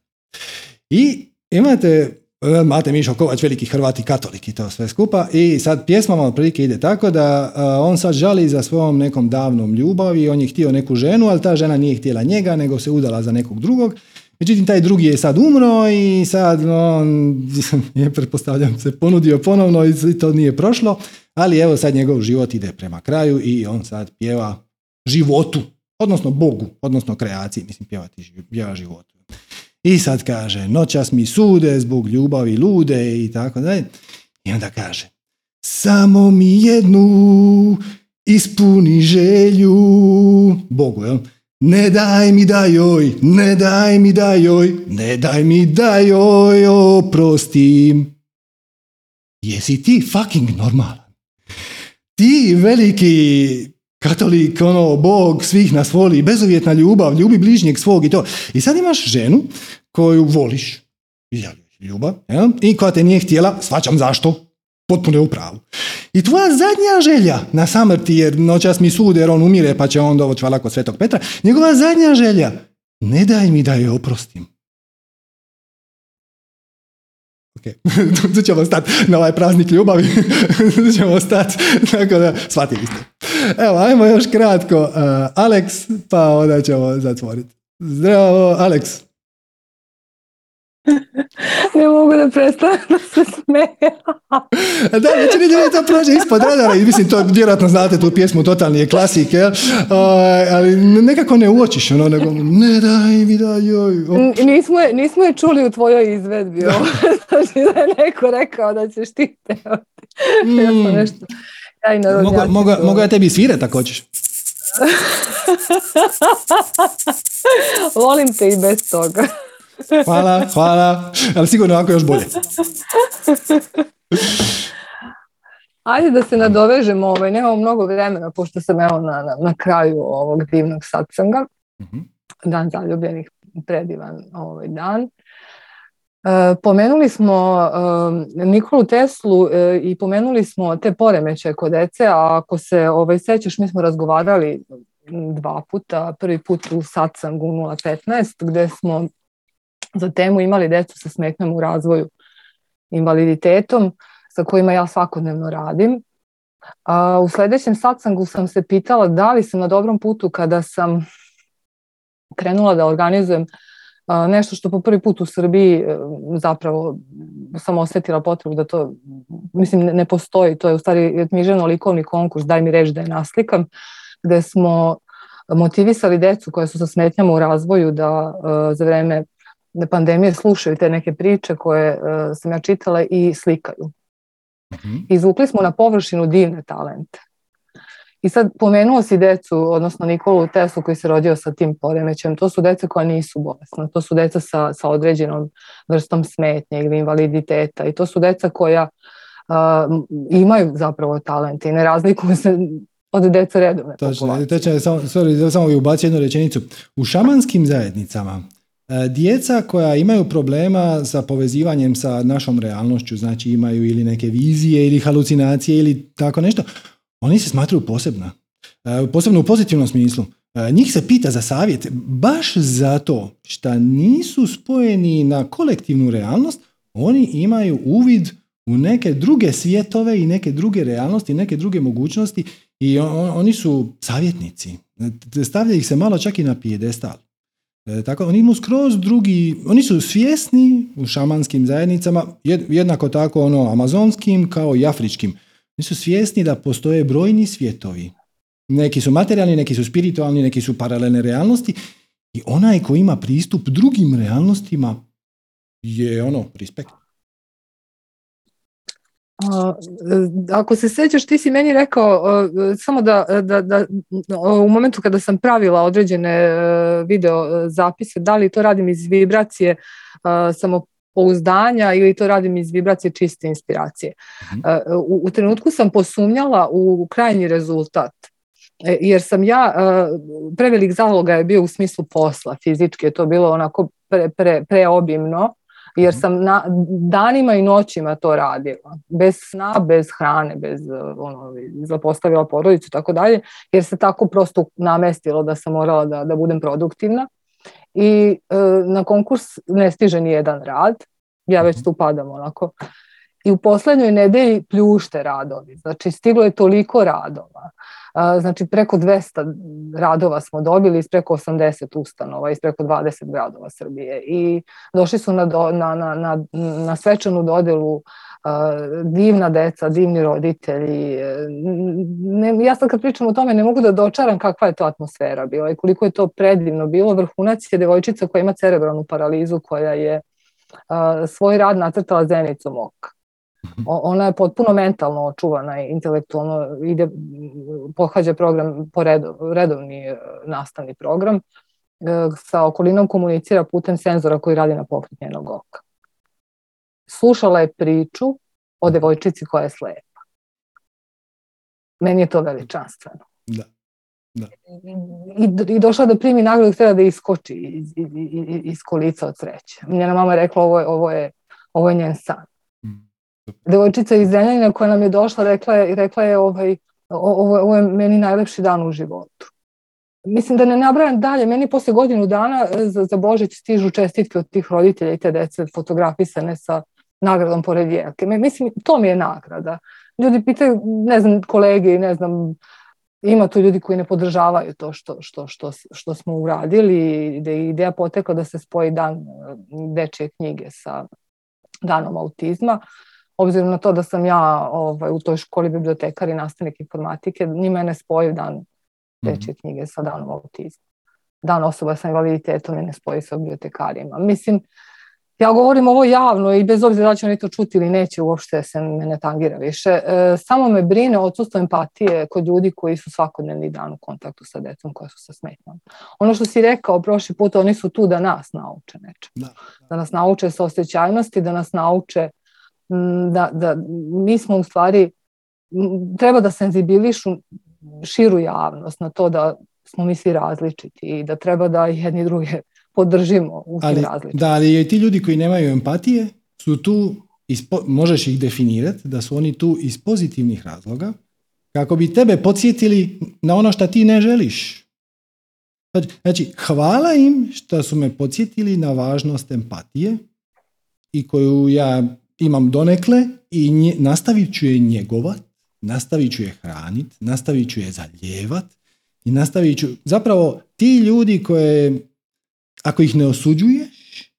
I imate Mate Mišo Kovač, veliki Hrvati katolik i to sve skupa. I sad pjesma vam otprilike ide tako da e, on sad žali za svojom nekom davnom ljubavi, on je htio neku ženu, ali ta žena nije htjela njega, nego se udala za nekog drugog. Međutim, taj drugi je sad umro i sad on je, pretpostavljam, se ponudio ponovno i to nije prošlo, ali evo sad njegov život ide prema kraju i on sad pjeva životu, odnosno Bogu, odnosno kreaciji, mislim pjevati, pjeva životu. I sad kaže, noćas mi sude zbog ljubavi lude i tako dalje. I onda kaže, samo mi jednu ispuni želju Bogu, jel? Ne daj mi da joj, ne daj mi da joj, ne daj mi da joj oprostim. Jesi ti fucking normalan? Ti veliki katolik, ono, Bog svih nas voli, bezuvjetna ljubav, ljubi bližnjeg svog i to. I sad imaš ženu koju voliš, ljubav, jel? i koja te nije htjela, svačam zašto, potpuno je u pravu. I tvoja zadnja želja na samrti, jer noćas mi sude jer on umire pa će on dovoći hvala kod svetog Petra, njegova zadnja želja, ne daj mi da je oprostim. Ok, tu ćemo stati na ovaj praznik ljubavi, tu ćemo stati, tako da shvatili ste. Evo, ajmo još kratko, uh, Alex, pa onda ćemo zatvoriti. Zdravo, Alex. Ne mogu da prestanem da se smeje. da, većini ljudi to prođe ispod radara i mislim, to vjerojatno znate tu pjesmu, totalni je klasik, jel? ali nekako ne uočiš, ono, nego ne daj mi da joj. Nismo je, nismo je čuli u tvojoj izvedbi, znači da je neko rekao da ćeš ti pevati. Mm. Ja sam nešto, ja mogu, mogu, mogu ja tebi svirati ako hoćeš. Volim te i bez toga. Hvala, hvala. Ali sigurno ovako još bolje. Ajde da se nadovežemo, ovaj, nemamo mnogo vremena, pošto sam evo na, na, na kraju ovog divnog satsanga. uh Dan zaljubljenih, predivan ovaj dan. E, pomenuli smo e, Nikolu Teslu e, i pomenuli smo te poremeće kod dece, a ako se ovaj, sećaš, mi smo razgovarali dva puta, prvi put u satsangu 015, gde smo za temu imali decu sa smetnjom u razvoju invaliditetom sa kojima ja svakodnevno radim. A, u sljedećem satsangu sam se pitala da li sam na dobrom putu kada sam krenula da organizujem nešto što po prvi put u Srbiji e, zapravo sam osjetila potrebu da to, mislim ne postoji, to je u stvari likovni konkurs, daj mi reći da je naslikam, gde smo motivisali decu koja su sa smetnjama u razvoju da e, za vreme pandemije slušaju te neke priče koje uh, sam ja čitala i slikaju. mm Izvukli smo na površinu divne talente. I sad pomenuo si decu, odnosno Nikolu Teslu koji se rodio sa tim poremećem. To su deca koja nisu bolesna, to su deca sa, sa određenom vrstom smetnje ili invaliditeta i to su deca koja uh, imaju zapravo talente i ne razlikuju se od deca redovne Točno, točno, samo, sorry, samo ubaci jednu rečenicu. U šamanskim zajednicama E, djeca koja imaju problema sa povezivanjem sa našom realnošću, znači imaju ili neke vizije ili halucinacije ili tako nešto, oni se smatruju posebna. E, posebno u pozitivnom smislu. E, njih se pita za savjet baš zato što nisu spojeni na kolektivnu realnost, oni imaju uvid u neke druge svjetove i neke druge realnosti, neke druge mogućnosti i oni su savjetnici. Stavlja ih se malo čak i na pijedestal. E, tako, oni imaju skroz drugi, oni su svjesni u šamanskim zajednicama, jednako tako ono amazonskim kao i afričkim. Oni su svjesni da postoje brojni svjetovi. Neki su materijalni, neki su spiritualni, neki su paralelne realnosti i onaj ko ima pristup drugim realnostima je ono, respekt. Ako se sjećaš, ti si meni rekao samo da, da, da u momentu kada sam pravila određene e, video zapise, da li to radim iz vibracije samopouzdanja ili to radim iz vibracije čiste inspiracije. Mhm. U, u trenutku sam posumnjala u krajnji rezultat e, jer sam ja, prevelik zaloga je bio u smislu posla, fizički je to bilo onako pre, pre, preobimno jer mhm. sam na, danima i noćima to radila. Bez sna, bez hrane, bez ono, zapostavila porodicu i tako dalje, jer se tako prosto namestilo da sam morala da, da budem produktivna. I e, na konkurs ne stiže ni jedan rad, ja već mhm. tu padam onako. I u posljednjoj nedelji pljušte radovi, znači stiglo je toliko radova. Znači preko 200 radova smo dobili iz preko 80 ustanova, iz preko 20 gradova Srbije i došli su na, na, na, na svečanu dodelu divna deca, divni roditelji. Ne, ja sad kad pričam o tome ne mogu da dočaram kakva je to atmosfera bila i koliko je to predivno bilo. Vrhunac je devojčica koja ima cerebralnu paralizu koja je svoj rad nacrtala zenicom oka. Ona je potpuno mentalno očuvana i intelektualno ide, pohađa program, po redovni e, nastavni program, e, sa okolinom komunicira putem senzora koji radi na pokret njenog oka. Slušala je priču o devojčici koja je slepa. Meni je to veličanstveno. Da. Da. I, I došla da primi nagradu, htjela da iskoči iz, iz, iz kolica od sreće. Njena mama je rekla ovo je, ovo je, ovo je njen san. Devojčica iz Zrenjanina koja nam je došla rekla je, rekla je ovaj, ovo, je meni najlepši dan u životu. Mislim da ne nabrajam dalje, meni posle godinu dana e, za, za Božić stižu čestitke od tih roditelja i te dece fotografisane sa nagradom pored jelke. Mislim, to mi je nagrada. Ljudi pitaju, ne znam, kolege, ne znam, ima tu ljudi koji ne podržavaju to što, što, što, što smo uradili, da je ideja potekla da se spoji dan e, dečje knjige sa danom autizma. Obzirom na to da sam ja ovaj, u toj školi bibliotekar i nastavnik informatike, njima je ne spojiv dan dečje mhm. knjige sa danom autizma. Dan osoba sa invaliditetom je ne spoji sa bibliotekarima. Mislim, ja govorim ovo javno i bez obzira da će oni to čuti ili neće, uopšte se me ne tangira više. E, samo me brine odsustvo empatije kod ljudi koji su svakodnevni dan u kontaktu sa decom koja su sa smetnjom. Ono što si rekao prošli put, oni su tu da nas nauče nečem. Da, da. nas nauče sa osjećajnosti, da nas nauče da, da mi smo u stvari, treba da senzibilišu širu javnost na to da smo mi svi različiti i da treba da jedni druge podržimo u ali, Da, ali ti ljudi koji nemaju empatije su tu, možeš ih definirati, da su oni tu iz pozitivnih razloga, kako bi tebe podsjetili na ono što ti ne želiš. Znači, hvala im što su me podsjetili na važnost empatije i koju ja imam donekle i nje, nastavit ću je njegovat, nastavit ću je hranit, nastavit ću je zaljevat i nastavit ću, zapravo ti ljudi koje ako ih ne osuđuješ,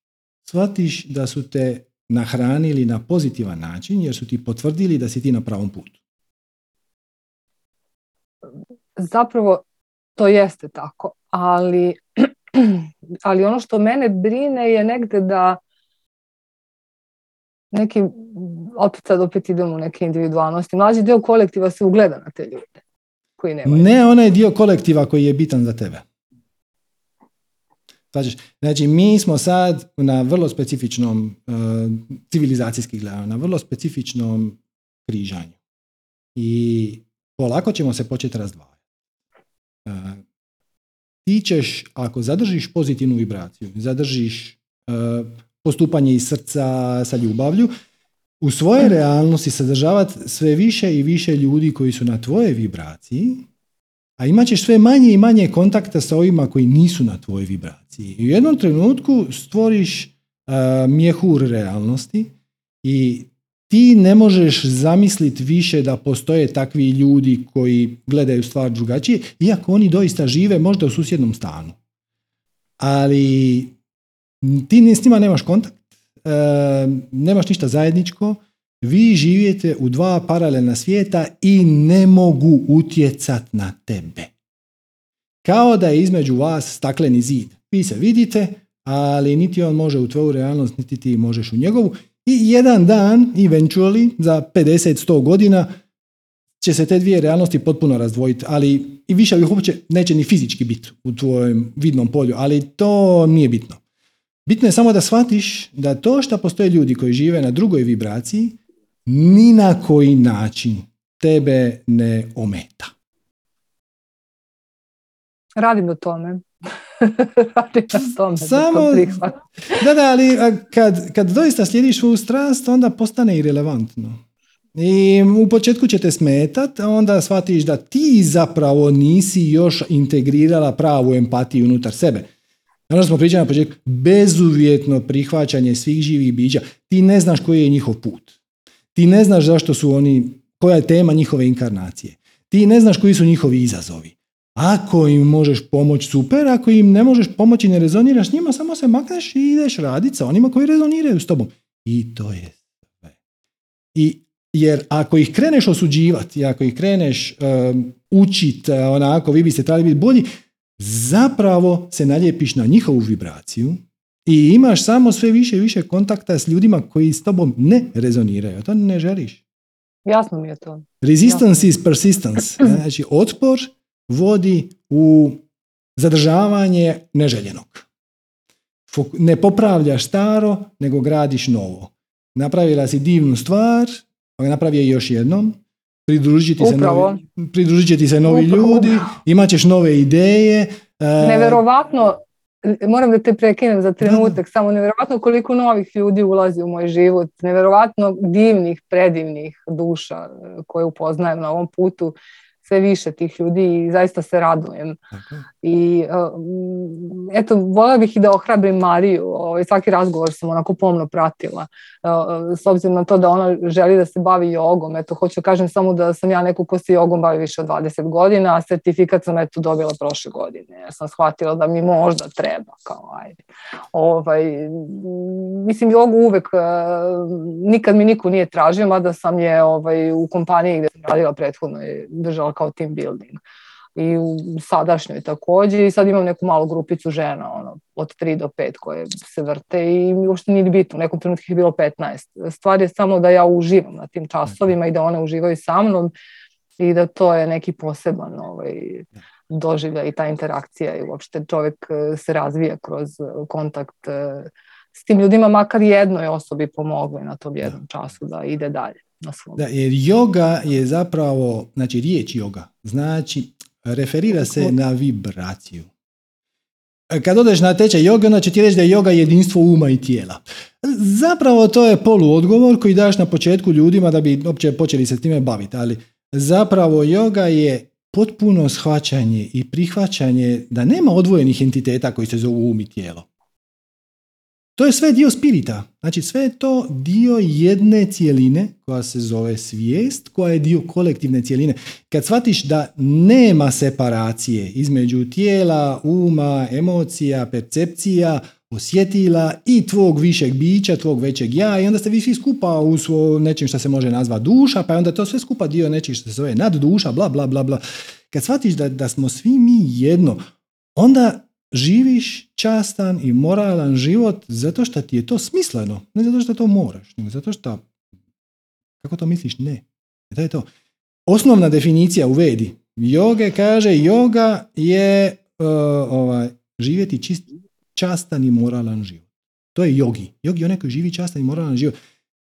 shvatiš da su te nahranili na pozitivan način jer su ti potvrdili da si ti na pravom putu. Zapravo to jeste tako, ali, ali ono što mene brine je negde da neki, opet sad opet idemo u neke individualnosti, mlađi dio kolektiva se ugleda na te ljude koji nemaju. Ne onaj dio kolektiva koji je bitan za tebe. Znači, mi smo sad na vrlo specifičnom, uh, civilizacijski gledano, na vrlo specifičnom križanju. I polako ćemo se početi razdvajati. Uh, ti ćeš, ako zadržiš pozitivnu vibraciju, zadržiš uh, postupanje iz srca sa ljubavlju, u svojoj realnosti sadržavati sve više i više ljudi koji su na tvojoj vibraciji a imat ćeš sve manje i manje kontakta sa ovima koji nisu na tvojoj vibraciji. I u jednom trenutku stvoriš uh, mjehur realnosti i ti ne možeš zamisliti više da postoje takvi ljudi koji gledaju stvar drugačije, iako oni doista žive možda u susjednom stanu. Ali ti s njima nemaš kontakt, nemaš ništa zajedničko, vi živite u dva paralelna svijeta i ne mogu utjecat na tebe. Kao da je između vas stakleni zid. Vi se vidite, ali niti on može u tvoju realnost, niti ti možeš u njegovu. I jedan dan, eventually, za 50-100 godina, će se te dvije realnosti potpuno razdvojiti, ali i više ih uopće neće ni fizički biti u tvojem vidnom polju, ali to nije bitno. Bitno je samo da shvatiš da to što postoje ljudi koji žive na drugoj vibraciji, ni na koji način tebe ne ometa. Radim na tome. Radim na tome. Samo, da, da, ali kad, kad doista slijediš svoju strast, onda postane irelevantno. I u početku će te smetat, a onda shvatiš da ti zapravo nisi još integrirala pravu empatiju unutar sebe. Ono smo pričali na početku, bezuvjetno prihvaćanje svih živih bića. Ti ne znaš koji je njihov put. Ti ne znaš zašto su oni, koja je tema njihove inkarnacije. Ti ne znaš koji su njihovi izazovi. Ako im možeš pomoći, super. Ako im ne možeš pomoći i ne rezoniraš s njima, samo se makneš i ideš raditi sa onima koji rezoniraju s tobom. I to je sve. I, jer ako ih kreneš osuđivati, ako ih kreneš um, učiti, onako, vi biste trebali biti bolji, zapravo se naljepiš na njihovu vibraciju I imaš samo sve više i više kontakta s ljudima koji s tobom ne rezoniraju. To ne želiš. Jasno mi je to. Resistance is persistence. Znači, otpor vodi u zadržavanje neželjenog. Ne popravljaš staro, nego gradiš novo. Napravila si divnu stvar, pa ga napravi je još jednom, pridružiti se novi, pridružit ti se novi ljudi, imat ćeš nove ideje. E, Neverovatno, moram da te prekinem za trenutak, samo nevjerojatno koliko novih ljudi ulazi u moj život, nevjerojatno divnih, predivnih duša koje upoznajem na ovom putu sve više tih ljudi i zaista se radujem. I e, eto, voljela bih i da ohrabrim Mariju, ovaj, svaki razgovor sam onako pomno pratila, e, s obzirom na to da ona želi da se bavi jogom, eto, hoću kažem samo da sam ja neko ko se jogom bavi više od 20 godina, a certifikat sam eto dobila prošle godine, ja sam shvatila da mi možda treba, kao ajde. Ovaj, mislim, jogu uvek, e, nikad mi niko nije tražio, mada sam je ovaj, u kompaniji gdje sam radila prethodno držala kao team building i u sadašnjoj također i sad imam neku malu grupicu žena ono, od 3 do 5 koje se vrte i uopšte nije bitno, u nekom trenutku je bilo 15. Stvar je samo da ja uživam na tim časovima i da one uživaju sa mnom i da to je neki poseban ovaj, doživlja i ta interakcija i uopšte čovjek eh, se razvija kroz kontakt eh, s tim ljudima, makar jednoj osobi pomogli na tom jednom času da ide dalje. Na Da, jer yoga je zapravo, znači riječ yoga, znači referira se na vibraciju. Kad odeš na tečaj yoga, onda će ti reći da je yoga jedinstvo uma i tijela. Zapravo to je poluodgovor koji daš na početku ljudima da bi uopće počeli se time baviti, ali zapravo yoga je potpuno shvaćanje i prihvaćanje da nema odvojenih entiteta koji se zovu um i tijelo. To je sve dio spirita. Znači sve je to dio jedne cijeline koja se zove svijest, koja je dio kolektivne cijeline. Kad shvatiš da nema separacije između tijela, uma, emocija, percepcija, osjetila i tvog višeg bića, tvog većeg ja i onda ste vi svi skupa u svo nečem što se može nazvati duša, pa je onda to sve skupa dio nečeg što se zove nad duša, bla, bla, bla, bla. Kad shvatiš da, da smo svi mi jedno, onda živiš častan i moralan život zato što ti je to smisleno, ne zato što to moraš, nego zato što, kako to misliš, ne. To je to. Osnovna definicija u vedi joge kaže yoga je uh, ovaj, živjeti čist, častan i moralan život. To je jogi. Jogi je onaj koji živi častan i moralan život.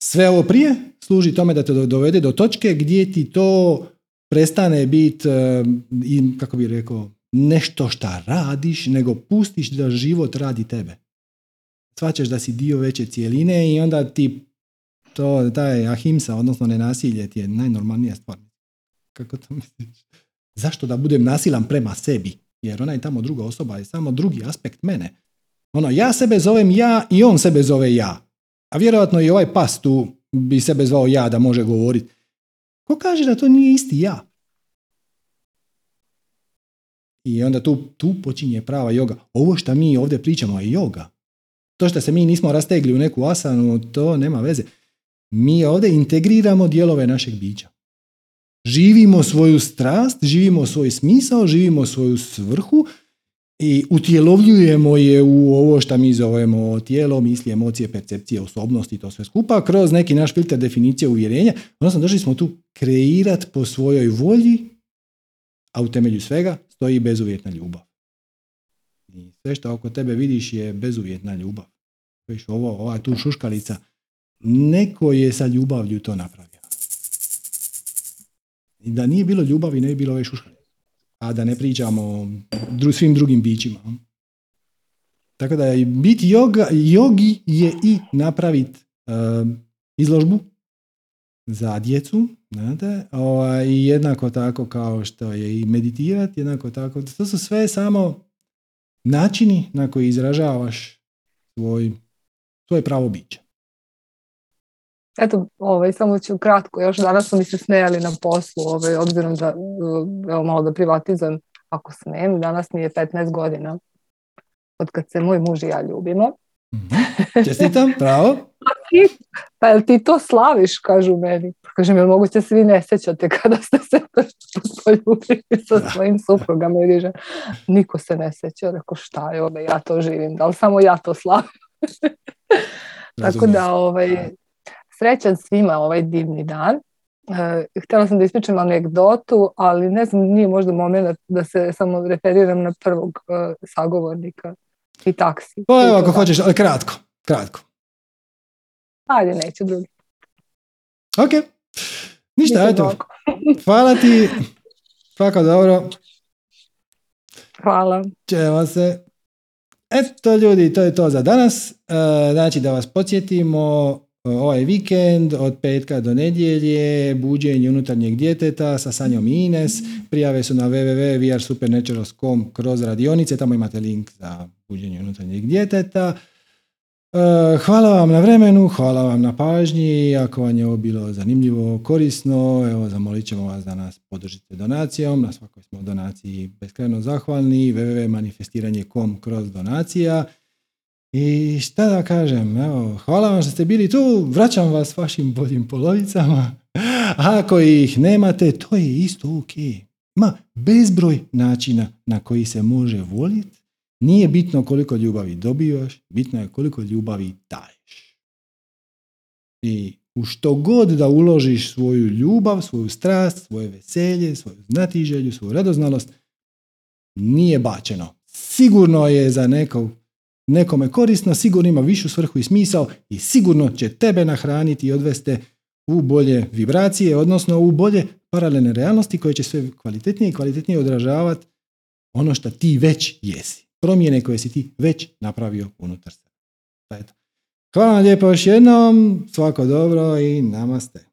Sve ovo prije služi tome da te dovede do točke gdje ti to prestane biti, uh, kako bi rekao, nešto šta radiš, nego pustiš da život radi tebe. Svaćaš da si dio veće cijeline i onda ti to, taj ahimsa, odnosno nenasilje ti je najnormalnija stvar. Kako to misliš? Zašto da budem nasilan prema sebi? Jer ona je tamo druga osoba, je samo drugi aspekt mene. Ono, ja sebe zovem ja i on sebe zove ja. A vjerojatno i ovaj pas tu bi sebe zvao ja da može govoriti. Ko kaže da to nije isti ja? I onda tu, tu počinje prava joga. Ovo što mi ovdje pričamo je joga. To što se mi nismo rastegli u neku asanu, to nema veze. Mi ovdje integriramo dijelove našeg bića. Živimo svoju strast, živimo svoj smisao, živimo svoju svrhu i utjelovljujemo je u ovo što mi zovemo tijelo, misli, emocije, percepcije, osobnosti i to sve skupa kroz neki naš filter definicije uvjerenja. Odnosno, došli smo tu kreirati po svojoj volji, a u temelju svega stoji bezuvjetna ljubav. I sve što oko tebe vidiš je bezuvjetna ljubav. Viš ovo, ova tu šuškalica, neko je sa ljubavlju to napravio. I da nije bilo ljubavi, ne bi bilo ove šuškalice. A da ne pričamo o svim drugim bićima. Tako da biti yoga, jogi je i napraviti uh, izložbu za djecu, znate, ovaj, i jednako tako kao što je i meditirati, jednako tako, to su sve samo načini na koji izražavaš svoj, svoje pravo biće. Eto, ovaj, samo ću kratko, još danas su mi se smijali na poslu, ovaj, obzirom da, evo malo da privatizujem, ako smijem, danas mi je 15 godina od kad se moj muž i ja ljubimo. Mm-hmm. Čestitam, pravo. Pa jel ti to slaviš, kažu meni. Kažem, jel moguće se vi ne sjećate kada ste se poljubili sa svojim suprugama i Niko se ne sjeća. Rekao, šta je ovo, ja to živim. Da li samo ja to slavim? Tako da, ovaj, srećan svima ovaj divni dan. E, htjela sam da ispričam anegdotu, ali ne znam, nije možda moment da se samo referiram na prvog e, sagovornika i taksi. Pa evo, ako hoćeš, ali kratko, kratko. Ajde, neću drugi. Ok. Ništa, eto. Hvala ti. Svako dobro. Hvala. Čeva se. Eto ljudi, to je to za danas. E, znači da vas podsjetimo, ovaj vikend od petka do nedjelje, buđenje unutarnjeg djeteta sa Sanjom i Ines. Prijave su na www.vrsupernaturals.com kroz radionice, tamo imate link za buđenje unutarnjeg djeteta. E, hvala vam na vremenu, hvala vam na pažnji, ako vam je ovo bilo zanimljivo, korisno, evo zamolit ćemo vas da nas podržite donacijom, na svakoj smo donaciji beskrajno zahvalni, www.manifestiranje.com kroz donacija. I šta da kažem, evo, hvala vam što ste bili tu, vraćam vas vašim boljim polovicama. Ako ih nemate, to je isto ok. Ma bezbroj načina na koji se može voljeti nije bitno koliko ljubavi dobivaš, bitno je koliko ljubavi daješ. I u što god da uložiš svoju ljubav, svoju strast, svoje veselje, svoju znatiželju, svoju radoznalost, nije bačeno. Sigurno je za nekog, nekome korisno, sigurno ima višu svrhu i smisao i sigurno će tebe nahraniti i odvesti u bolje vibracije, odnosno u bolje paralelne realnosti koje će sve kvalitetnije i kvalitetnije odražavati ono što ti već jesi promjene koje si ti već napravio unutar sebe. Hvala vam lijepo još jednom, svako dobro i namaste.